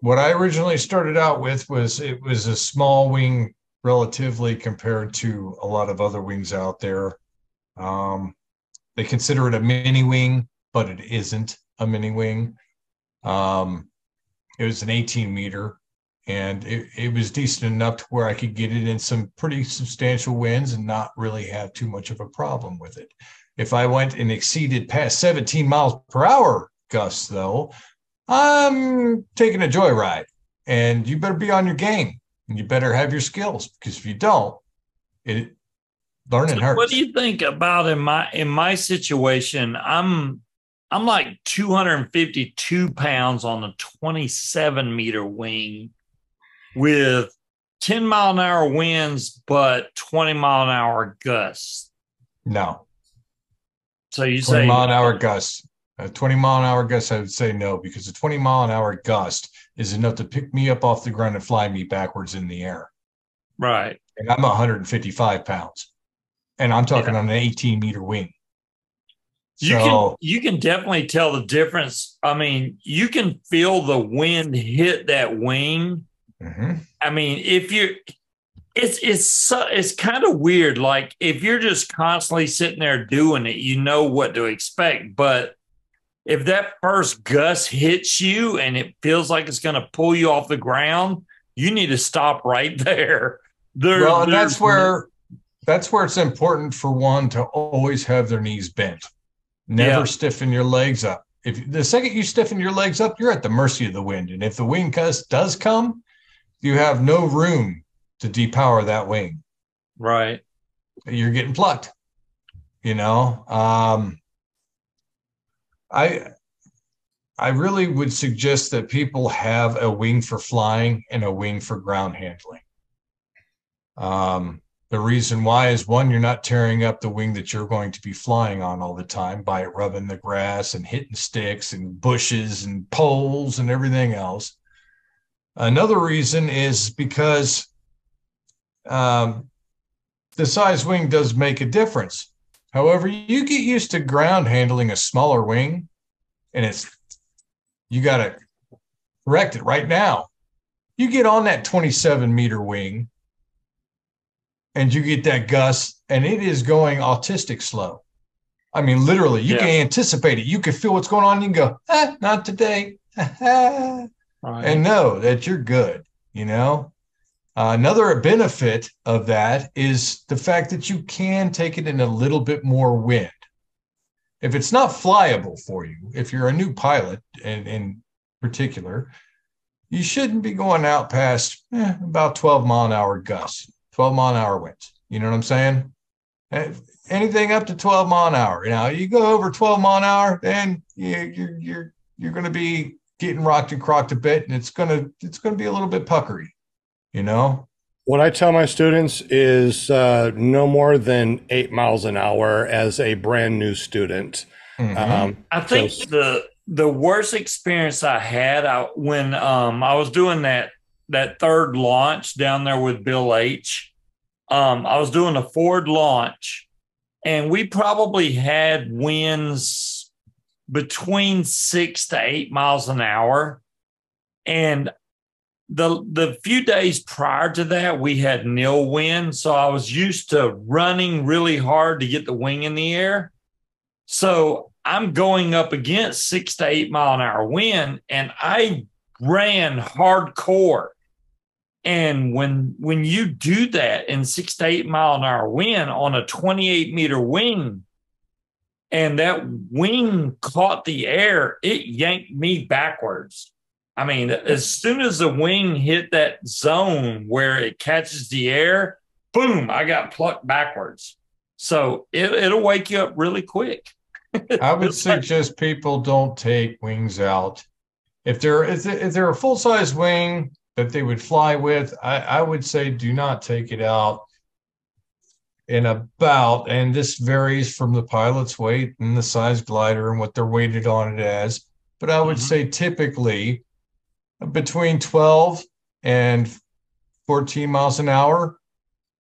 what I originally started out with was it was a small wing relatively compared to a lot of other wings out there. Um, they consider it a mini wing, but it isn't a mini wing. Um, it was an 18 meter and it, it was decent enough to where I could get it in some pretty substantial winds and not really have too much of a problem with it. If I went and exceeded past 17 miles per hour gusts, though, I'm taking a joyride and you better be on your game and you better have your skills because if you don't, it learning So hurts. what do you think about in my in my situation? I'm I'm like 252 pounds on a 27 meter wing with 10 mile an hour winds, but 20 mile an hour gusts. no, So you 20 say mile an hour gust. A 20 mile an hour gust, I would say no, because a 20 mile an hour gust is enough to pick me up off the ground and fly me backwards in the air. right. And I'm 155 pounds. And I'm talking on an 18 meter wing. You so can you can definitely tell the difference. I mean, you can feel the wind hit that wing. Mhm. I mean, if you're it's it's so, it's kind of weird. Like if you're just constantly sitting there doing it, you know what to expect. But if that first gust hits you and it feels like it's going to pull you off the ground, you need to stop right <laughs> there. There, well, that's where that's where it's important for one to always have their knees bent. Never Yeah. stiffen your legs up. If the second you stiffen your legs up, you're at the mercy of the wind. And if the wind gust does come, you have no room to depower that wing. right. You're getting plucked. You know, um, I I really would suggest that people have a wing for flying and a wing for ground handling. Um, the reason why is one, you're not tearing up the wing that you're going to be flying on all the time by rubbing the grass and hitting sticks and bushes and poles and everything else. Another reason is because um, the size wing does make a difference. However, you get used to ground handling a smaller wing, and it's you got to correct it right now. You get on that 27 meter wing, and you get that gust, and it is going autistic slow. I mean, literally, you Yeah. can anticipate it. You can feel what's going on. You can go, ah, not today, <laughs> right. and know that you're good. You know, uh, another benefit of that is the fact that you can take it in a little bit more wind. If it's not flyable for you, if you're a new pilot in, in particular, you shouldn't be going out past eh, about 12 mile an hour gusts, 12 mile an hour winds. You know what I'm saying? Eh, Anything up to 12 mile an hour. Now you go over 12 mile an hour, then you, you're you're you're going to be getting rocked and crocked a bit, and it's gonna it's gonna be a little bit puckery. You know, What I tell my students is uh, no more than eight miles an hour as a brand new student. Mhm. Um, I think So- the the worst experience I had I, when um, I was doing that that third launch down there with Bill H. Um, I was doing a forward launch, and we probably had winds between six to eight miles an hour, and the the few days prior to that, we had nil wind, so I was used to running really hard to get the wing in the air. So I'm going up against six to eight mile an hour wind, and I ran hardcore. And when when you do that in six to eight mile an hour wind on a 28 meter wing, and that wing caught the air, it yanked me backwards. I mean, as soon as the wing hit that zone where it catches the air, boom, I got plucked backwards. So it, it'll wake you up really quick. I would <laughs> suggest people don't take wings out. If they're if they're a full size wing that they would fly with, I, I would say do not take it out in about, and this varies from the pilot's weight and the size glider and what they're weighted on it as. But I would mm-hmm. say typically between 12 and 14 miles an hour.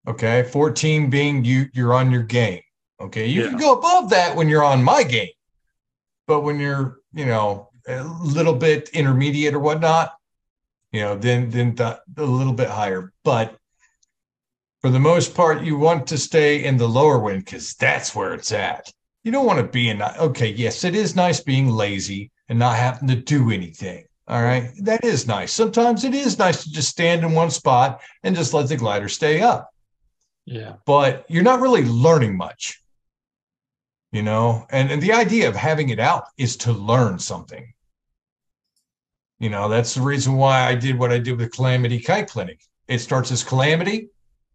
Okay. 14 being you you're on your game. Okay. You yeah. can go above that when you're on my game. But when you're, you know, a little bit intermediate or whatnot, you know, then then the, a little bit higher. But for the most part, you want to stay in the lower wind because that's where it's at. You don't want to be in. Okay, yes, it is nice being lazy and not having to do anything. All right, that is nice. Sometimes it is nice to just stand in one spot and just let the glider stay up. Yeah, but you're not really learning much. You know, and, and the idea of having it out is to learn something. You know, that's the reason why I did what I did with Calamity Kite Clinic. It starts as Calamity,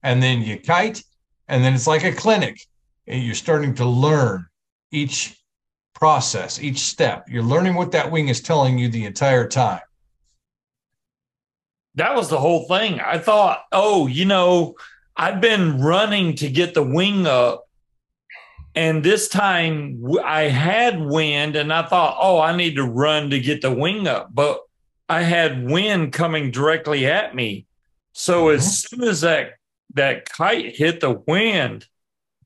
and then you kite, and then it's like a clinic. And you're starting to learn each process, each step. You're learning what that wing is telling you the entire time. That was the whole thing. I thought, oh, you know, I've been running to get the wing up. And this time I had wind, and I thought, oh, I need to run to get the wing up. But I had wind coming directly at me. So mm-hmm. as soon as that that kite hit the wind,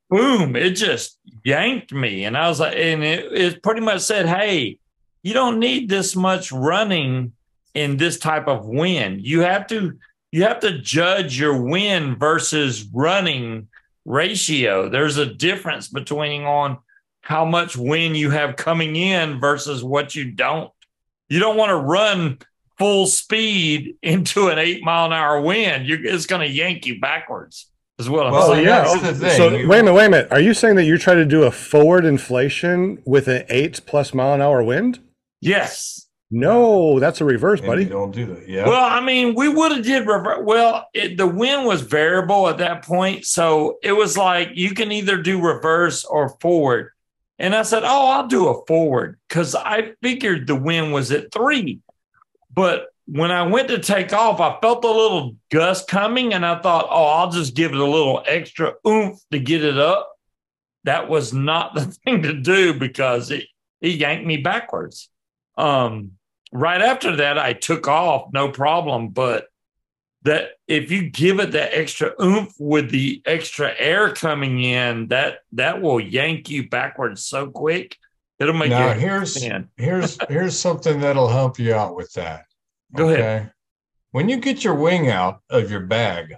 boom, it just yanked me. And I was like, and it, it pretty much said, Hey, you don't need this much running in this type of wind. You have to, you have to judge your wind versus running ratio. There's a difference between on how much wind you have coming in versus what you don't. You don't want to run full speed into an eight mile an hour wind, you, it's going to yank you backwards. Is what I'm well, saying. Yeah. Oh, so wait a minute, wait a minute. Are you saying that you're trying to do a forward inflation with an eight plus mile an hour wind? Yes. No, that's a reverse, buddy. don't do that. Yeah. Well, I mean, we would have did reverse. Well, it, the wind was variable at that point, so it was like you can either do reverse or forward. And I said, "Oh, I'll do a forward because I figured the wind was at three. But when I went to take off, I felt a little gust coming and I thought, oh, I'll just give it a little extra oomph to get it up. That was not <laughs> the thing to do because it, it yanked me backwards. Um, right after that, I took off, no problem. But that if you give it that extra oomph with the extra air coming in, that that will yank you backwards so quick. It'll make now, here's <laughs> here's here's something that'll help you out with that. Go okay? ahead. When you get your wing out of your bag,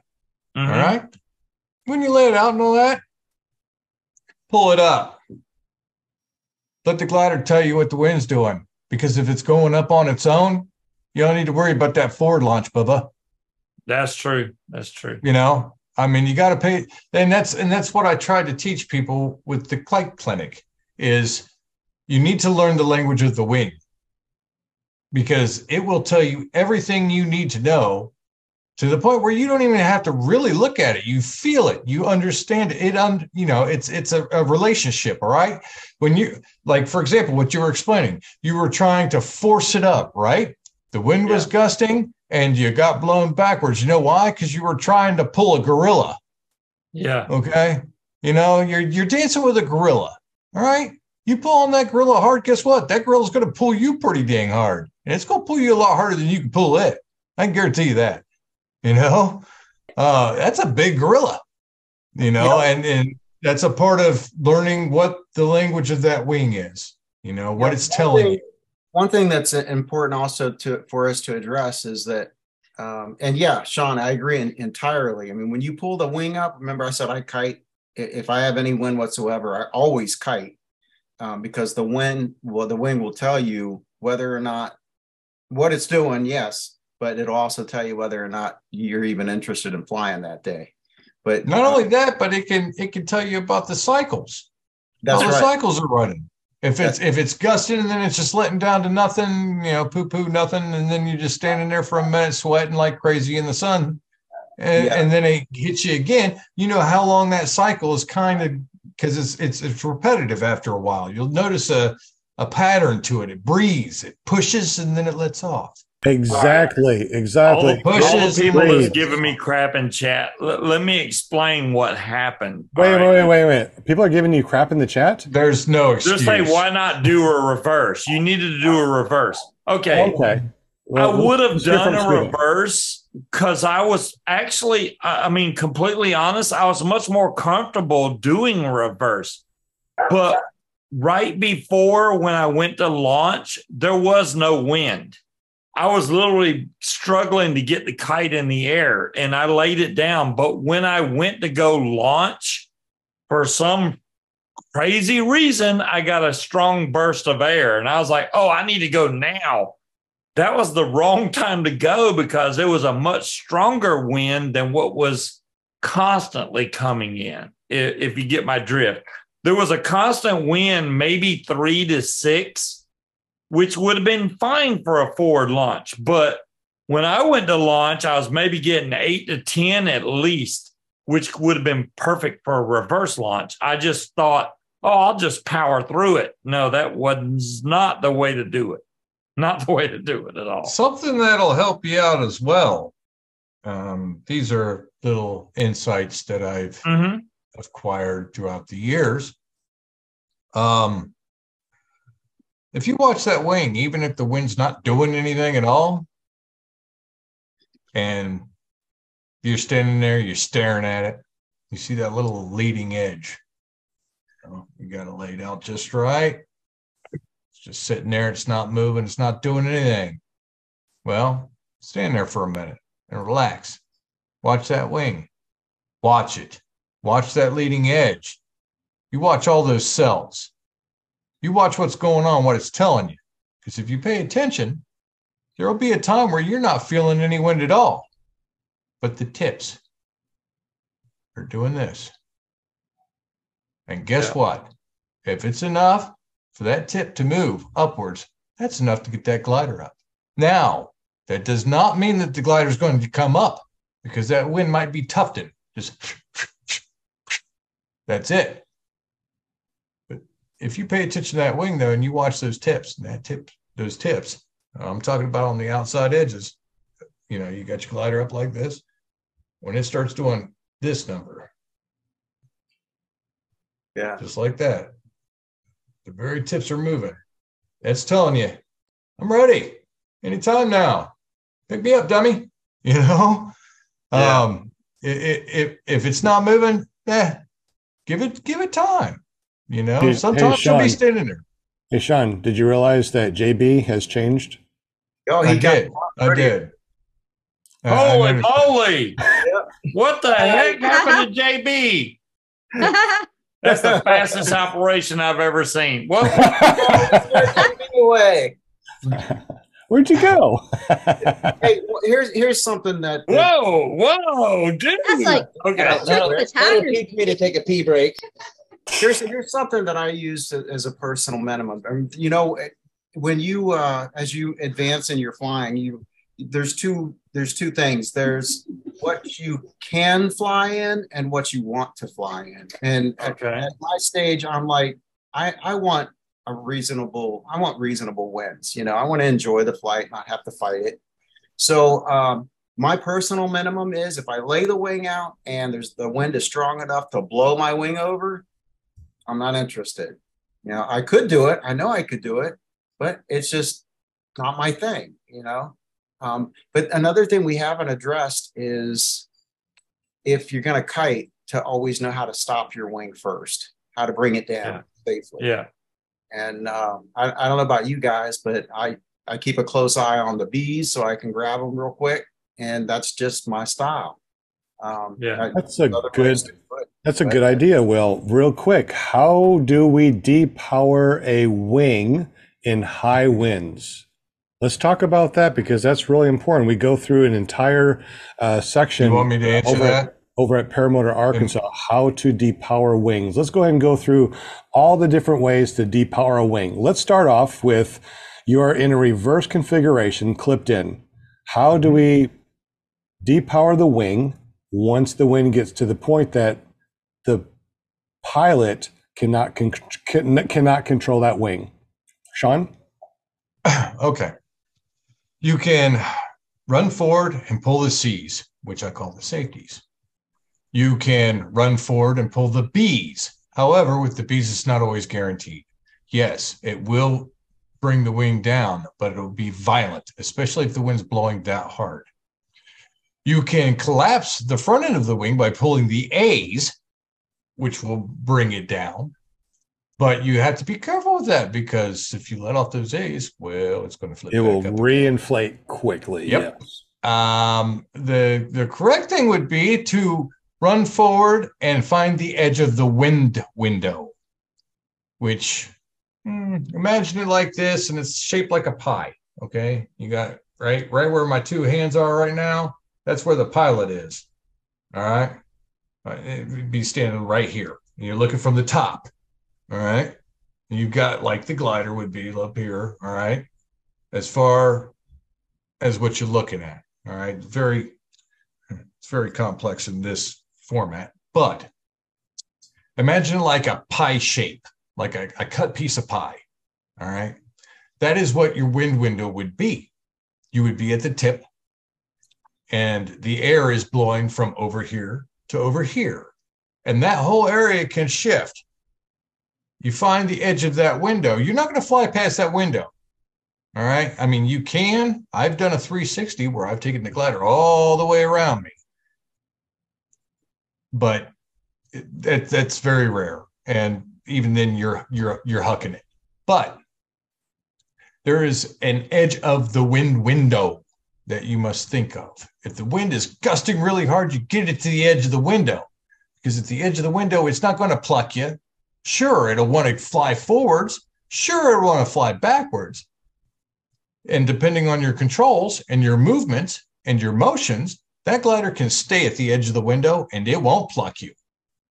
mm-hmm. all right, when you lay it out and all that, pull it up. Let the glider tell you what the wind's doing. Because if it's going up on its own, you don't need to worry about that forward launch, Bubba. That's true. That's true. You know, I mean, you got to pay, and that's and that's what I try to teach people with the Kite Clinic is you need to learn the language of the wing because it will tell you everything you need to know to the point where you don't even have to really look at it. You feel it. You understand it. It un, you know it's it's a, a relationship all right? When you like for example what you were explaining you were trying to force it up right? The wind yeah. was gusting and you got blown backwards. You know why? Because you were trying to pull a gorilla. Yeah. Okay? You know you're you're dancing with a gorilla all right you pull on that gorilla hard, guess what? That gorilla's going to pull you pretty dang hard. And it's going to pull you a lot harder than you can pull it. I can guarantee you that. You know, uh, that's a big gorilla, you know, yeah. and, and that's a part of learning what the language of that wing is, you know, what yeah, it's telling thing, you. One thing that's important also to for us to address is that Um, and yeah, Sean, I agree en- entirely. I mean, when you pull the wing up, remember I said I kite. If I have any wind whatsoever, I always kite um, because the wind, well, the wind will tell you whether or not what it's doing. Yes, but it'll also tell you whether or not you're even interested in flying that day. But Not only that, but it can it can tell you about the cycles. that's how the right. cycles are running. If it's if it's gusting and then it's just letting down to nothing, you know, poo poo nothing, and then you're just standing there for a minute sweating like crazy in the sun, and, Yeah. and then it hits you again. You know how long that cycle is kind of because it's it's it's repetitive after a while. You'll notice a a pattern to it. It breathes, it pushes, and then it lets off. Exactly. All Exactly. the, all the people and that's giving me crap in chat. Let, let me explain what happened. Wait, wait, right? wait, wait, wait. People are giving you crap in the chat. There's no excuse. Just say why not do a reverse? You needed to do a reverse. Okay. Okay. I would have done a Sweden. reverse because I was actually, I mean, completely honest, I was much more comfortable doing reverse. But right before when I went to launch, there was no wind. I was literally struggling to get the kite in the air and I laid it down. But when I went to go launch, for some crazy reason, I got a strong burst of air and I was like, oh, I need to go now that was the wrong time to go because it was a much stronger wind than what was constantly coming in. If you get my drift, there was a constant wind, maybe three to six, which would have been fine for a forward launch. But when I went to launch, I was maybe getting eight to 10 at least, which would have been perfect for a reverse launch. I just thought, oh, I'll just power through it. No, that was not the way to do it not the way to do it at all. Something that'll help you out as well. Um, these are little insights that I've hmm acquired throughout the years. Um, if you watch that wing, even if the wind's not doing anything at all, and you're standing there, you're staring at it, you see that little leading edge. Oh, you got it laid out just right. Just sitting there, it's not moving, it's not doing anything. Well, stand there for a minute and relax. Watch that wing. Watch it. Watch that leading edge. You watch all those cells. You watch what's going on, what it's telling you. Because if you pay attention, there'll be a time where you're not feeling any wind at all. But the tips are doing this. And guess Yeah. what? If it's enough for that tip to move upwards, that's enough to get that glider up. Now, that does not mean that the glider is going to come up because that wind might be tufted. Just <sniffs> that's it. But if you pay attention to that wing though, and you watch those tips, that tip, those tips, I'm talking about on the outside edges. You know, you got your glider up like this. When it starts doing this number, Yeah. just like that, the very tips are moving. It's telling you, I'm ready. Anytime now. Pick me up, dummy. <laughs> You know? Yeah. Um i- i- if if it's not moving, eh, give it give it time. You know, Hey- hey, sometimes you'll be standing there. Hey, Sean, did you realize that JB has changed? Oh, I he got did. I did. I- I Holy noticed. moly! <laughs> What the heck happened to <laughs> JB? That's the fastest operation I've ever seen. Well, away. Where'd you go? Hey, well, here's here's something that whoa, whoa, dude. That's like- okay. Check That'll, the that'll teach me to take a pee break. here's here's something that I use as a personal minimum. I mean, you know, when you uh, as you advance in your flying, you there's two there's two things. There's what you can fly in and what you want to fly in. And at, at my stage, I'm like, I I want a reasonable I want reasonable wins. You know, I want to enjoy the flight, not have to fight it. So um, my personal minimum is if I lay the wing out and there's the wind is strong enough to blow my wing over, I'm not interested. You know, I could do it. I know I could do it, but it's just not my thing, you know? Um, but another thing we haven't addressed is if you're going to kite, to always know how to stop your wing first, how to bring it down safely. Yeah. And um, I, I don't know about you guys, but I, I keep a close eye on the B's so I can grab them real quick. and that's just my style. Um, Yeah. I- That's a good. put. That's a good idea, Will. Real quick, how do we depower a wing in high winds? Let's talk about that because that's really important. We go through an entire uh, section You want me to answer over that? At, over at Paramotor Arkansas, how to depower wings. Let's go ahead and go through all the different ways to depower a wing. Let's start off with you are in a reverse configuration, clipped in. How do we depower the wing once the wind gets to the point that the pilot cannot con- can, cannot control that wing. Sean, <clears throat> okay. You can run forward and pull the C's, which I call the safeties. You can run forward and pull the B's. However, with the B's, it's not always guaranteed. Yes, it will bring the wing down, but it'll be violent, especially if the wind's blowing that hard. You can collapse the front end of the wing by pulling the A's, which will bring it down. But you have to be careful with that because if you let off those A's, well, it's going to flip. it will reinflate quickly. Yep. Yes. Um, the the correct thing would be to run forward and find the edge of the wind window, which hmm, imagine it like this, and it's shaped like a pie. Okay, you got right right where my two hands are right now. That's where the pilot is. All right, Uh, it would be standing right here. You're looking from the top. All right, you've got like the glider would be up here. All right, as far as what you're looking at. All right. Very, it's very complex in this format, but imagine like a pie shape, like a, a cut piece of pie. All right. That is what your wind window would be. You would be at the tip, and the air is blowing from over here to over here. And that whole area can shift. You find the edge of that window. You're not going to fly past that window. All right. I mean, you can. I've done a 360 where I've taken the glider all the way around me, but it, that, that's very rare. And even then, you're you're you're hucking it. But there is an edge of the wind window that you must think of. If the wind is gusting really hard, you get it to the edge of the window because at the edge of the window, it's not going to pluck you. Sure, it'll want to fly forwards. Sure, it'll want to fly backwards and depending on your controls and your movements and your motions, that glider can stay at the edge of the window and it won't pluck you.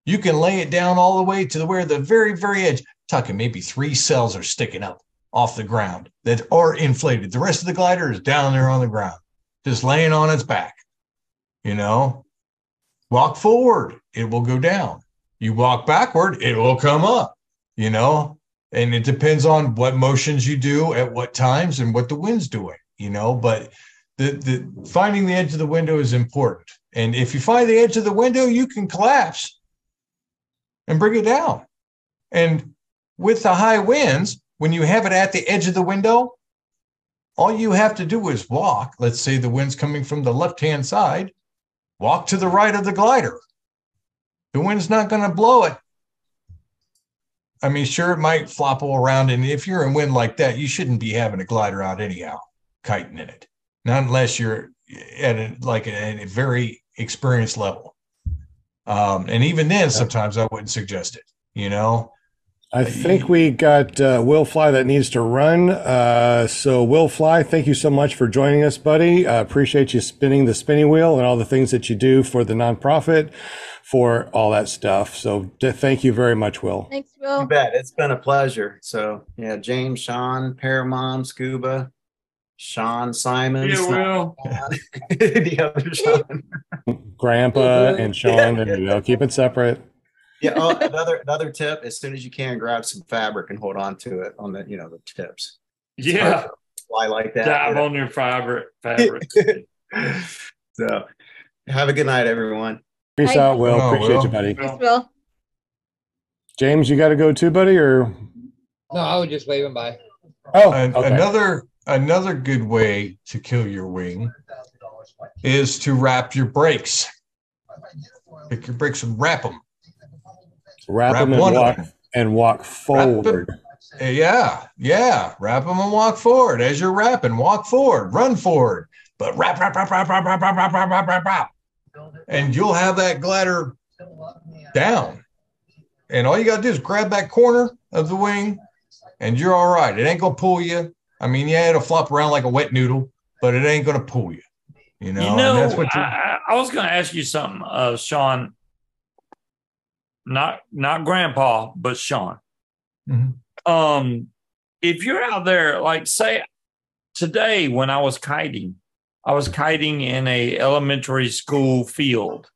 You can lay it down all the way to the where the very, very edge, tucking maybe three cells are sticking up off the ground that are inflated. The rest of the glider is down there on the ground, just laying on its back. You know, walk forward, it will go down. You walk backward, it will come up. You know, and it depends on what motions you do at what times and what the wind's doing you know? But the the finding the edge of the window is important. And if you find the edge of the window you can collapse and bring it down. And with the high winds when you have it at the edge of the window all you have to do is walk. Let's say the wind's coming from the left hand side walk to the right of the glider the wind's not going to blow it I mean, sure, it might flopple around. And if you're in wind like that, you shouldn't be having a glider out anyhow, kiting in it. Not unless you're at a, like a, a very experienced level. Um, and even then, sometimes I wouldn't suggest it, you know? I think we got uh, Will Fly that needs to run. Uh, so, Will Fly, thank you so much for joining us, buddy. Uh, appreciate you spinning the spinning wheel and all the things that you do for the nonprofit, for all that stuff. So, d- thank you very much, Will. Thanks, You Will. bet. It's been a pleasure. So yeah, James, Sean, Paramom, Scuba, Sean, Simon, Yeah, Snow- well, <laughs> the other Sean. Grandpa mm-hmm. and Sean, there you go. Keep it separate. Yeah. Oh, another another tip: as soon as you can, grab some fabric and hold on to it on the you know the tips. yeah. Fly like that. Dive on your fabric <laughs> fabric. so, have a good night, everyone. Peace Hi. out, Will. Oh, Appreciate Will. you, buddy. Thanks, Will. James, you got to go too, buddy, or No, I was just waving by. oh, An- okay. Another another good way to kill your wing is to wrap your brakes. Pick your brakes and wrap them. wrap, wrap them and walk them. and walk forward. Yeah, yeah. Wrap them and walk forward. As you're wrapping, walk forward, run forward. but rap, rap, rap, rap, rap, rap, rap, rap, rap, rap, rap, rap. And you'll have that glider down. And all you got to do is grab that corner of the wing and you're all right. It ain't going to pull you. I mean, yeah, it'll flop around like a wet noodle, but it ain't going to pull you. You know, You know, and that's what I, I was going to ask you something, uh, Sean. Not not Grandpa, but Sean. Mhm. Um, if you're out there, like say today when I was kiting, I was kiting in a elementary school field,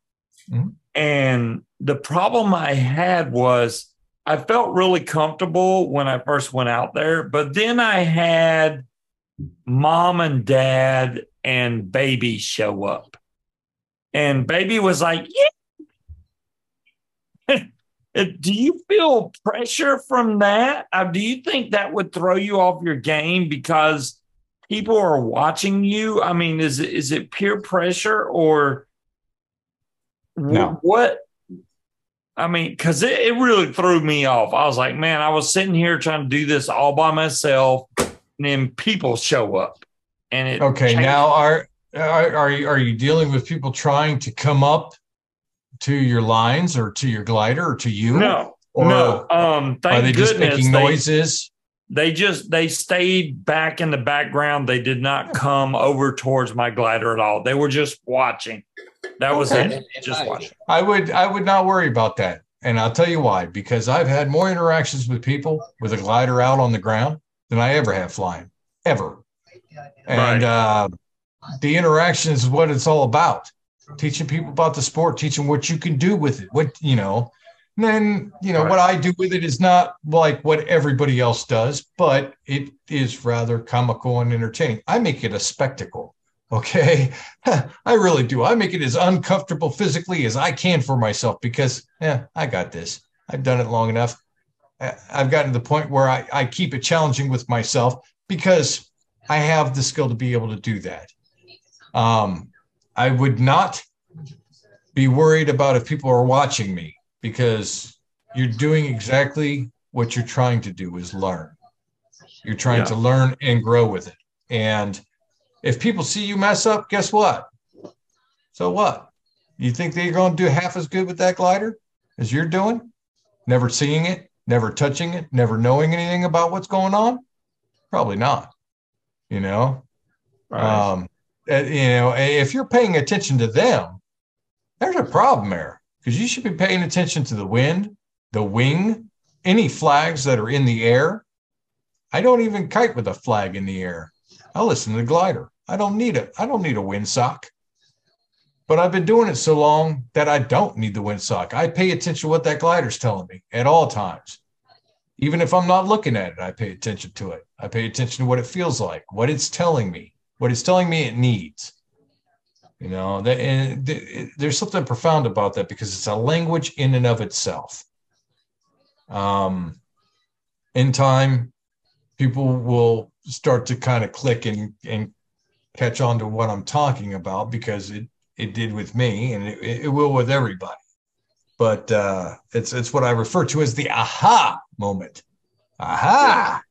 Mhm. and the problem I had was I felt really comfortable when I first went out there, but then I had mom and dad and baby show up. And baby was like, Yeah. <laughs> Do you feel pressure from that? Uh, do you think that would throw you off your game because people are watching you? I mean, is it is it peer pressure or No. what? I mean, because it, it really threw me off. I was like, man, I was sitting here trying to do this all by myself, and then people show up, and it Okay, changed- now are are are you, are you dealing with people trying to come up to your lines or to your glider or to you? no, or no. Um, thank are they just goodness making they- noises? They just they stayed back in the background. They did not come over towards my glider at all. They were just watching. That was Okay. it. And- and Just watching. I would I would not worry about that. And I'll tell you why, because I've had more interactions with people with a glider out on the ground than I ever have flying. Ever. And uh the interaction is what it's all about. Teaching people about the sport, teaching what you can do with it. What you know, and then you know Right. what I do with it is not like what everybody else does, but it is rather comical and entertaining. I make it a spectacle. Okay. <laughs> I really do. I make it as uncomfortable physically as I can for myself because, yeah, I got this. I've done it long enough. I've gotten to the point where I, I keep it challenging with myself because I have the skill to be able to do that. Um, I would not be worried about if people are watching me because you're doing exactly what you're trying to do is learn. You're trying Yeah. to learn and grow with it. And if people see you mess up, guess what? So what? You think they're going to do half as good with that glider as you're doing? Never seeing it, never touching it, never knowing anything about what's going on? Probably not. You know, Right. um, you know, if you're paying attention to them, there's a problem there because you should be paying attention to the wind, the wing, any flags that are in the air. I don't even kite with a flag in the air. I listen to the glider. I don't need it. I don't need a windsock. But I've been doing it so long that I don't need the windsock. I pay attention to what that glider's telling me at all times. Even if I'm not looking at it, I pay attention to it. I pay attention to what it feels like, what it's telling me, what it's telling me it needs. You know, that, and th- it- there's something profound about that because it's a language in and of itself. Um, in time, people will start to kind of click and, and catch on to what I'm talking about because it, it did with me and it, it will with everybody. But uh, it's it's what I refer to as the aha moment. Aha,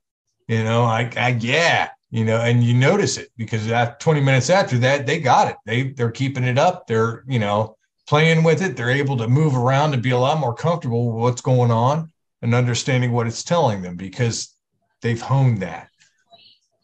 you know, I, I yeah, you know, and you notice it because after 20 minutes after that, they got it. They they're keeping it up. They're you know playing with it. They're able to move around and be a lot more comfortable with what's going on and understanding what it's telling them because they've honed that.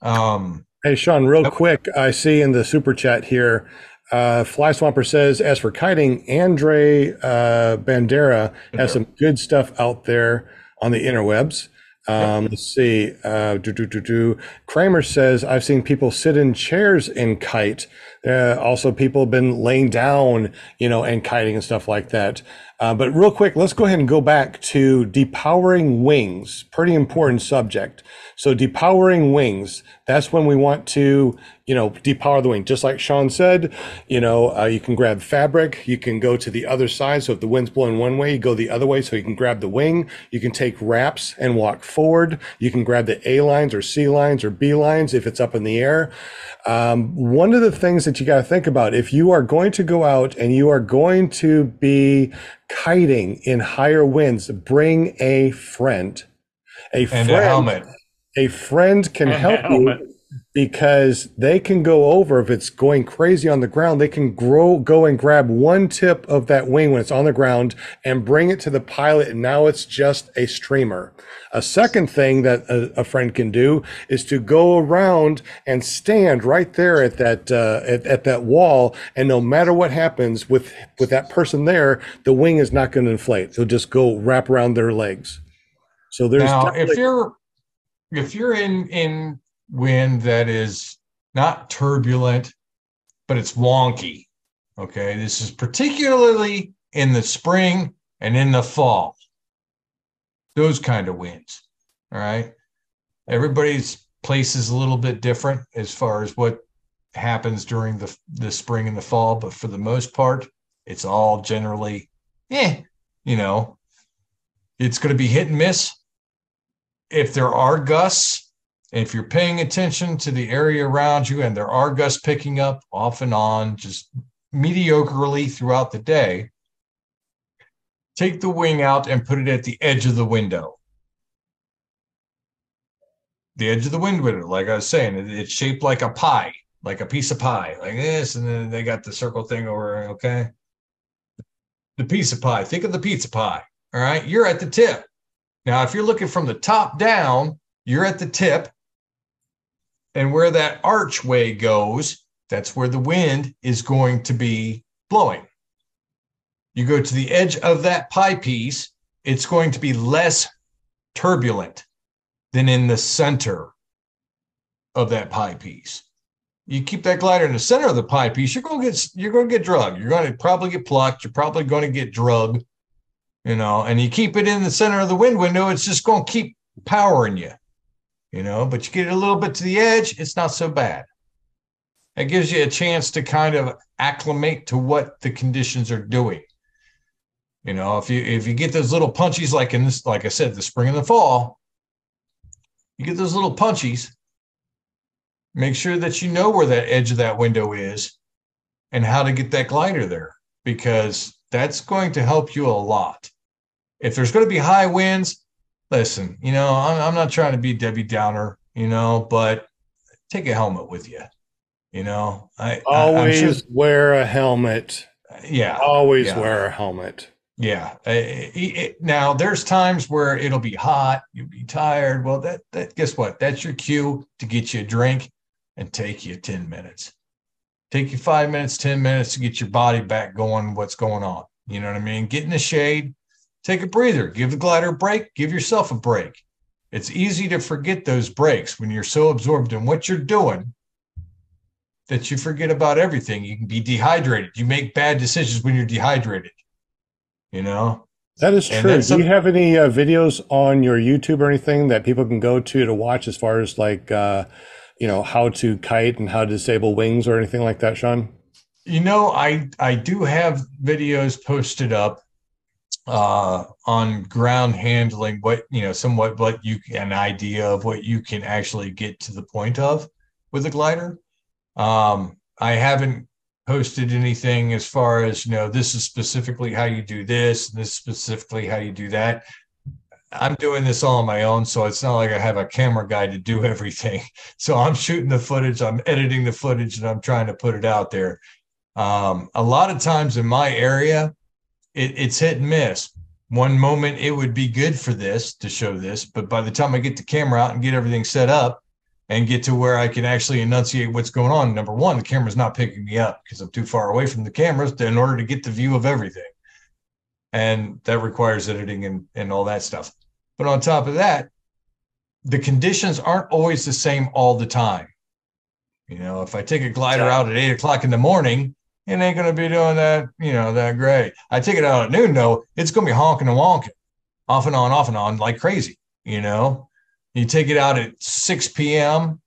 Um, Hey, Sean, real Yep. quick, I see in the super chat here, uh, Fly Swamper says, as for kiting, Andre uh, Bandera has some good stuff out there on the interwebs. Um, let's see. Uh, do, do, do, do. Kramer says, I've seen people sit in chairs in kite. Uh, also, people have been laying down, you know, and kiting and stuff like that. Uh, but real quick, let's go ahead and go back to depowering wings. Pretty important subject. So depowering wings, that's when we want to, you know, depower the wing. Just like Sean said, you know, uh, you can grab fabric, you can go to the other side. So if the wind's blowing one way, you go the other way so you can grab the wing. You can take wraps and walk forward. You can grab the A lines or C lines or B lines if it's up in the air. Um, one of the things that you got to think about if you are going to go out and you are going to be kiting in higher winds, bring a friend. A and friend a helmet. a friend can And help you because they can go over if it's going crazy on the ground they can grow go and grab one tip of that wing when it's on the ground and bring it to the pilot and now it's just a streamer. A second thing that a, a friend can do is to go around and stand right there at that uh, at, at that wall and no matter what happens with with that person there the wing is not going to inflate. It'll just go wrap around their legs. So there's now if you're if you're in in wind that is not turbulent but it's wonky okay? This is particularly in the spring and in the fall those kind of winds all right? Everybody's place is a little bit different as far as what happens during the the spring and the fall but for the most part it's all generally eh you know it's going to be hit and miss. If there are gusts, if you're paying attention to the area around you and there are gusts picking up off and on, just mediocrely throughout the day, take the wing out and put it at the edge of the window. The edge of the wind window, like I was saying, it's shaped like a pie, like a piece of pie, like this, and then they got the circle thing over, okay? The piece of pie. Think of the pizza pie. All right. You're at the tip. Now, if you're looking from the top down, you're at the tip. And where that archway goes, that's where the wind is going to be blowing. You go to the edge of that pie piece, it's going to be less turbulent than in the center of that pie piece. You keep that glider in the center of the pie piece, you're going to get you're going to get drugged. You're going to probably get plucked. You're probably going to get drugged you know, and you keep it in the center of the wind window, it's just going to keep powering you, you know, but you get it a little bit to the edge, it's not so bad. It gives you a chance to kind of acclimate to what the conditions are doing. You know, if you if you get those little punchies like in this, like I said, the spring and the fall, you get those little punchies. Make sure that you know where that edge of that window is and how to get that glider there because that's going to help you a lot. If there's going to be high winds, listen, you know, I'm, I'm not trying to be Debbie Downer, you know, but take a helmet with you. You know, I I- always sure- wear a helmet yeah, always Yeah. wear a helmet yeah. It- it- now there's times where it'll be hot, you'll be tired. Well, that that guess what? That's your cue to get you a drink and take you 10 minutes. Take you five minutes, 10 minutes to get your body back going, what's going on. You know what I mean? Get in the shade, take a breather, give the glider a break, give yourself a break. It's easy to forget those breaks when you're so absorbed in what you're doing that you forget about everything. You can be dehydrated. You make bad decisions when you're dehydrated. You know? that is And true do you have any uh, videos on your youtube or anything that people can go to to watch as far as like uh, you know how to kite and how to disable wings or anything like that sean You know, I I do have videos posted up uh on ground handling what you know somewhat what you an idea of what you can actually get to the point of with a glider. Um i haven't posted anything as far as you know this is specifically how you do this this is specifically how you do that. I'm doing this all on my own so it's not like i have a camera guy to do <laughs> everything. So i'm shooting the footage i'm editing the footage and i'm trying to put it out there. Um, a lot of times in my area, it, it's hit and miss. One moment it would be good for this to show this, but by the time I get the camera out and get everything set up and get to where I can actually enunciate what's going on, number one, the camera's not picking me up because I'm too far away from the cameras to, in order to get the view of everything. And that requires editing and, and all that stuff. But on top of that, the conditions aren't always the same all the time. You know, if I take a glider out at eight o'clock in the morning, it ain't gonna be doing that, you know, that great. I take it out at noon though, it's gonna be honking and wonking, off and on, off and on, like crazy. You know, you take it out at 6 p.m.,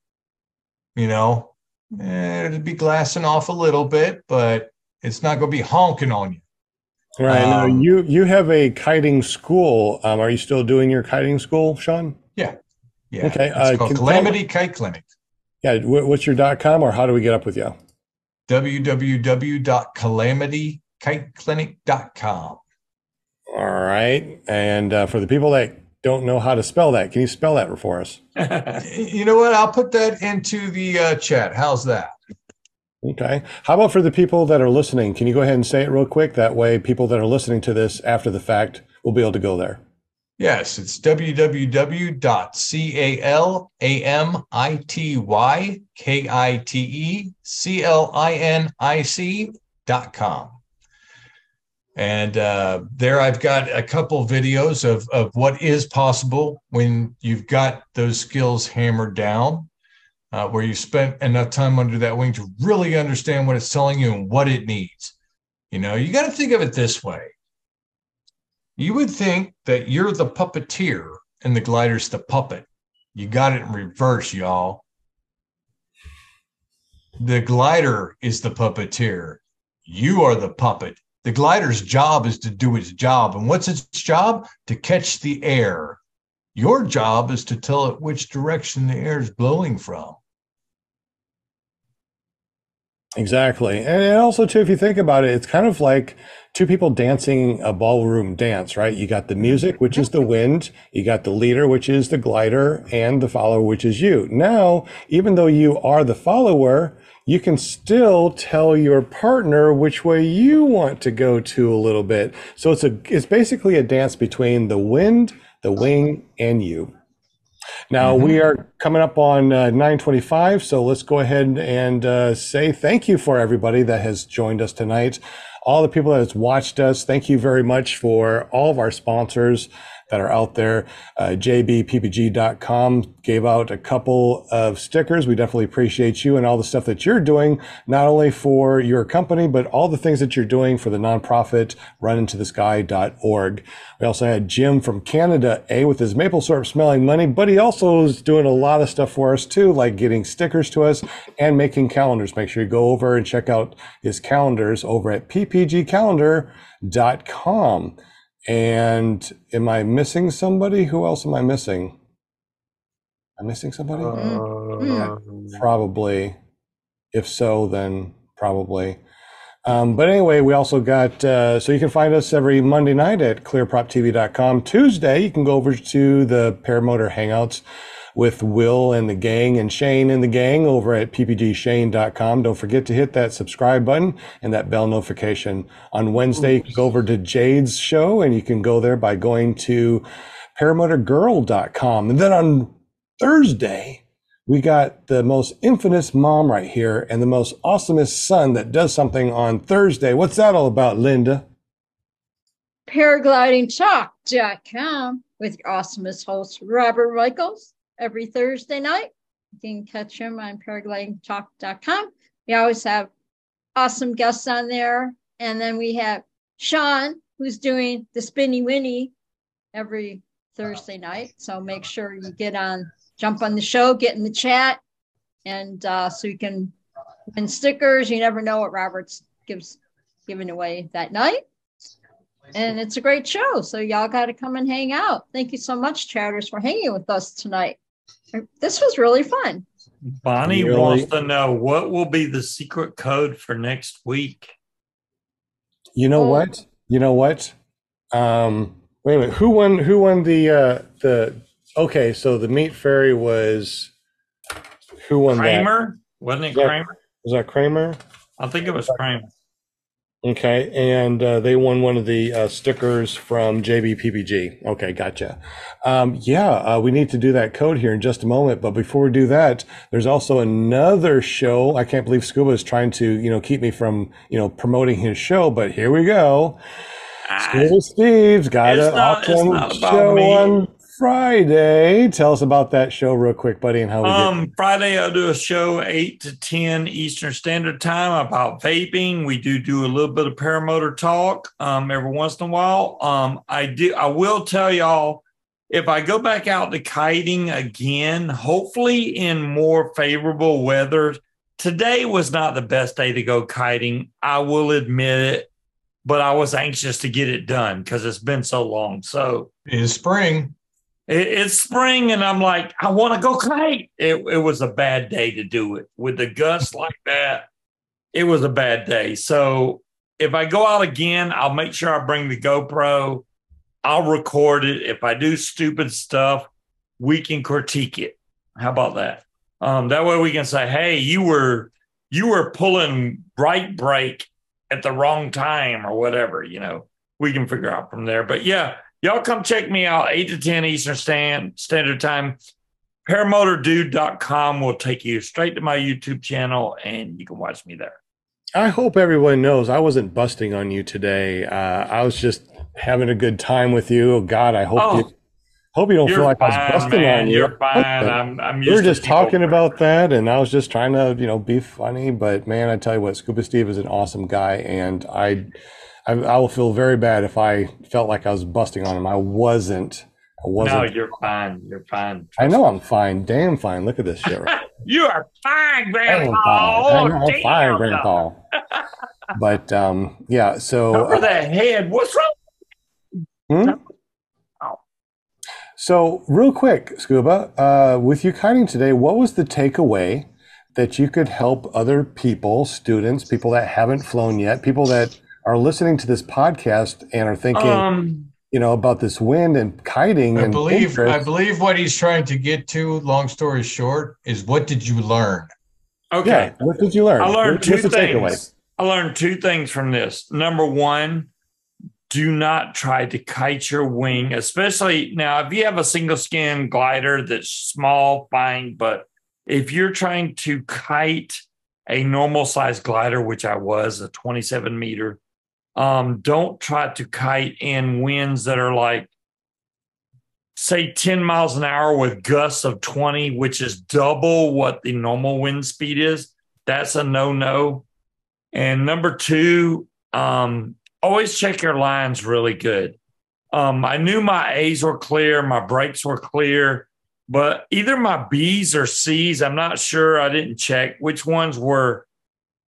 you know, eh, it'll be glassing off a little bit, but it's not gonna be honking on you. right now Um, you you have a kiting school um, are you still doing your kiting school sean Yeah. Yeah. Okay, It's uh, called Calamity Kite Clinic. yeah what's your dot com or how do we get up with you www.calamitykiteclinic.com. All right. And uh, for the people that don't know how to spell that. Can you spell that for us? <laughs> You know what? I'll put that into the uh, chat. How's that? Okay. How about for the people that are listening? Can you go ahead and say it real quick? That way, people that are listening to this after the fact will be able to go there. Yes, it's www.calamity.clinic.com. And uh, there I've got a couple videos of, of what is possible when you've got those skills hammered down, uh, where you spent enough time under that wing to really understand what it's telling you and what it needs. You know, you got to think of it this way. You would think that you're the puppeteer and the glider's the puppet. You got it in reverse, y'all. The glider is the puppeteer. You are the puppet. The glider's job is to do its job. And what's its job? To catch the air. Your job is to tell it which direction the air is blowing from. Exactly. And also, too, if you think about it, it's kind of like two people dancing a ballroom dance, right? You got the music, which is the wind. You got the leader, which is the glider, and the follower, which is you. Now, even though you are the follower, you can still tell your partner which way you want to go to a little bit. So it's a it's basically a dance between the wind, the wing, and you. Now mm-hmm. we are coming up on uh, 925, so let's go ahead and uh, say thank you for everybody that has joined us tonight. All the people that has watched us, thank you very much for all of our sponsors that are out there. Uh, JBPPG.com gave out a couple of stickers. We definitely appreciate you and all the stuff that you're doing, not only for your company, but all the things that you're doing for the nonprofit runintothesky.org. We also had Jim from Canada, A, with his maple syrup smelling money, but he also is doing a lot of stuff for us too, like getting stickers to us and making calendars. Make sure you go over and check out his calendars over at ppgcalendar.com. And am I missing somebody? Who else am I missing? I'm missing somebody? Uh, probably. If so, then probably. Um, but anyway, we also got, uh, so you can find us every Monday night at clearproptv.com. Tuesday, you can go over to the Paramotor Hangouts with Will and the gang and Shane and the gang over at ppgshane.com. Don't forget to hit that subscribe button and that bell notification. On Wednesday, you can go over to Jade's show and you can go there by going to paramotorgirl.com. And then on Thursday, we got the most infamous mom right here and the most awesomest son that does something on Thursday. What's that all about, Linda? Paraglidingtalk.com with your awesomest host, Robert Michaels every Thursday night. You can catch him on paraglidingtalk.com. We always have awesome guests on there. And then we have Sean, who's doing the Spinny Winnie every Thursday night. So make sure you get on, jump on the show, get in the chat, and uh, so you can win stickers. You never know what Roberts gives giving away that night. And it's a great show. So y'all got to come and hang out. Thank you so much, Chatters, for hanging with us tonight. This was really fun. Bonnie really? wants to know what will be the secret code for next week. You know oh. what? You know what? Um, wait a minute. Who won? Who won the uh, the? Okay, so the meat fairy was who won Kramer? That? Wasn't it was Kramer? That, was that Kramer? I think it was Kramer. Okay, and uh, they won one of the uh, stickers from JBPPG. Okay, gotcha. Um, yeah, uh, we need to do that code here in just a moment. But before we do that, there's also another show. I can't believe Scuba is trying to, you know, keep me from, you know, promoting his show. But here we go. Ah, Scuba Steve's got an awesome show me. on Friday. Tell us about that show real quick, buddy, and how we um Friday I'll do a show eight to ten Eastern Standard Time about vaping. We do do a little bit of paramotor talk um every once in a while. Um I do I will tell y'all if I go back out to kiting again, hopefully in more favorable weather. Today was not the best day to go kiting. I will admit it, but I was anxious to get it done because it's been so long. So in spring it, it's spring and I'm like, I want to go kite. It, it was a bad day to do it with the gusts like that. It was a bad day. So if I go out again, I'll make sure I bring the GoPro I'll record it. If I do stupid stuff, we can critique it. How about that? Um, that way we can say, hey, you were you were pulling right brake at the wrong time or whatever, you know. We can figure out from there. But yeah, y'all come check me out, 8 to 10 Eastern Stand Standard Time. Paramotordude.com will take you straight to my YouTube channel and you can watch me there. I hope everyone knows I wasn't busting on you today. Uh, I was just having a good time with you. God, I hope Oh, you hope you don't feel like I was busting man. on you. You're fine. I'm, I'm we were used to just talking about that, and I was just trying to, you know, be funny. But man, I tell you what, Scuba Steve is an awesome guy, and I, I, I will feel very bad if I felt like I was busting on him. I wasn't. I wasn't. No, you're fine. You're fine. I know I'm fine. Damn fine. Look at this shit. Right <laughs> You are fine, Damn Grandpa. fine. I Oh, I'm damn, fine. Grandpa. <laughs> but um, yeah. So Cover that head. What's wrong? Hmm? So, real quick, Scuba, uh, with you kiting today, what was the takeaway that you could help other people, students, people that haven't flown yet, people that are listening to this podcast and are thinking, Um, you know, about this wind and kiting I and believe interest? I believe what he's trying to get to, long story short, is what did you learn? okay. Yeah. What did you learn? I learned What's two things. I learned two things from this. Number one, do not try to kite your wing, especially now if you have a single skin glider that's small, fine. But if you're trying to kite a normal size glider, which I was a 27 meter, um, don't try to kite in winds that are like say 10 miles an hour with gusts of 20, which is double what the normal wind speed is. That's a no no. And number two, um, always check your lines really good. Um, I knew my A's were clear, my brakes were clear, but either my B's or C's, I'm not sure. I didn't check which ones were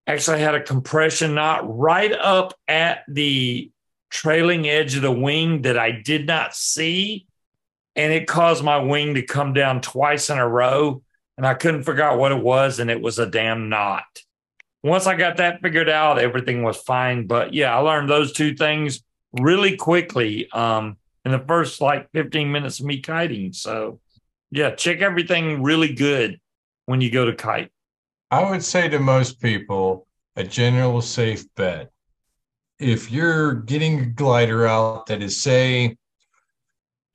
actually I had a compression knot right up at the trailing edge of the wing that I did not see. And it caused my wing to come down twice in a row. And I couldn't figure out what it was. And it was a damn knot. Once I got that figured out, everything was fine. But yeah, I learned those two things really quickly um, in the first like 15 minutes of me kiting. So yeah, check everything really good when you go to kite. I would say to most people, a general safe bet. If you're getting a glider out that is, say,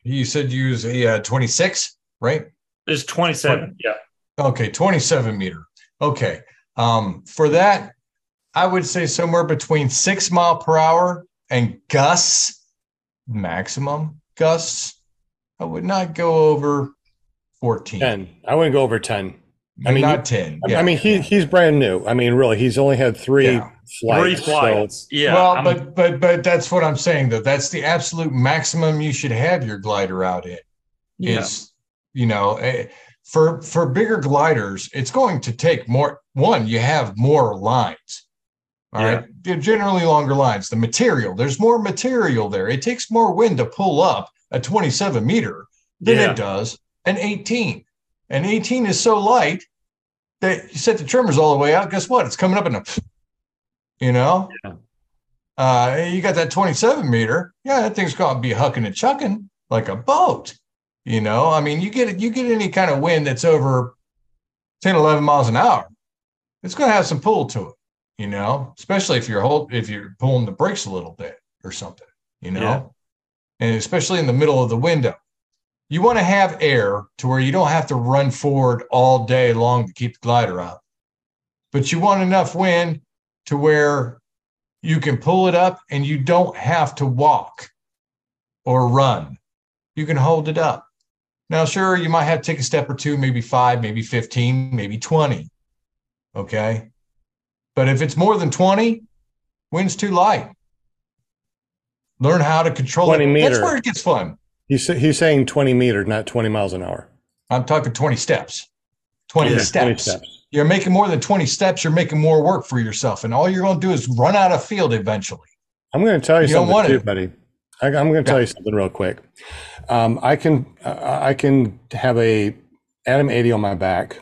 you said you use a uh, 26, right? It's 27. Yeah. Okay, 27 meter. Okay. Um, for that, I would say somewhere between six mile per hour and gusts, maximum gusts. I would not go over 14. 10. I wouldn't go over 10. I mean, not 10. I- yeah. I mean, he he's brand new. I mean, really, he's only had three Yeah. flights. Three so- flights. yeah. well, I'm- but but but that's what I'm saying though. That's the absolute maximum you should have your glider out in. yeah. Is you know eh, for for bigger gliders, it's going to take more. One, you have more lines. All Yeah. right, They're generally longer lines. The material, there's more material there. It takes more wind to pull up a 27 meter than Yeah. it does an 18. An 18 is so light that you set the trimmers all the way out. Guess what? It's coming up in a, you know. Yeah. Uh, you got that 27 meter. Yeah, that thing's going to be hucking and chucking like a boat. You know, I mean, you get you get any kind of wind that's over 10, 11 miles an hour, it's going to have some pull to it. You know, especially if you're hold if you're pulling the brakes a little bit or something. You know, Yeah. and especially in the middle of the window, you want to have air to where you don't have to run forward all day long to keep the glider up, but you want enough wind to where you can pull it up and you don't have to walk or run. You can hold it up. Now, sure, you might have to take a step or two, maybe five, maybe 15, maybe 20. Okay. But if it's more than 20, wind's too light. Learn how to control 20 it. meter. That's where it gets fun. He's he's saying 20 meter, not 20 miles an hour. I'm talking 20 steps. 20 Yeah, steps. 20 steps. You're making more than 20 steps, you're making more work for yourself. And all you're going to do is run out of field eventually. I'm going to tell you, You something too, buddy. I, I'm going to tell you something real quick. Um, I can uh, I can have a Atom 80 on my back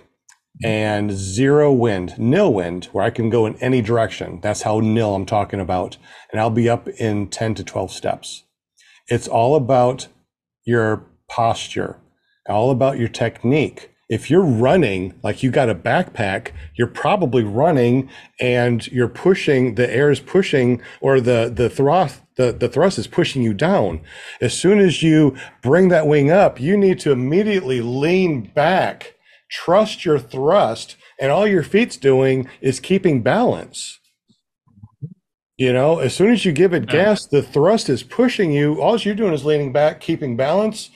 and zero wind, nil wind, where I can go in any direction. That's how nil I'm talking about, and I'll be up in 10 to 12 steps. It's all about your posture, all about your technique. If you're running like you got a backpack, you're probably running and you're pushing, the air is pushing or the, the thrust, the, the thrust is pushing you down. As soon as you bring that wing up, you need to immediately lean back, trust your thrust, and all your feet's doing is keeping balance. You know, as soon as you give it gas, the thrust is pushing you. All you're doing is leaning back, keeping balance,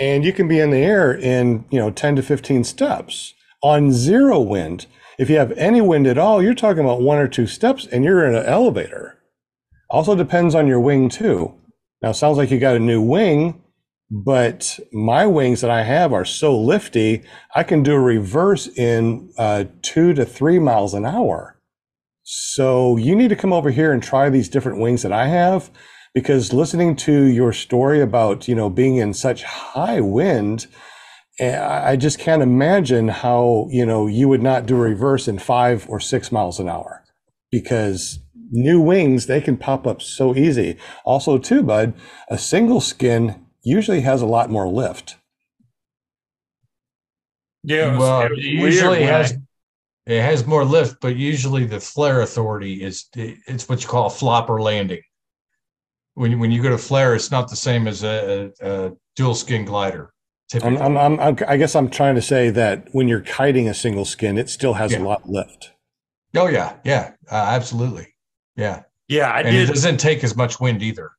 and you can be in the air in, you know, 10 to 15 steps on zero wind. If you have any wind at all, you're talking about one or two steps and you're in an elevator. Also depends on your wing too. Now, sounds like you got a new wing, but my wings that I have are so lifty, I can do a reverse in uh, two to three miles an hour. So you need to come over here and try these different wings that I have because listening to your story about, you know, being in such high wind, eh, I just can't imagine how, you know, you would not do a reverse in five or six miles an hour because new wings, they can pop up so easy. Also, too, bud, a single skin usually has a lot more lift. Yeah, it was- Well, it it usually has I- it has more lift, but usually the flare authority is it's what you call a flopper landing. When you, when you go to flare, it's not the same as a, a, a dual skin glider. I'm, Typically. I'm, I'm, I'm- I guess I'm trying to say that when you're kiting a single skin, it still has Yeah. a lot of lift. oh yeah, yeah, uh, absolutely, yeah. yeah, I and did. it doesn't take as much wind either.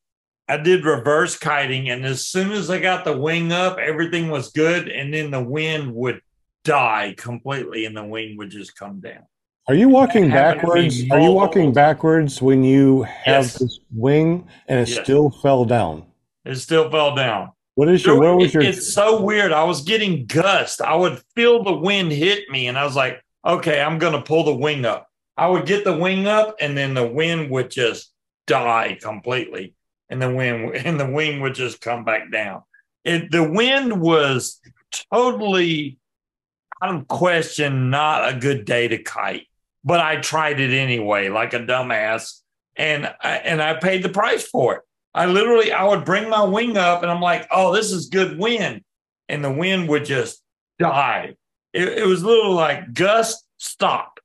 I did reverse kiting, and as soon as I got the wing up, everything was good, and then the wind would die completely, and the wing would just come down. Are you walking happened to be backwards? Are you walking backwards when you have Yes. this wing and it Yes. still fell down? It still fell down. What is your, what was your, it's so weird. I was getting gust. I would feel the wind hit me, and I was like, okay, I'm going to pull the wing up. I would get the wing up, and then the wind would just die completely, and the wind <laughs> and the wing would just come back down. It the wind was totally, of question, not a good day to kite, but I tried it anyway, like a dumbass, and I, and I paid the price for it. I literally, I would bring my wing up and I'm like, oh, this is good wind. And the wind would just die. It, it was little like gust, stop.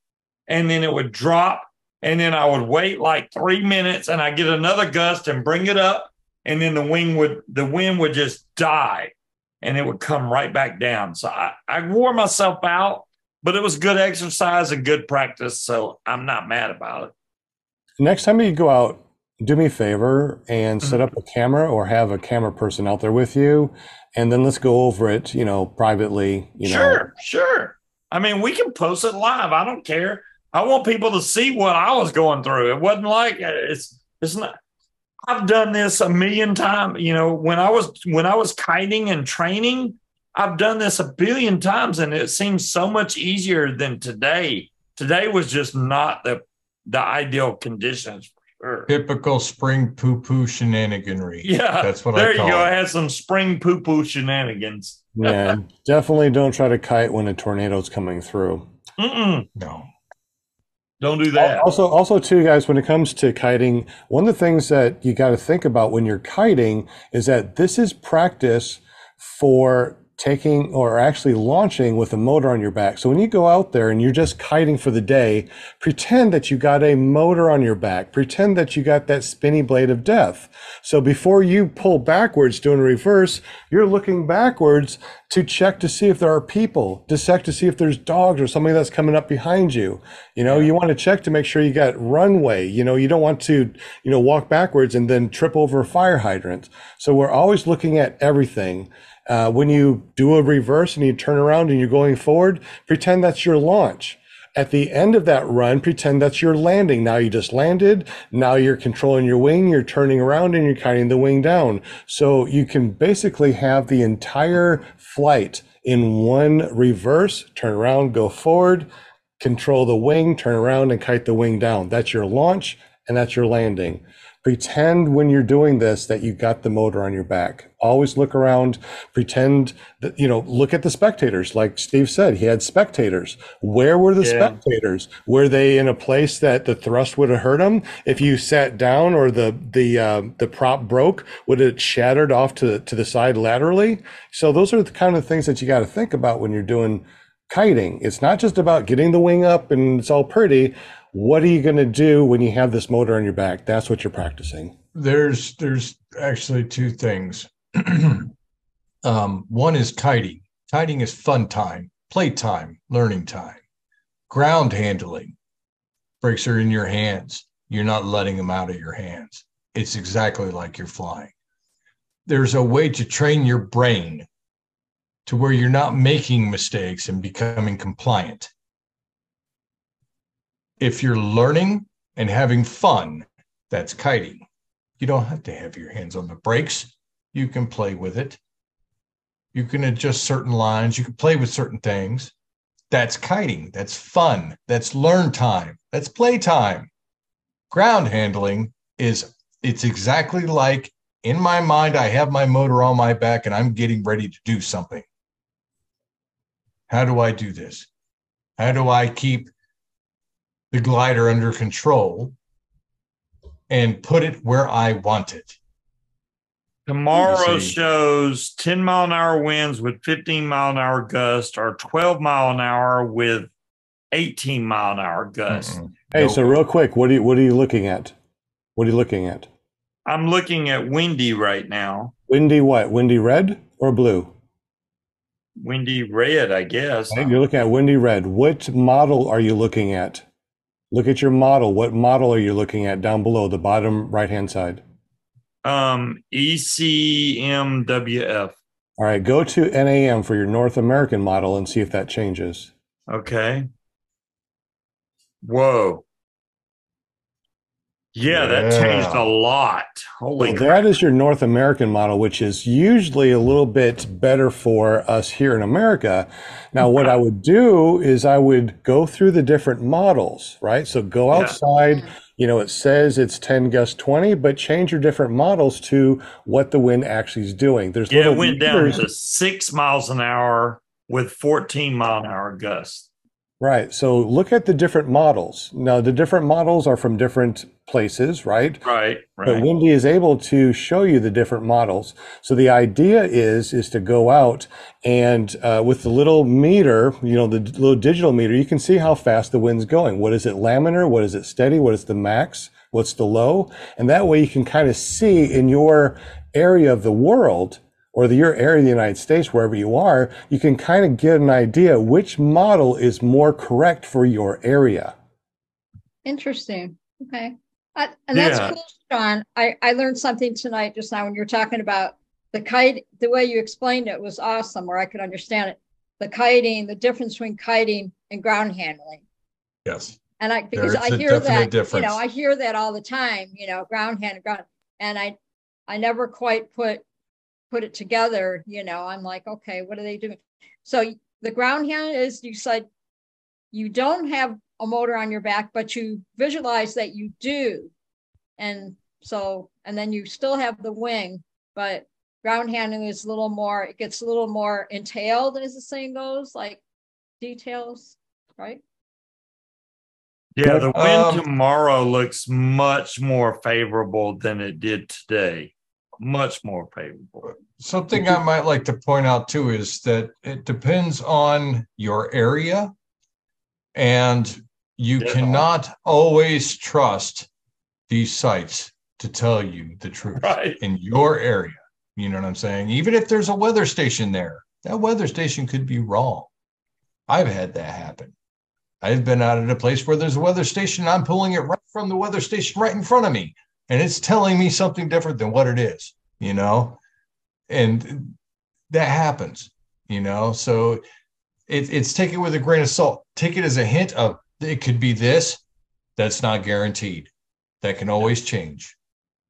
And then it would drop. And then I would wait like three minutes and I get another gust and bring it up. And then the wing would, the wind would just die and it would come right back down. So I, I wore myself out, but it was good exercise and good practice. So I'm not mad about it. next time you go out, do me a favor and set Mm-hmm. up a camera or have a camera person out there with you. And then let's go over it, you know, privately, you know. sure, sure. I mean, we can post it live. I don't care. I want people to see what I was going through. It wasn't like uh, it's it's not. I've done this a million times. You know, when I was when I was kiting and training, I've done this a billion times, and it seems so much easier than today. Today was just not the the ideal conditions for sure. Typical spring poo poo shenaniganry. Yeah, that's what there I you call go. I had some spring poo poo shenanigans. Yeah, <laughs> definitely don't try to kite when a tornado's coming through. Mm-mm, No, don't do that. Also, also too, guys, when it comes to kiting, one of the things that you got to think about when you're kiting is that this is practice for taking or actually launching with a motor on your back. So when you go out there and you're just kiting for the day, pretend that you got a motor on your back. Pretend that you got that spinny blade of death. So before you pull backwards doing a reverse, you're looking backwards to check to see if there are people, to check to see if there's dogs or somebody that's coming up behind you. You know, you want to check to make sure you got runway. You know, you don't want to, you know, walk backwards and then trip over a fire hydrant. So we're always looking at everything. Uh, when you do a reverse and you turn around and you're going forward, pretend that's your launch. At the end of that run, pretend that's your landing. Now you just landed. Now you're controlling your wing. You're turning around and you're kiting the wing down. So you can basically have the entire flight in one reverse, turn around, go forward, control the wing, turn around and kite the wing down. That's your launch and that's your landing. Pretend when you're doing this that you got the motor on your back. Always look around, pretend that, you know, look at the spectators. Like Steve said, he had spectators. Where were the Yeah. spectators? Were they in a place that the thrust would have hurt them? If you sat down or the the uh, the prop broke, would it shattered off to to the side laterally? So those are the kind of things that you got to think about when you're doing kiting. It's not just about getting the wing up and it's all pretty. What are you going to do when you have this motor on your back? That's what you're practicing. There's there's actually two things. <clears throat> um, one is kiting. Kiting is fun time, play time, learning time. Ground handling. Brakes are in your hands. You're not letting them out of your hands. It's exactly like you're flying. There's a way to train your brain to where you're not making mistakes and becoming compliant. If you're learning and having fun, that's kiting. You don't have to have your hands on the brakes. You can play with it. You can adjust certain lines. You can play with certain things. That's kiting. That's fun. That's learn time. That's play time. Ground handling is it's exactly like in my mind, I have my motor on my back and I'm getting ready to do something. How do I do this? How do I keep the glider under control and put it where I want it? Tomorrow shows 10 mile an hour winds with 15 mile an hour gust or 12 mile an hour with 18 mile an hour gust. Mm-mm. Hey, Nope. so real quick, what are you what are you looking at? What are you looking at? I'm looking at windy right now. Windy what? Windy red or blue? Windy red, I guess. Okay, You're looking at windy red. What model are you looking at? Look at your model. What model are you looking at down below the bottom right hand side? Um, ECMWF. All right, go to NAM for your North American model and see if that changes. Okay. Whoa. Yeah, that changed a lot. Holy Well, that is your North American model, which is usually a little bit better for us here in America. Now, what I would do is I would go through the different models, right? So go Yeah. outside, you know, it says it's 10 gust 20, but change your different models to what the wind actually is doing. There's Yeah, it went down to six miles an hour with 14 mile an hour gusts. Right. So look at the different models. Now, the different models are from different places, right? Right, But Windy is able to show you the different models. So the idea is is to go out and uh, with the little meter, you know, the little digital meter, you can see how fast the wind's going. What is it laminar? What is it steady? What is the max? What's the low? And that way you can kind of see in your area of the world or the, your area of the United States, wherever you are, you can kind of get an idea which model is more correct for your area. Interesting. Okay. Uh, and that's Yeah. cool, Sean. I, I learned something tonight just now when you're talking about the kite. The way you explained it was awesome, where I could understand it. The kiting, the difference between kiting and ground handling. Yes. And I because There's I a hear definite that, you know, I hear that all the time, you know, ground hand, ground, and I I never quite put put it together, you know. I'm like, okay, what are they doing? So the ground hand is you said you don't have a motor on your back, but you visualize that you do. And so, and then you still have the wing, but ground handling is a little more, it gets a little more entailed, as the saying goes, like details, right? Yeah, the wind Um, tomorrow looks much more favorable than it did today. Much more favorable. Something I might like to point out too is that it depends on your area. And you cannot always trust these sites to tell you the truth Right. in your area. You know what I'm saying? Even if there's a weather station there, that weather station could be wrong. I've had that happen. I've been out at a place where there's a weather station. I'm pulling it right from the weather station right in front of me, and it's telling me something different than what it is, you know? And that happens, you know? So it, it's take it with a grain of salt. Take it as a hint of it could be this. That's not guaranteed. That can always change,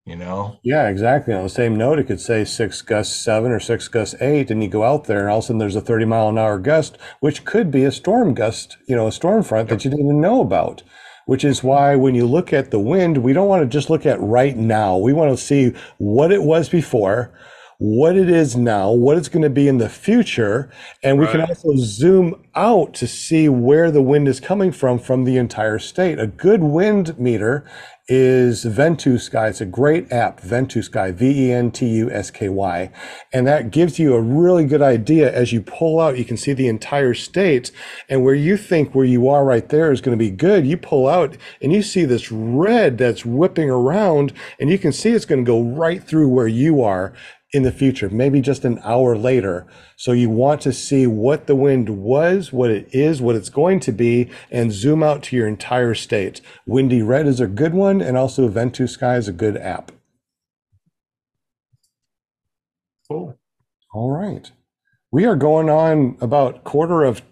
you know? Yeah, exactly. On the same note, it could say six gust seven or six gust eight, and you go out there, and all of a sudden there's a 30 mile an hour gust, which could be a storm gust, you know, a storm front that you didn't even know about. Which is why when you look at the wind, we don't want to just look at right now. We want to see what it was before, what it is now, what it's going to be in the future, and we can also zoom out to see where the wind is coming from from the entire state. A good wind meter is Ventusky. It's a great app, Ventusky, V E N T U S K Y. And that gives you a really good idea as you pull out, you can see the entire state. And where you think where you are right there is going to be good, you pull out and you see this red that's whipping around, and you can see it's going to go right through where you are in the future, maybe just an hour later. So you want to see what the wind was, what it is, what it's going to be, and zoom out to your entire state. Windy Red is a good one, and also Ventusky is a good app. Cool. All right. We are going on about quarter of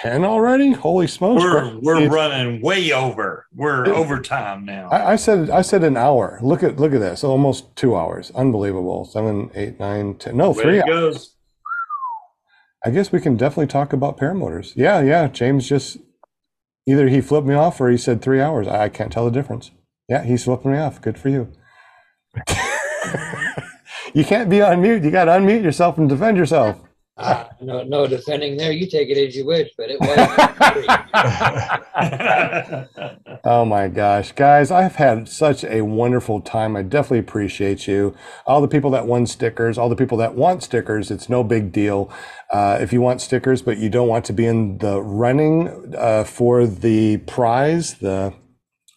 10 already. Holy smokes. We're we're It's- running way over. We're It- overtime now. I, I said I said an hour. Look at look at this. Almost two hours. Unbelievable. Seven, eight, nine, ten. No, Way three it hours. goes. I guess we can definitely talk about paramotors. Yeah, yeah. James just either he flipped me off or he said three hours. I, I can't tell the difference. Yeah, he's flipping me off. Good for you. <laughs> you can't be on mute. You got to unmute yourself and defend yourself. Uh, no, no defending there. You take it as you wish, but it was. <laughs> <laughs> Oh my gosh, guys, I've had such a wonderful time. I definitely appreciate you. All the people that won stickers, all the people that want stickers, it's no big deal. Uh, if you want stickers, but you don't want to be in the running uh, for the prize, the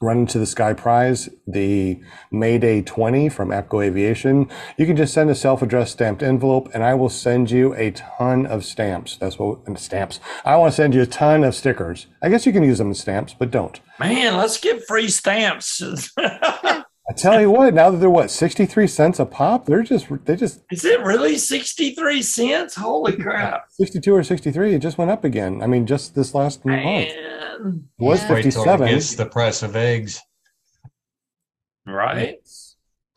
Run into the Sky prize, the Mayday 20 from APCO Aviation, you can just send a self addressed stamped envelope and I will send you a ton of stamps. That's what stamps. I want to send you a ton of stickers. I guess you can use them as stamps, but don't. Man, let's get free stamps. <laughs> I tell you what, now that they're what, 63 cents a pop, they're just, they just, Is it really 63 cents? Holy crap. 62 or 63, it just went up again. I mean, just this last month. It was Yeah. Wait till it 57. gets the price of eggs. Right?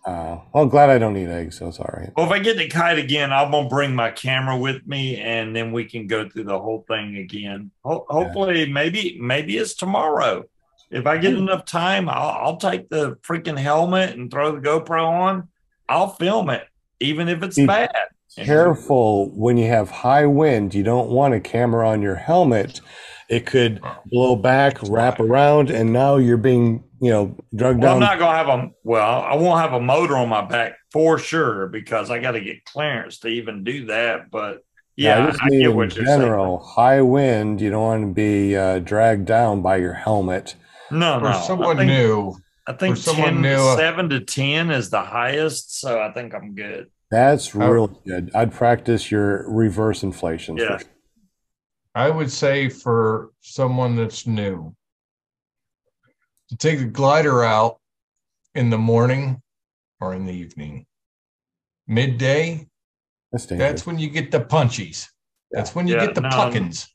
Uh, well, glad I don't eat eggs, so it's all right. Well, if I get to kite again, I'm gonna bring my camera with me, and then we can go through the whole thing again. Ho- hopefully, maybe maybe it's tomorrow. If I get enough time, I'll, I'll take the freaking helmet and throw the GoPro on. I'll film it, even if it's Be bad. Careful when you have high wind, you don't want a camera on your helmet. It could blow back, wrap around, and now you're being, you know, drugged Well, I'm not gonna have a well. I won't have a motor on my back for sure because I got to get clearance to even do that. But yeah, I just I, mean get in you're saying. general, high wind, you don't want to be uh, dragged down by your helmet. No, For no. someone I think, new, I think for someone 10, new, uh, seven to ten is the highest, so I think I'm good. That's really good. I'd practice your reverse inflation. for Yeah. sure. I would say for someone that's new, to take the glider out in the morning or in the evening. Midday, That's that's when you get the punchies. That's when you Yeah, get the no. pluckins.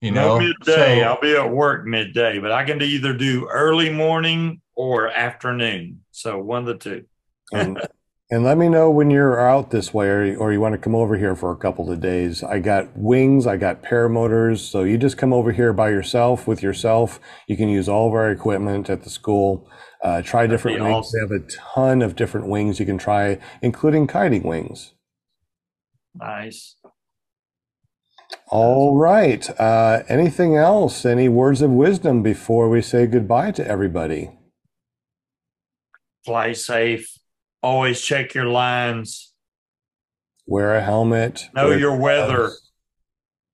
You no know, midday. So- I'll be at work midday, but I can either do early morning or afternoon. So one of the two. and, <laughs> and let me know when you're out this way or, or you want to come over here for a couple of days. I got wings, I got paramotors. So you just come over here by yourself with yourself. You can use all of our equipment at the school. Uh, try different wings. awesome. We have a ton of different wings you can try, including kiting wings. Nice. All right. Uh, anything else? Any words of wisdom before we say goodbye to everybody? Fly safe. Always check your lines. Wear a helmet. Know wear your weather.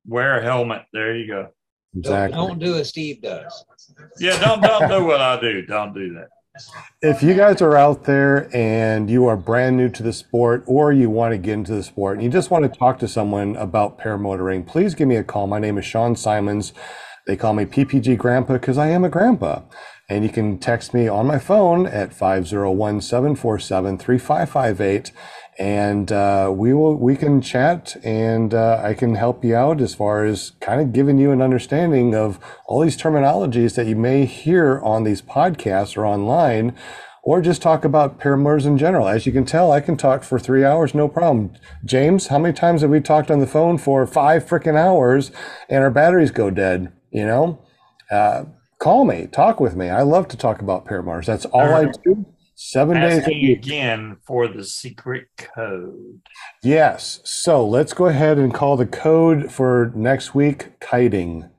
Wear a helmet. There you go. Don't, Exactly. don't do as Steve does. Yeah, don't don't do what I do. Don't do that. If you guys are out there and you are brand new to the sport or you want to get into the sport and you just want to talk to someone about paramotoring, please give me a call. My name is Sean Simons. They call me PPG Grandpa because I am a grandpa. And you can text me on my phone at 501 747 3558 and uh, we will we can chat and uh, I can help you out as far as kind of giving you an understanding of all these terminologies that you may hear on these podcasts or online or just talk about paramotors in general. As you can tell, I can talk for three hours, no problem. James, how many times have we talked on the phone for five freaking hours and our batteries go dead? You know, uh, call me, talk with me. I love to talk about paramotors. That's all I do. Seven days a Asking week. again for the secret code. Yes. So let's go ahead and call the code for next week kiting.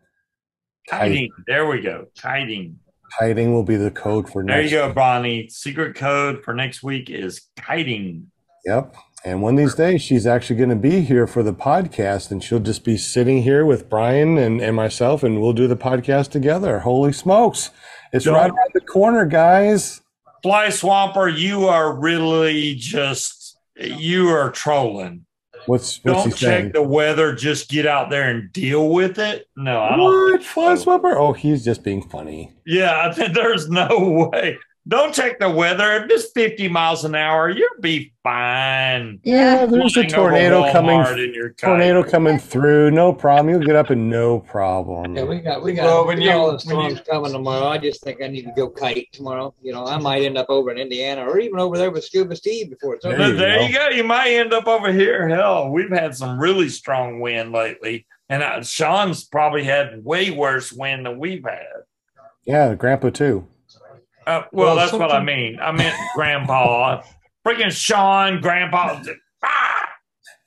Kiting. There we go. Kiting. Kiting will be the code for There next There you go, Bonnie. Secret code for next week is kiting. Yep. And one of these days, she's actually going to be here for the podcast, and she'll just be sitting here with Brian and, and myself, and we'll do the podcast together. Holy smokes. It's Don't- right around the corner, guys. Fly Swamper, you are really just you are trolling. What's what's Don't he saying? check the weather, just get out there and deal with it. No, I don't What? Fly swapper? Oh, he's just being funny. Yeah, I think there's no <laughs> way. Don't check the weather. If it's 50 miles an hour, you'll be fine. Yeah, there's a Flying over tornado coming. In your. Tornado coming through. No problem. You'll get up and no problem. Yeah, we got we got, Well, when we got you- all the when storms you- coming tomorrow. I just think I need to go kite tomorrow. You know, I might end up over in Indiana or even over there with Scuba Steve before it's over. There But you there go. you go. You might end up over here. Hell, we've had some really strong wind lately. And uh, Sean's probably had way worse wind than we've had. Yeah, Grandpa too. Uh, well, Well, that's what I mean. I meant grandpa. Freaking Sean, grandpa. Ah!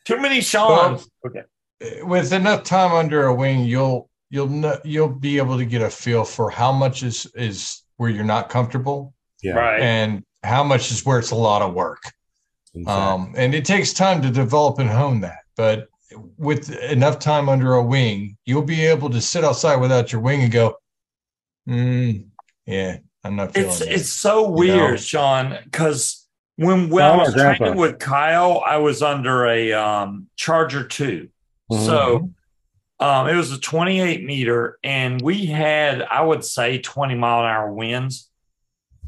Too many Seans. okay. with enough time under a wing, you'll you'll know, you'll be able to get a feel for how much is is where you're not comfortable Yeah. Right. and how much is where it's a lot of work. exactly. Um, and it takes time to develop and hone that. But with enough time under a wing, you'll be able to sit outside without your wing and go, mm, yeah, I'm not feeling It's it. it's so You weird, know? Sean, because when when I Sean or was Grandpa? training with Kyle, I was under a um, Charger 2 Mhm. So um, it was a 28 meter, and we had I would say 20 mile an hour winds.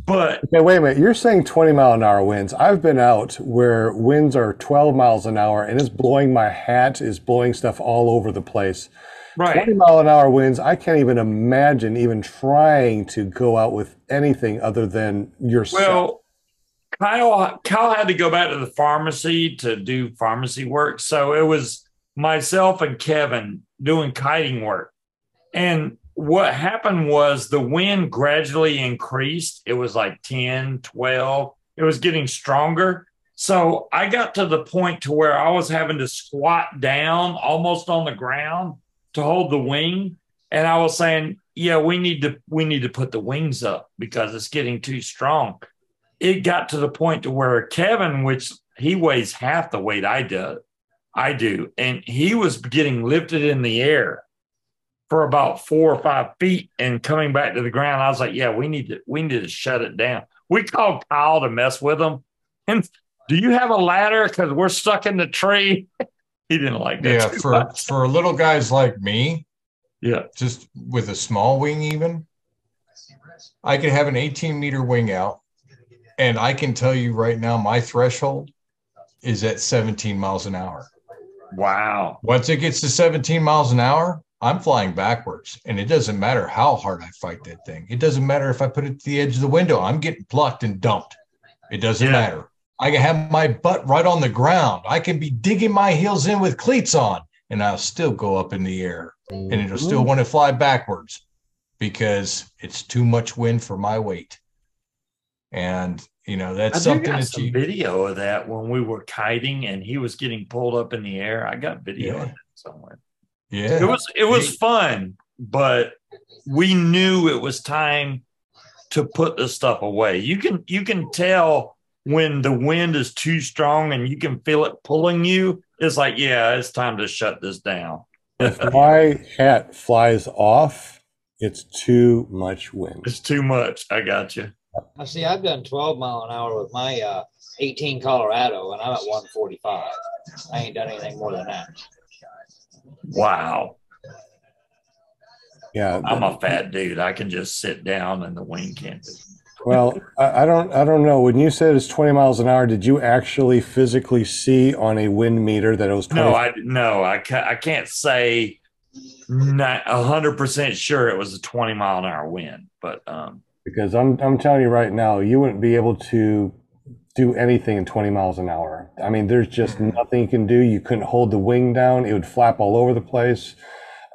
But Okay, wait a minute. You're saying 20 mile an hour winds. I've been out where winds are 12 miles an hour and it's blowing my hat, is blowing stuff all over the place. 20 mile an hour winds, I can't even imagine even trying to go out with anything other than yourself. well, Kyle Kyle had to go back to the pharmacy to do pharmacy work, so it was myself and Kevin doing kiting work, and what happened was the wind gradually increased. It was like 10, 12. It was getting stronger. So I got to the point to where I was having to squat down almost on the ground to hold the wing. And I was saying, yeah, we need to we need to put the wings up because it's getting too strong. It got to the point to where Kevin, which he weighs half the weight I do, I do, and he was getting lifted in the air for about four or five feet and coming back to the ground. I was like, yeah, we need to we need to shut it down. We called Kyle to mess with him. <laughs> And do you have a ladder? Because we're stuck in the tree. <laughs> he didn't like that. yeah, for much. for little guys like me, yeah. just with a small wing even i can have an 18 meter wing out and i can tell you right now my threshold is at 17 miles an hour Wow. once it gets to 17 miles an hour i'm flying backwards and it doesn't matter how hard i fight that thing it doesn't matter if i put it to the edge of the window i'm getting plucked and dumped it doesn't Yeah. matter i can have my butt right on the ground i can be digging my heels in with cleats on and i'll still go up in the air and it'll mm-hmm. still want to fly backwards because it's too much wind for my weight. And you know that's do something got that some you video of that when we were kiting and he was getting pulled up in the air. I got video of Yeah. it somewhere. yeah It was it was fun, but we knew it was time to put the stuff away. You can you can tell when the wind is too strong and you can feel it pulling you. It's like, yeah, it's time to shut this down. if my hat flies off, it's too much wind. It's too much. I got you. I see. I've done 12 mile an hour with my uh, 18 Colorado, and I'm at 145. I ain't done anything more than that. Wow. Yeah. I'm a fat dude. I can just sit down and the wind can't do. Well, I, I don't, I don't know. When you said it's 20 miles an hour, did you actually physically see on a wind meter that it was 20? No, I no, I can't. I can't say not hundred percent sure it was a twenty mile an hour wind, but um, because I'm, I'm telling you right now, you wouldn't be able to do anything in 20 miles an hour. I mean, there's just nothing you can do. You couldn't hold the wing down; it would flap all over the place.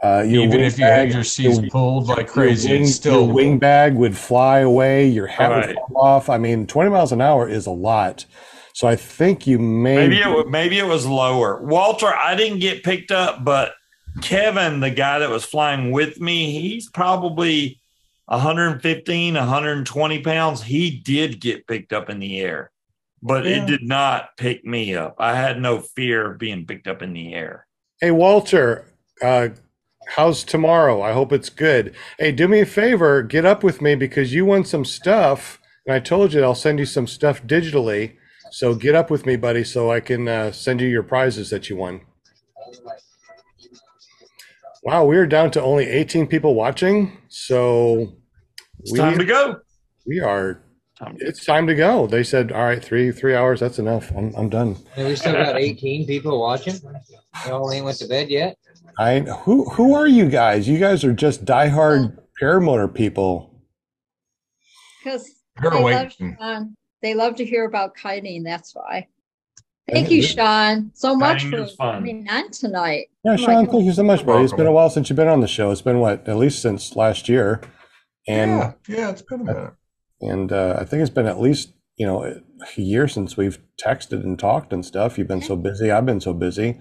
Uh, your Even if you had your seats your- pulled like crazy, wing, still your wing bag would fly away. Your hat Right. would fall off. I mean, 20 miles an hour is a lot. So I think you may. Maybe it maybe it was lower. Walter, I didn't get picked up, but Kevin, the guy that was flying with me, he's probably 115, 120 pounds. He did get picked up in the air, but Yeah. it did not pick me up. I had no fear of being picked up in the air. Hey, Walter, uh, how's tomorrow? I hope it's good. Hey, do me a favor, get up with me because you won some stuff, and I told you I'll send you some stuff digitally. So get up with me, buddy, so I can uh, send you your prizes that you won. Wow, we are down to only 18 people watching. So It's time to go. we are. It's time to go. They said, "All right, three three hours. That's enough. I'm I'm done." And we still got 18 people watching. They all ain't went to bed yet. I who who are you guys? You guys are just diehard paramotor people. Because they love waiting. Sean. They love to hear about kiting. That's why. Thank you, Sean, so much for is coming on tonight. Yeah, Oh my Sean, God. thank you so much, buddy. It's been a while since you've been on the show. It's been what, at least since last year, and yeah, yeah, it's been a minute. and uh, I think it's been at least you know a year since we've texted and talked and stuff. You've been so busy. I've been so busy.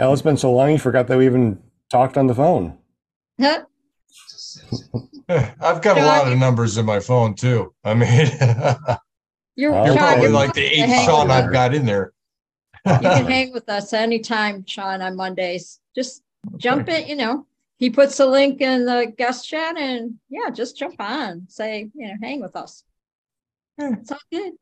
Hell, it's been so long. You forgot that we even talked on the phone. Huh? <laughs> I've got a lot of numbers in my phone too. I mean, <laughs> You're, you're Sean, probably you're like the eighth Sean I've got in there. You can hang with us anytime, Sean, on Mondays. Just jump in, you know. He puts a link in the guest chat and yeah, just jump on. Say, you know, hang with us. Yeah. It's all good.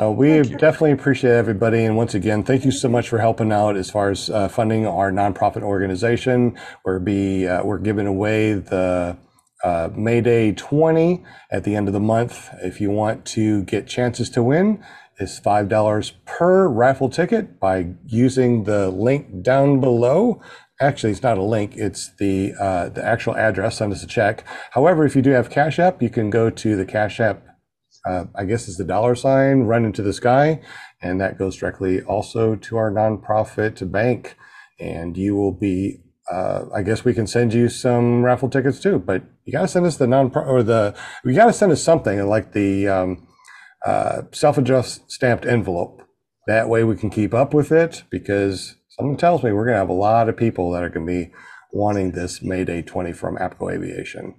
Uh, we definitely appreciate everybody. And once again, thank you so much for helping out as far as uh, funding our nonprofit organization. We're be uh, we're giving away the uh, Mayday 20 at the end of the month. If you want to get chances to win, it's five dollars per raffle ticket by using the link down below. Actually, it's not a link; it's the uh, the actual address. Send us a check. However, if you do have Cash App, you can go to the Cash App uh, I guess is the dollar sign run into the sky. And that goes directly also to our nonprofit bank. And you will be, uh, I guess we can send you some raffle tickets too, but you got to send us the non or the, you got to send us something like the um, uh, self addressed stamped envelope. That way we can keep up with it because someone tells me we're going to have a lot of people that are going to be wanting this Mayday 20 from APCO Aviation.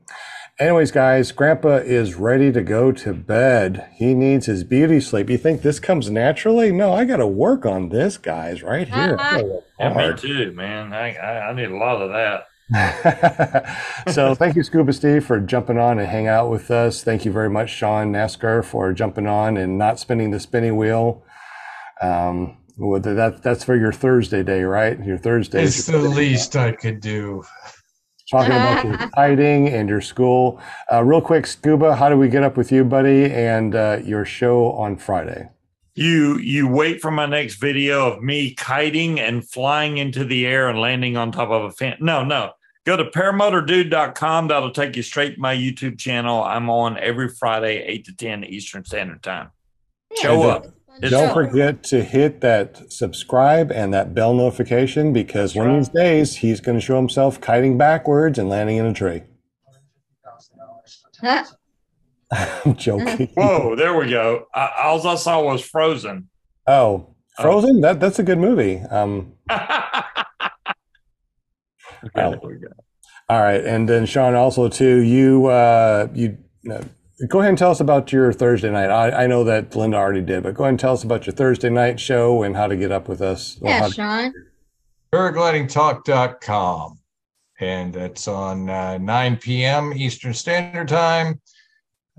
Anyways, guys, Grandpa is ready to go to bed. He needs his beauty sleep. You think this comes naturally? No, I got to work on this, guys, right here. I <laughs> gotta Yeah, me too, man. I, I, I need a lot of that. <laughs> so thank you, Scuba Steve, for jumping on and hang out with us. Thank you very much, Sean NASCAR, for jumping on and not spinning the spinning wheel. Um, well, that that's for your Thursday day, right? Your Thursday. It's the least I could do. Talking about your <laughs> kiting and your school. Uh, real quick, Scuba, how do we get up with you, buddy, and uh, your show on Friday? You you wait for my next video of me kiting and flying into the air and landing on top of a fence. No, no. Go to paramotordude.com. That'll take you straight to my YouTube channel. I'm on every Friday, 8 to 10 Eastern Standard Time. Show up. It's Don't fun. forget to hit that subscribe and that bell notification because one of these days he's going to show himself kiting backwards and landing in a tree. Huh? <laughs> I'm joking. Whoa, there we go. I, all I saw was Frozen. Oh, Frozen. That that's a good movie. Um, <laughs> Okay, Well, there we go. all right, and then Sean, also too. You uh, you uh, go ahead and tell us about your Thursday night. I, I know that Linda already did, but go ahead and tell us about your Thursday night show and how to get up with us. Well, Yeah, how to- Sean. paraglidingtalk.com and it's on uh, 9 p.m eastern standard time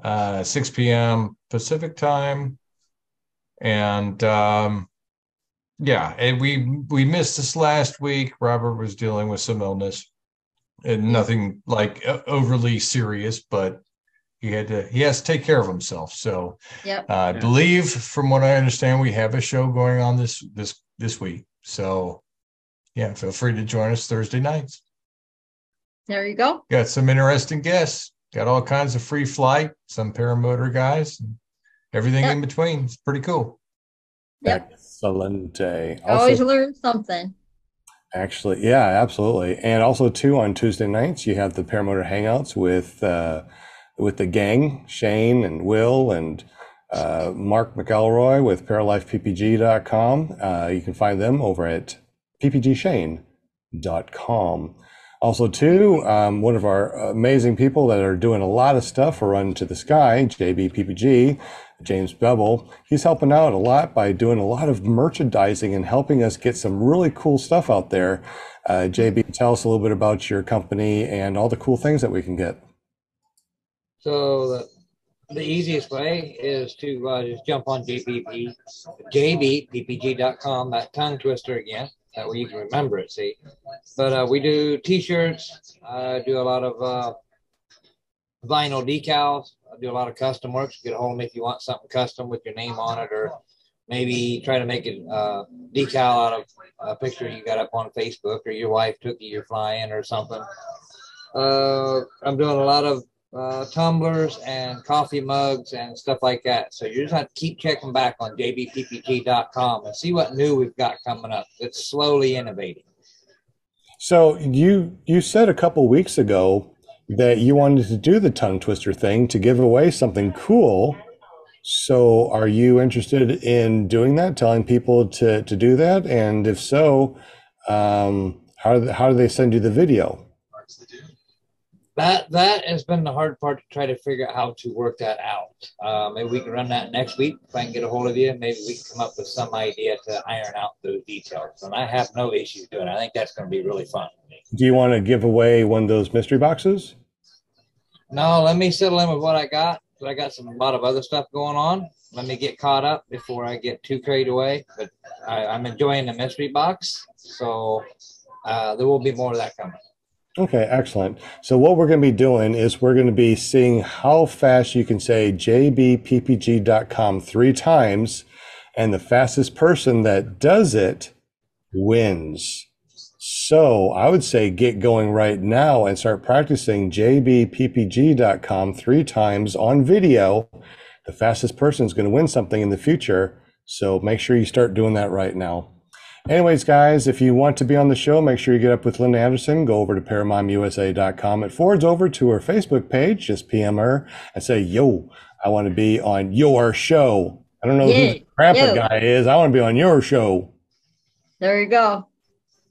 uh, 6 p.m pacific time and um, yeah and we we missed this last week robert was dealing with some illness and nothing like uh, overly serious but he had to he has to take care of himself so Yep. uh, I Yeah. believe, from what I understand, we have a show going on this this this week. So, yeah, feel free to join us Thursday nights. There you go. Got some interesting guests. Got all kinds of free flight. Some paramotor guys. And everything Yep. in between. It's pretty cool. Yep. Excellent day. Always learn something. Actually, yeah, absolutely. And also too on Tuesday nights you have the Paramotor Hangouts with uh, with the gang, Shane and Will and uh, Mark McElroy with ParalifePPG.com. Uh, you can find them over at ppgshane.com. Also, too, um, one of our amazing people that are doing a lot of stuff for Run to the Sky, JB PPG, James Bevel. He's helping out a lot by doing a lot of merchandising and helping us get some really cool stuff out there. Uh, JB, tell us a little bit about your company and all the cool things that we can get. So the, the easiest way is to uh, just jump on JBP, jbppg.com, that tongue twister again. That way you can remember it, see. But uh, we do t-shirts, uh, do a lot of uh, vinyl decals. I do a lot of custom work. get a hold of me if you want something custom with your name on it, or maybe try to make a uh, decal out of a picture you got up on Facebook, or your wife took you you're flying, or something. Uh, I'm doing a lot of uh, tumblers and coffee mugs and stuff like that. So you just have to keep checking back on jbppg.com and see what new we've got coming up. It's slowly innovating. So you you said a couple weeks ago that you wanted to do the tongue twister thing to give away something cool. So are you interested in doing that, telling people to to do that? And if so, um, how how do they send you the video? That that has been the hard part to try to figure out how to work that out. Uh, maybe we can run that next week if I can get a hold of you. Maybe we can come up with some idea to iron out those details. And I have no issues doing it. I think that's going to be really fun. Do you want to give away one of those mystery boxes? No, let me settle in with what I got. I got some a lot of other stuff going on. Let me get caught up before I get too carried away. But I, am enjoying the mystery box, so uh, there will be more of that coming. Okay, excellent. So what we're going to be doing is we're going to be seeing how fast you can say jbppg.com three times, and the fastest person that does it wins. So I would say get going right now and start practicing jbppg.com three times on video. The fastest person is going to win something in the future. So make sure you start doing that right now. Anyways, guys, if you want to be on the show, make sure you get up with Linda Anderson. Go over to ParaMomUSA.com. It forwards over to her Facebook page. Just PM her and say, yo, I want to be on your show. I don't know yeah. who the yo. guy is. I want to be on your show. There you go.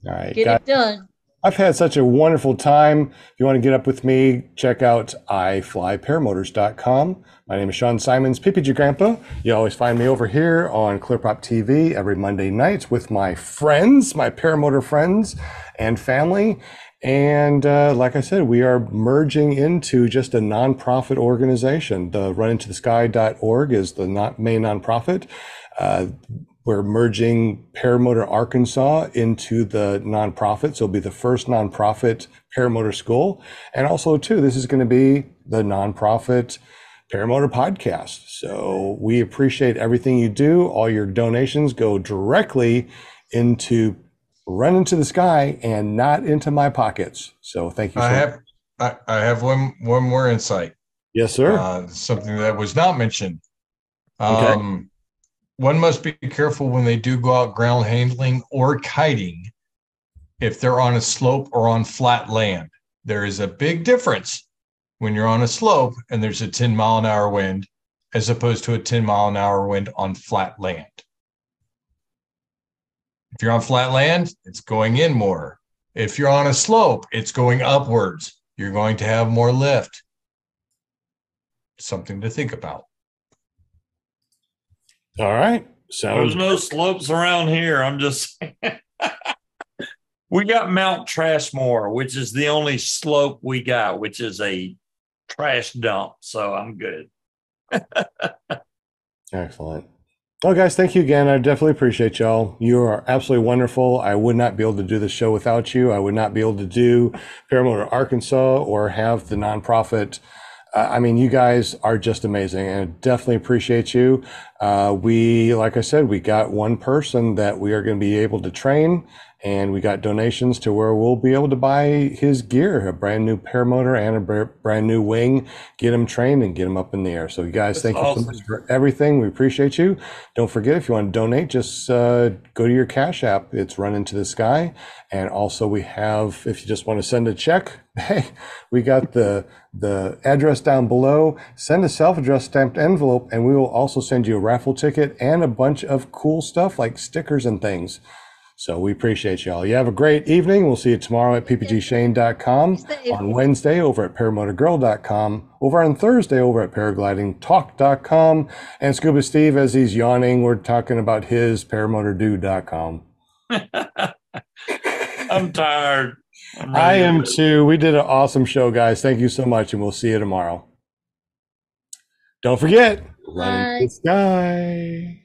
All right. Get it done. I've had such a wonderful time. If you want to get up with me, check out iflyparamotors.com. My name is Sean Simons, PPG Grandpa. You always find me over here on ClearProp TV every Monday nights with my friends, my paramotor friends and family. And uh, like I said, we are merging into just a nonprofit organization. The runintothesky.org is the not, main nonprofit. Uh, we're merging Paramotor Arkansas into the nonprofit. So it'll be the first nonprofit paramotor school. And also, too, this is going to be the nonprofit paramotor podcast. So we appreciate everything you do. All your donations go directly into run into the sky and not into my pockets. So thank you. I have I, I, have one one more insight. Yes, sir. Uh, something that was not mentioned. Um, okay one must be careful when they do go out ground handling or kiting if they're on a slope or on flat land. There is a big difference when you're on a slope and there's a 10 mile an hour wind as opposed to a 10 mile an hour wind on flat land. If you're on flat land, it's going in more. If you're on a slope, it's going upwards. You're going to have more lift. Something to think about. All right. Sounds There's no slopes around here. I'm just <laughs> we got Mount Trashmore, which is the only slope we got, which is a trash dump. So I'm good. <laughs> Excellent. Well, guys, thank you again. I definitely appreciate y'all. You are absolutely wonderful. I would not be able to do the show without you. I would not be able to do Paramotor Arkansas or have the nonprofit I mean, you guys are just amazing and definitely appreciate you. Uh, we, like I said, we got one person that we are going to be able to train And we got donations to where we'll be able to buy his gear, a brand new paramotor and a brand new wing, get him trained and get him up in the air. So, you guys, That's thank you so much for everything. We appreciate you. Don't forget, if you want to donate, just uh, go to your Cash App. It's Run Into the Sky. And also, we have, if you just want to send a check, <laughs> hey, we got the the address down below. Send a self-addressed stamped envelope, and we will also send you a raffle ticket and a bunch of cool stuff like stickers and things. So we appreciate y'all. You have a great evening. We'll see you tomorrow at ppgshane.com, Stay- on Wednesday over at paramotorgirl.com, over on Thursday over at paraglidingtalk.com, and Scuba Steve, as he's yawning, we're talking about his paramotordo.com. <laughs> I'm tired. I'm I ready to am go. too. We did an awesome show, guys. Thank you so much, and we'll see you tomorrow. Don't forget, run into Bye. the sky.